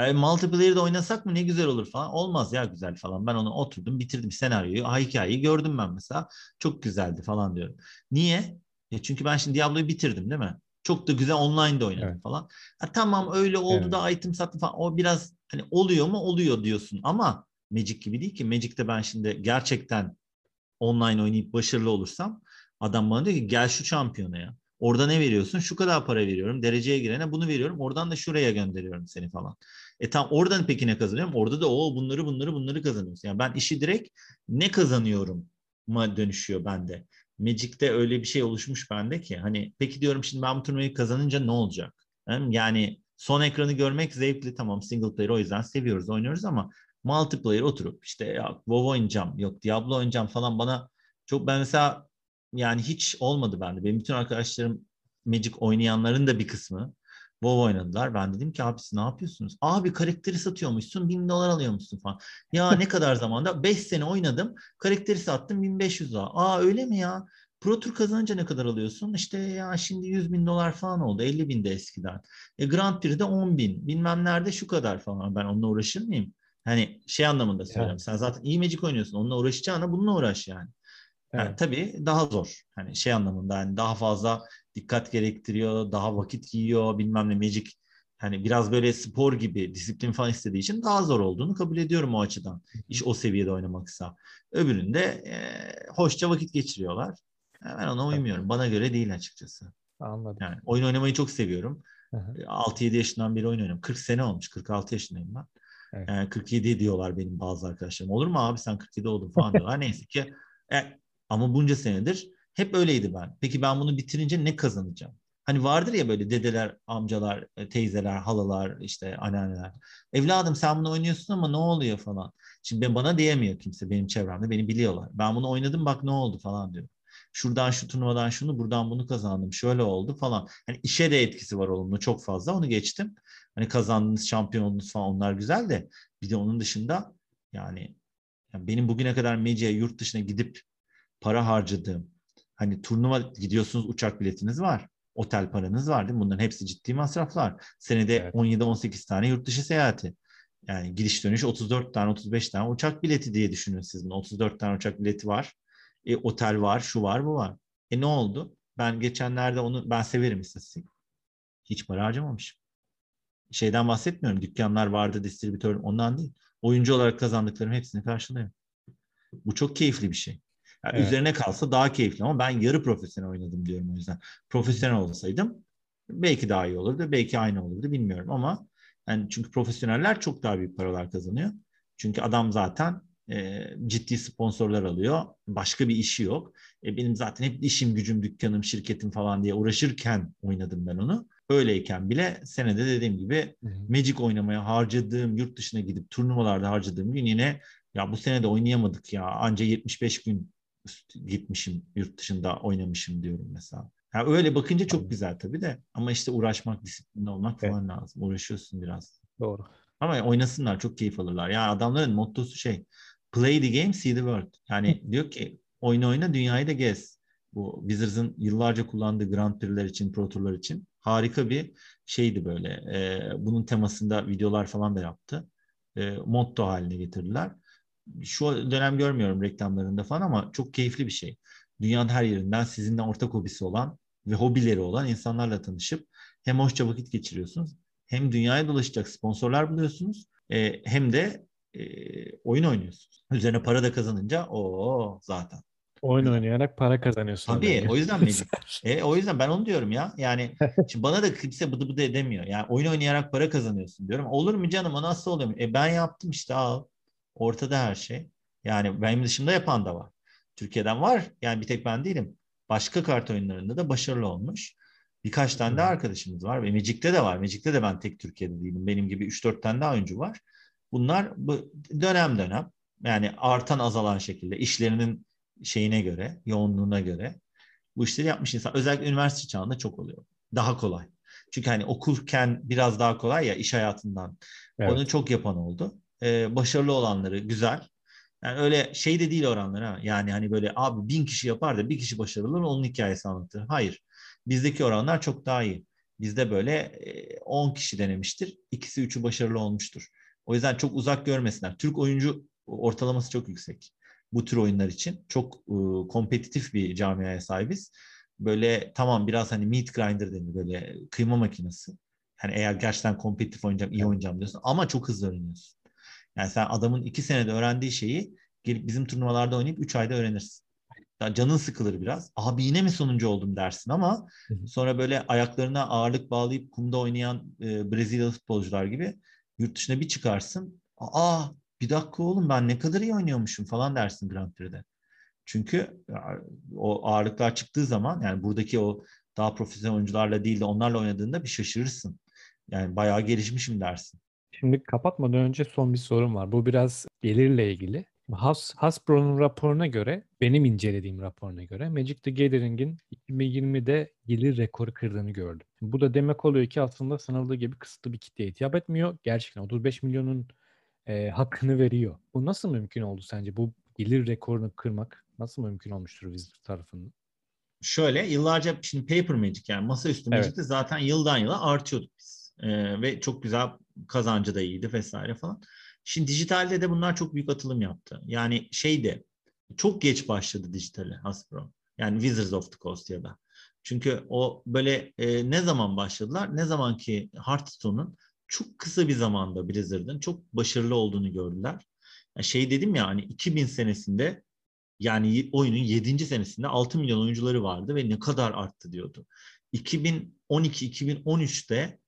Yani multiplayer'da oynasak mı ne güzel olur falan. Olmaz ya güzel falan. Ben onu oturdum bitirdim senaryoyu. Ha hikayeyi gördüm ben mesela. Çok güzeldi falan diyorum. Niye? E çünkü ben şimdi Diablo'yu bitirdim değil mi? Çok da güzel online de oynadım evet. falan. Ha, tamam öyle oldu evet. da item sattım falan. O biraz hani oluyor mu oluyor diyorsun ama Magic gibi değil ki. Magic'te ben şimdi gerçekten online oynayıp başarılı olursam adam bana diyor ki gel şu şampiyonaya. Orada ne veriyorsun? Şu kadar para veriyorum. Dereceye girene bunu veriyorum. Oradan da şuraya gönderiyorum seni falan. E tam oradan peki ne kazanıyorum? Orada da o bunları bunları bunları kazanıyorsun. Yani ben işi direkt ne kazanıyorum ma dönüşüyor bende. Magic'te öyle bir şey oluşmuş bende ki. Hani peki diyorum şimdi ben bu turnuvayı kazanınca ne olacak? Yani son ekranı görmek zevkli tamam single player o yüzden seviyoruz oynuyoruz ama multiplayer oturup işte ya WoW oynayacağım, yok Diablo oynayacağım falan bana çok ben mesela yani hiç olmadı bende. Benim bütün arkadaşlarım Magic oynayanların da bir kısmı WoW oynadılar. Ben dedim ki abi siz ne yapıyorsunuz? Abi karakteri satıyormuşsun, bin dolar alıyormuşsun falan. Ya ne kadar zamanda? Beş sene oynadım, karakteri sattım 1500 dolar. Aa öyle mi ya? Pro Tour kazanınca ne kadar alıyorsun? İşte ya şimdi 100 bin dolar falan oldu. 50 bin de eskiden. E, Grand Prix'de 10 bin. Bilmem nerede şu kadar falan. Ben onunla uğraşır mıyım? Hani şey anlamında söylüyorum. Evet. Sen zaten iyi Magic oynuyorsun. Onunla uğraşacağına bununla uğraş yani. Yani evet. tabii daha zor. Hani şey anlamında yani daha fazla dikkat gerektiriyor, daha vakit yiyor, bilmem ne Magic hani biraz böyle spor gibi disiplin falan istediği için daha zor olduğunu kabul ediyorum o açıdan. İş o seviyede oynamaksa. Öbüründe e, hoşça vakit geçiriyorlar. Yani ben ona uymuyorum. Bana göre değil açıkçası. Anladım. Yani oyun oynamayı çok seviyorum. 6-7 yaşından beri oyun oynuyorum. 40 sene olmuş. 46 yaşındayım ben. Evet. Yani 47 diyorlar benim bazı arkadaşlarım. Olur mu abi sen 47 oldun falan diyorlar. Neyse ki e, ama bunca senedir hep öyleydi ben. Peki ben bunu bitirince ne kazanacağım? Hani vardır ya böyle dedeler, amcalar, e, teyzeler, halalar, işte anneanneler. Evladım sen bunu oynuyorsun ama ne oluyor falan. Şimdi ben, bana diyemiyor kimse benim çevremde. Beni biliyorlar. Ben bunu oynadım bak ne oldu falan diyor. Şuradan şu turnuvadan şunu, buradan bunu kazandım. Şöyle oldu falan. Hani işe de etkisi var olumlu çok fazla. Onu geçtim. Hani kazandığınız şampiyonluğunuz falan onlar güzel de bir de onun dışında yani, yani benim bugüne kadar Meci'ye yurt dışına gidip para harcadığım hani turnuva gidiyorsunuz uçak biletiniz var. Otel paranız var değil mi? Bunların hepsi ciddi masraflar. Senede evet. 17-18 tane yurt dışı seyahati. Yani gidiş dönüş 34 tane 35 tane uçak bileti diye düşünün sizin. 34 tane uçak bileti var. E, otel var, şu var, bu var. E ne oldu? Ben geçenlerde onu ben severim istatistik. Hiç para harcamamışım şeyden bahsetmiyorum. Dükkanlar vardı, distribütör ondan değil. Oyuncu olarak kazandıklarım hepsini karşılıyorum. Bu çok keyifli bir şey. Yani evet. Üzerine kalsa daha keyifli ama ben yarı profesyonel oynadım diyorum o yüzden. Profesyonel olsaydım belki daha iyi olurdu, belki aynı olurdu bilmiyorum ama yani çünkü profesyoneller çok daha büyük paralar kazanıyor. Çünkü adam zaten e, ciddi sponsorlar alıyor. Başka bir işi yok. E, benim zaten hep işim, gücüm, dükkanım, şirketim falan diye uğraşırken oynadım ben onu. Öyleyken bile senede dediğim gibi. Magic oynamaya harcadığım, yurt dışına gidip turnuvalarda harcadığım gün yine ya bu sene de oynayamadık ya. Anca 75 gün gitmişim yurt dışında oynamışım diyorum mesela. Yani öyle bakınca çok güzel tabii de ama işte uğraşmak, disiplinli olmak falan evet. lazım. Uğraşıyorsun biraz. Doğru. Ama oynasınlar çok keyif alırlar. Yani adamların mottosu şey play the game, see the world. Yani diyor ki oyna oyna dünyayı da gez. Bu Wizards'ın yıllarca kullandığı Grand Prix'ler için, Pro Tour'lar için harika bir şeydi böyle. E, bunun temasında videolar falan da yaptı. E, motto haline getirdiler. Şu dönem görmüyorum reklamlarında falan ama çok keyifli bir şey. Dünyanın her yerinden sizinle ortak hobisi olan ve hobileri olan insanlarla tanışıp hem hoşça vakit geçiriyorsunuz hem dünyaya dolaşacak sponsorlar buluyorsunuz e, hem de e, oyun oynuyorsunuz. Üzerine para da kazanınca o zaten. Oyun oynayarak para kazanıyorsun. Tabii o yüzden Magic. e, o yüzden ben onu diyorum ya. Yani şimdi bana da kimse bıdı bıdı edemiyor. Yani oyun oynayarak para kazanıyorsun diyorum. Olur mu canım o nasıl oluyor? E ben yaptım işte al. Ortada her şey. Yani benim dışında yapan da var. Türkiye'den var. Yani bir tek ben değilim. Başka kart oyunlarında da başarılı olmuş. Birkaç tane de arkadaşımız var. Ve Magic'te de var. Magic'te de ben tek Türkiye'de değilim. Benim gibi 3-4 tane daha oyuncu var. Bunlar bu dönem dönem yani artan azalan şekilde işlerinin şeyine göre, yoğunluğuna göre bu işleri yapmış insan. Özellikle üniversite çağında çok oluyor. Daha kolay. Çünkü hani okurken biraz daha kolay ya iş hayatından. Evet. Onu çok yapan oldu. Ee, başarılı olanları güzel. Yani öyle şey de değil oranlar ha. Yani hani böyle abi bin kişi yapar da bir kişi başarılı onun hikayesi anlatır. Hayır. Bizdeki oranlar çok daha iyi. Bizde böyle 10 kişi denemiştir. İkisi üçü başarılı olmuştur. O yüzden çok uzak görmesinler. Türk oyuncu ortalaması çok yüksek bu tür oyunlar için. Çok e, kompetitif bir camiaya sahibiz. Böyle tamam biraz hani meat grinder denir böyle kıyma makinesi. Hani eğer gerçekten kompetitif oynayacağım, iyi oynayacağım diyorsun ama çok hızlı öğreniyorsun. Yani sen adamın iki senede öğrendiği şeyi gelip bizim turnuvalarda oynayıp üç ayda öğrenirsin. Yani canın sıkılır biraz. Abi yine mi sonuncu oldum dersin ama sonra böyle ayaklarına ağırlık bağlayıp kumda oynayan e, Brezilyalı futbolcular gibi yurt dışına bir çıkarsın. Aa bir dakika oğlum ben ne kadar iyi oynuyormuşum falan dersin Grand Prix'de. Çünkü o ağırlıklar çıktığı zaman yani buradaki o daha profesyonel oyuncularla değil de onlarla oynadığında bir şaşırırsın. Yani bayağı gelişmişim dersin. Şimdi kapatmadan önce son bir sorum var. Bu biraz gelirle ilgili. Has, Hasbro'nun raporuna göre, benim incelediğim raporuna göre Magic the Gathering'in 2020'de gelir rekoru kırdığını gördüm. Bu da demek oluyor ki aslında sanıldığı gibi kısıtlı bir kitleye hitap etmiyor. Gerçekten 35 milyonun e, hakkını veriyor. Bu nasıl mümkün oldu sence? Bu gelir rekorunu kırmak nasıl mümkün olmuştur Wizards tarafından? Şöyle yıllarca şimdi Paper Magic yani masaüstü evet. Magic'te zaten yıldan yıla artıyorduk biz. Ee, ve çok güzel kazancı da iyiydi vesaire falan. Şimdi dijitalde de bunlar çok büyük atılım yaptı. Yani şeyde çok geç başladı dijitale Hasbro. Yani Wizards of the Coast ya da. Çünkü o böyle e, ne zaman başladılar? Ne zaman ki Hearthstone'un çok kısa bir zamanda Blizzard'ın çok başarılı olduğunu gördüler. Yani şey dedim ya hani 2000 senesinde yani oyunun 7. senesinde 6 milyon oyuncuları vardı ve ne kadar arttı diyordu. 2012-2013'te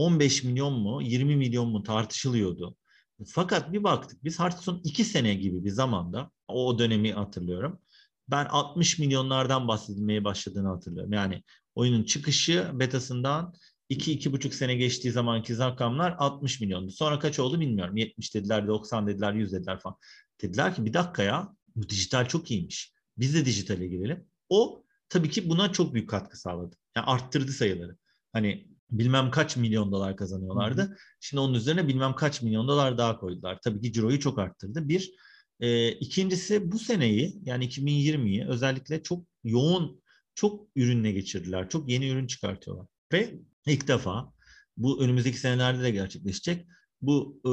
15 milyon mu 20 milyon mu tartışılıyordu. Fakat bir baktık biz Hearthstone 2 sene gibi bir zamanda o dönemi hatırlıyorum. Ben 60 milyonlardan bahsedilmeye başladığını hatırlıyorum. Yani oyunun çıkışı betasından 2-2,5 sene geçtiği zamanki rakamlar 60 milyondu. Sonra kaç oldu bilmiyorum. 70 dediler, 90 dediler, 100 dediler falan. Dediler ki bir dakika ya bu dijital çok iyiymiş. Biz de dijitale girelim. O tabii ki buna çok büyük katkı sağladı. Yani arttırdı sayıları. Hani bilmem kaç milyon dolar kazanıyorlardı. Hı hı. Şimdi onun üzerine bilmem kaç milyon dolar daha koydular. Tabii ki ciroyu çok arttırdı. Bir. E, ikincisi bu seneyi yani 2020'yi özellikle çok yoğun çok ürünle geçirdiler. Çok yeni ürün çıkartıyorlar. Ve ilk defa bu önümüzdeki senelerde de gerçekleşecek. Bu e,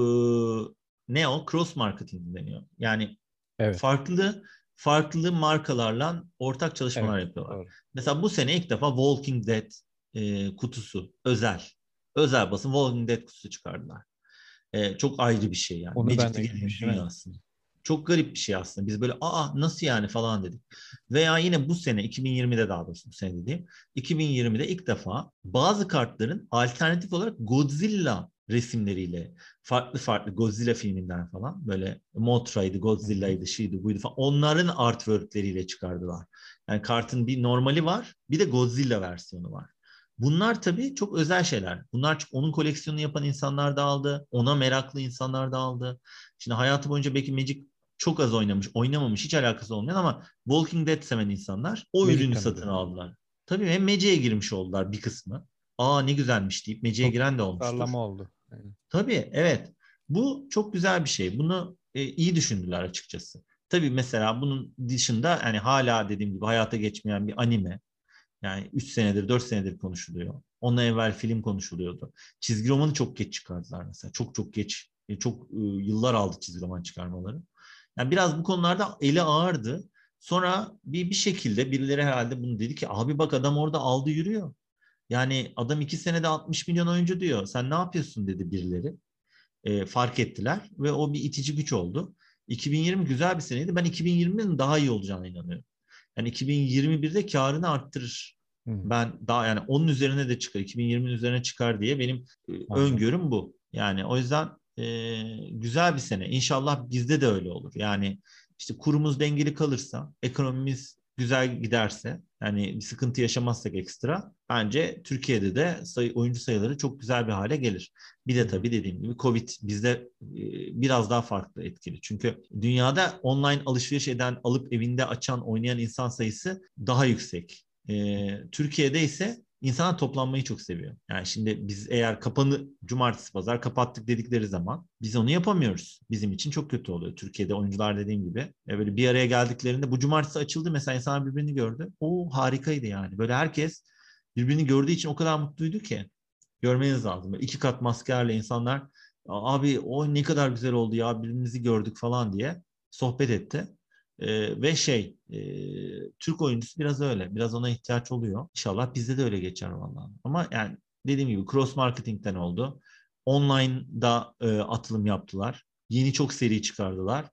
ne o? Cross marketing deniyor. Yani evet. farklı farklı markalarla ortak çalışmalar evet, yapıyorlar. Doğru. Mesela bu sene ilk defa Walking Dead e, kutusu özel. Özel basın Walking Dead kutusu çıkardılar. E, çok ayrı bir şey yani. Onu Magic ben de dünyasında. Çok garip bir şey aslında. Biz böyle aa nasıl yani falan dedik. Veya yine bu sene 2020'de daha doğrusu bu sene dediğim 2020'de ilk defa bazı kartların alternatif olarak Godzilla resimleriyle farklı farklı Godzilla filminden falan böyle Motra'ydı, Godzilla'ydı, şeydi buydu falan onların artworkleriyle çıkardılar. Yani kartın bir normali var bir de Godzilla versiyonu var. Bunlar tabii çok özel şeyler. Bunlar çok, onun koleksiyonunu yapan insanlar da aldı. Ona meraklı insanlar da aldı. Şimdi hayatı boyunca belki Magic çok az oynamış, oynamamış, hiç alakası olmayan ama Walking Dead seven insanlar o Magic ürünü satın yani. aldılar. Tabii hem Magic'e girmiş oldular bir kısmı. Aa ne güzelmiş deyip Magic'e giren de olmuştur. Sallama oldu. Yani. Tabii evet. Bu çok güzel bir şey. Bunu e, iyi düşündüler açıkçası. Tabii mesela bunun dışında yani hala dediğim gibi hayata geçmeyen bir anime. Yani 3 senedir 4 senedir konuşuluyor. Onunla evvel film konuşuluyordu. Çizgi romanı çok geç çıkardılar mesela. Çok çok geç. E, çok e, yıllar aldı çizgi roman çıkarmaları. Yani biraz bu konularda eli ağırdı. Sonra bir bir şekilde birileri herhalde bunu dedi ki abi bak adam orada aldı yürüyor. Yani adam iki senede 60 milyon oyuncu diyor. Sen ne yapıyorsun dedi birileri. E, fark ettiler ve o bir itici güç oldu. 2020 güzel bir seneydi. Ben 2020'nin daha iyi olacağına inanıyorum. Yani 2021'de karını arttırır. Hı. Ben daha yani onun üzerine de çıkar. 2020'nin üzerine çıkar diye benim e, öngörüm bu. Yani o yüzden e, güzel bir sene. İnşallah bizde de öyle olur. Yani işte kurumuz dengeli kalırsa, ekonomimiz güzel giderse, yani bir sıkıntı yaşamazsak ekstra, bence Türkiye'de de sayı, oyuncu sayıları çok güzel bir hale gelir. Bir de tabii dediğim gibi Covid bizde e, biraz daha farklı etkili. Çünkü dünyada online alışveriş eden, alıp evinde açan, oynayan insan sayısı daha yüksek. E, Türkiye'de ise İnsanlar toplanmayı çok seviyor. Yani şimdi biz eğer kapanı cumartesi pazar kapattık dedikleri zaman biz onu yapamıyoruz. Bizim için çok kötü oluyor. Türkiye'de oyuncular dediğim gibi e böyle bir araya geldiklerinde bu cumartesi açıldı mesela insanlar birbirini gördü. O harikaydı yani. Böyle herkes birbirini gördüğü için o kadar mutluydu ki. Görmeniz lazım. Böyle iki kat maskelerle insanlar abi o ne kadar güzel oldu ya birbirimizi gördük falan diye sohbet etti. E, ve şey e, Türk oyuncusu biraz öyle. Biraz ona ihtiyaç oluyor. İnşallah bizde de öyle geçer vallahi. Ama yani dediğim gibi cross marketingten oldu. Online'da e, atılım yaptılar. Yeni çok seri çıkardılar.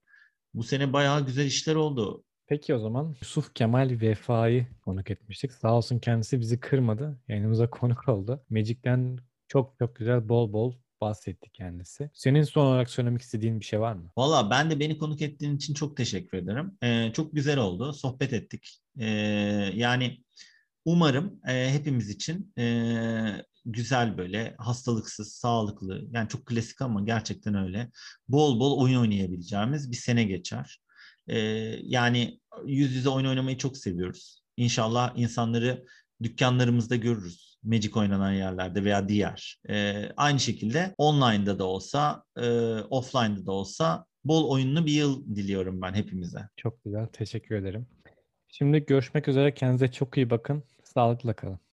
Bu sene bayağı güzel işler oldu. Peki o zaman Yusuf Kemal Vefa'yı konuk etmiştik. Sağ olsun kendisi bizi kırmadı. Yayınımıza konuk oldu. Magic'ten çok çok güzel bol bol bahsetti kendisi. Senin son olarak söylemek istediğin bir şey var mı? Valla ben de beni konuk ettiğin için çok teşekkür ederim. Ee, çok güzel oldu. Sohbet ettik. Ee, yani umarım e, hepimiz için e, güzel böyle hastalıksız, sağlıklı yani çok klasik ama gerçekten öyle bol bol oyun oynayabileceğimiz bir sene geçer. Ee, yani yüz yüze oyun oynamayı çok seviyoruz. İnşallah insanları dükkanlarımızda görürüz. Magic oynanan yerlerde veya diğer. E, aynı şekilde online'da da olsa, e, offline'da da olsa bol oyunlu bir yıl diliyorum ben hepimize. Çok güzel. Teşekkür ederim. Şimdi görüşmek üzere. Kendinize çok iyi bakın. Sağlıkla kalın.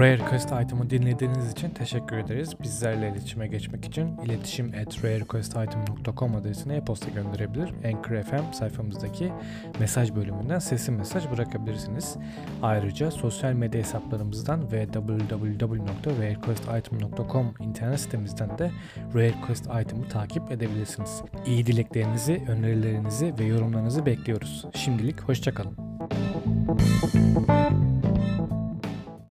Request item'ı dinlediğiniz için teşekkür ederiz. Bizlerle iletişime geçmek için iletişim at rarequestitem.com adresine e-posta gönderebilir. Anchor FM sayfamızdaki mesaj bölümünden sesli mesaj bırakabilirsiniz. Ayrıca sosyal medya hesaplarımızdan ve www.rarequestitem.com internet sitemizden de Request item'ı takip edebilirsiniz. İyi dileklerinizi, önerilerinizi ve yorumlarınızı bekliyoruz. Şimdilik hoşçakalın.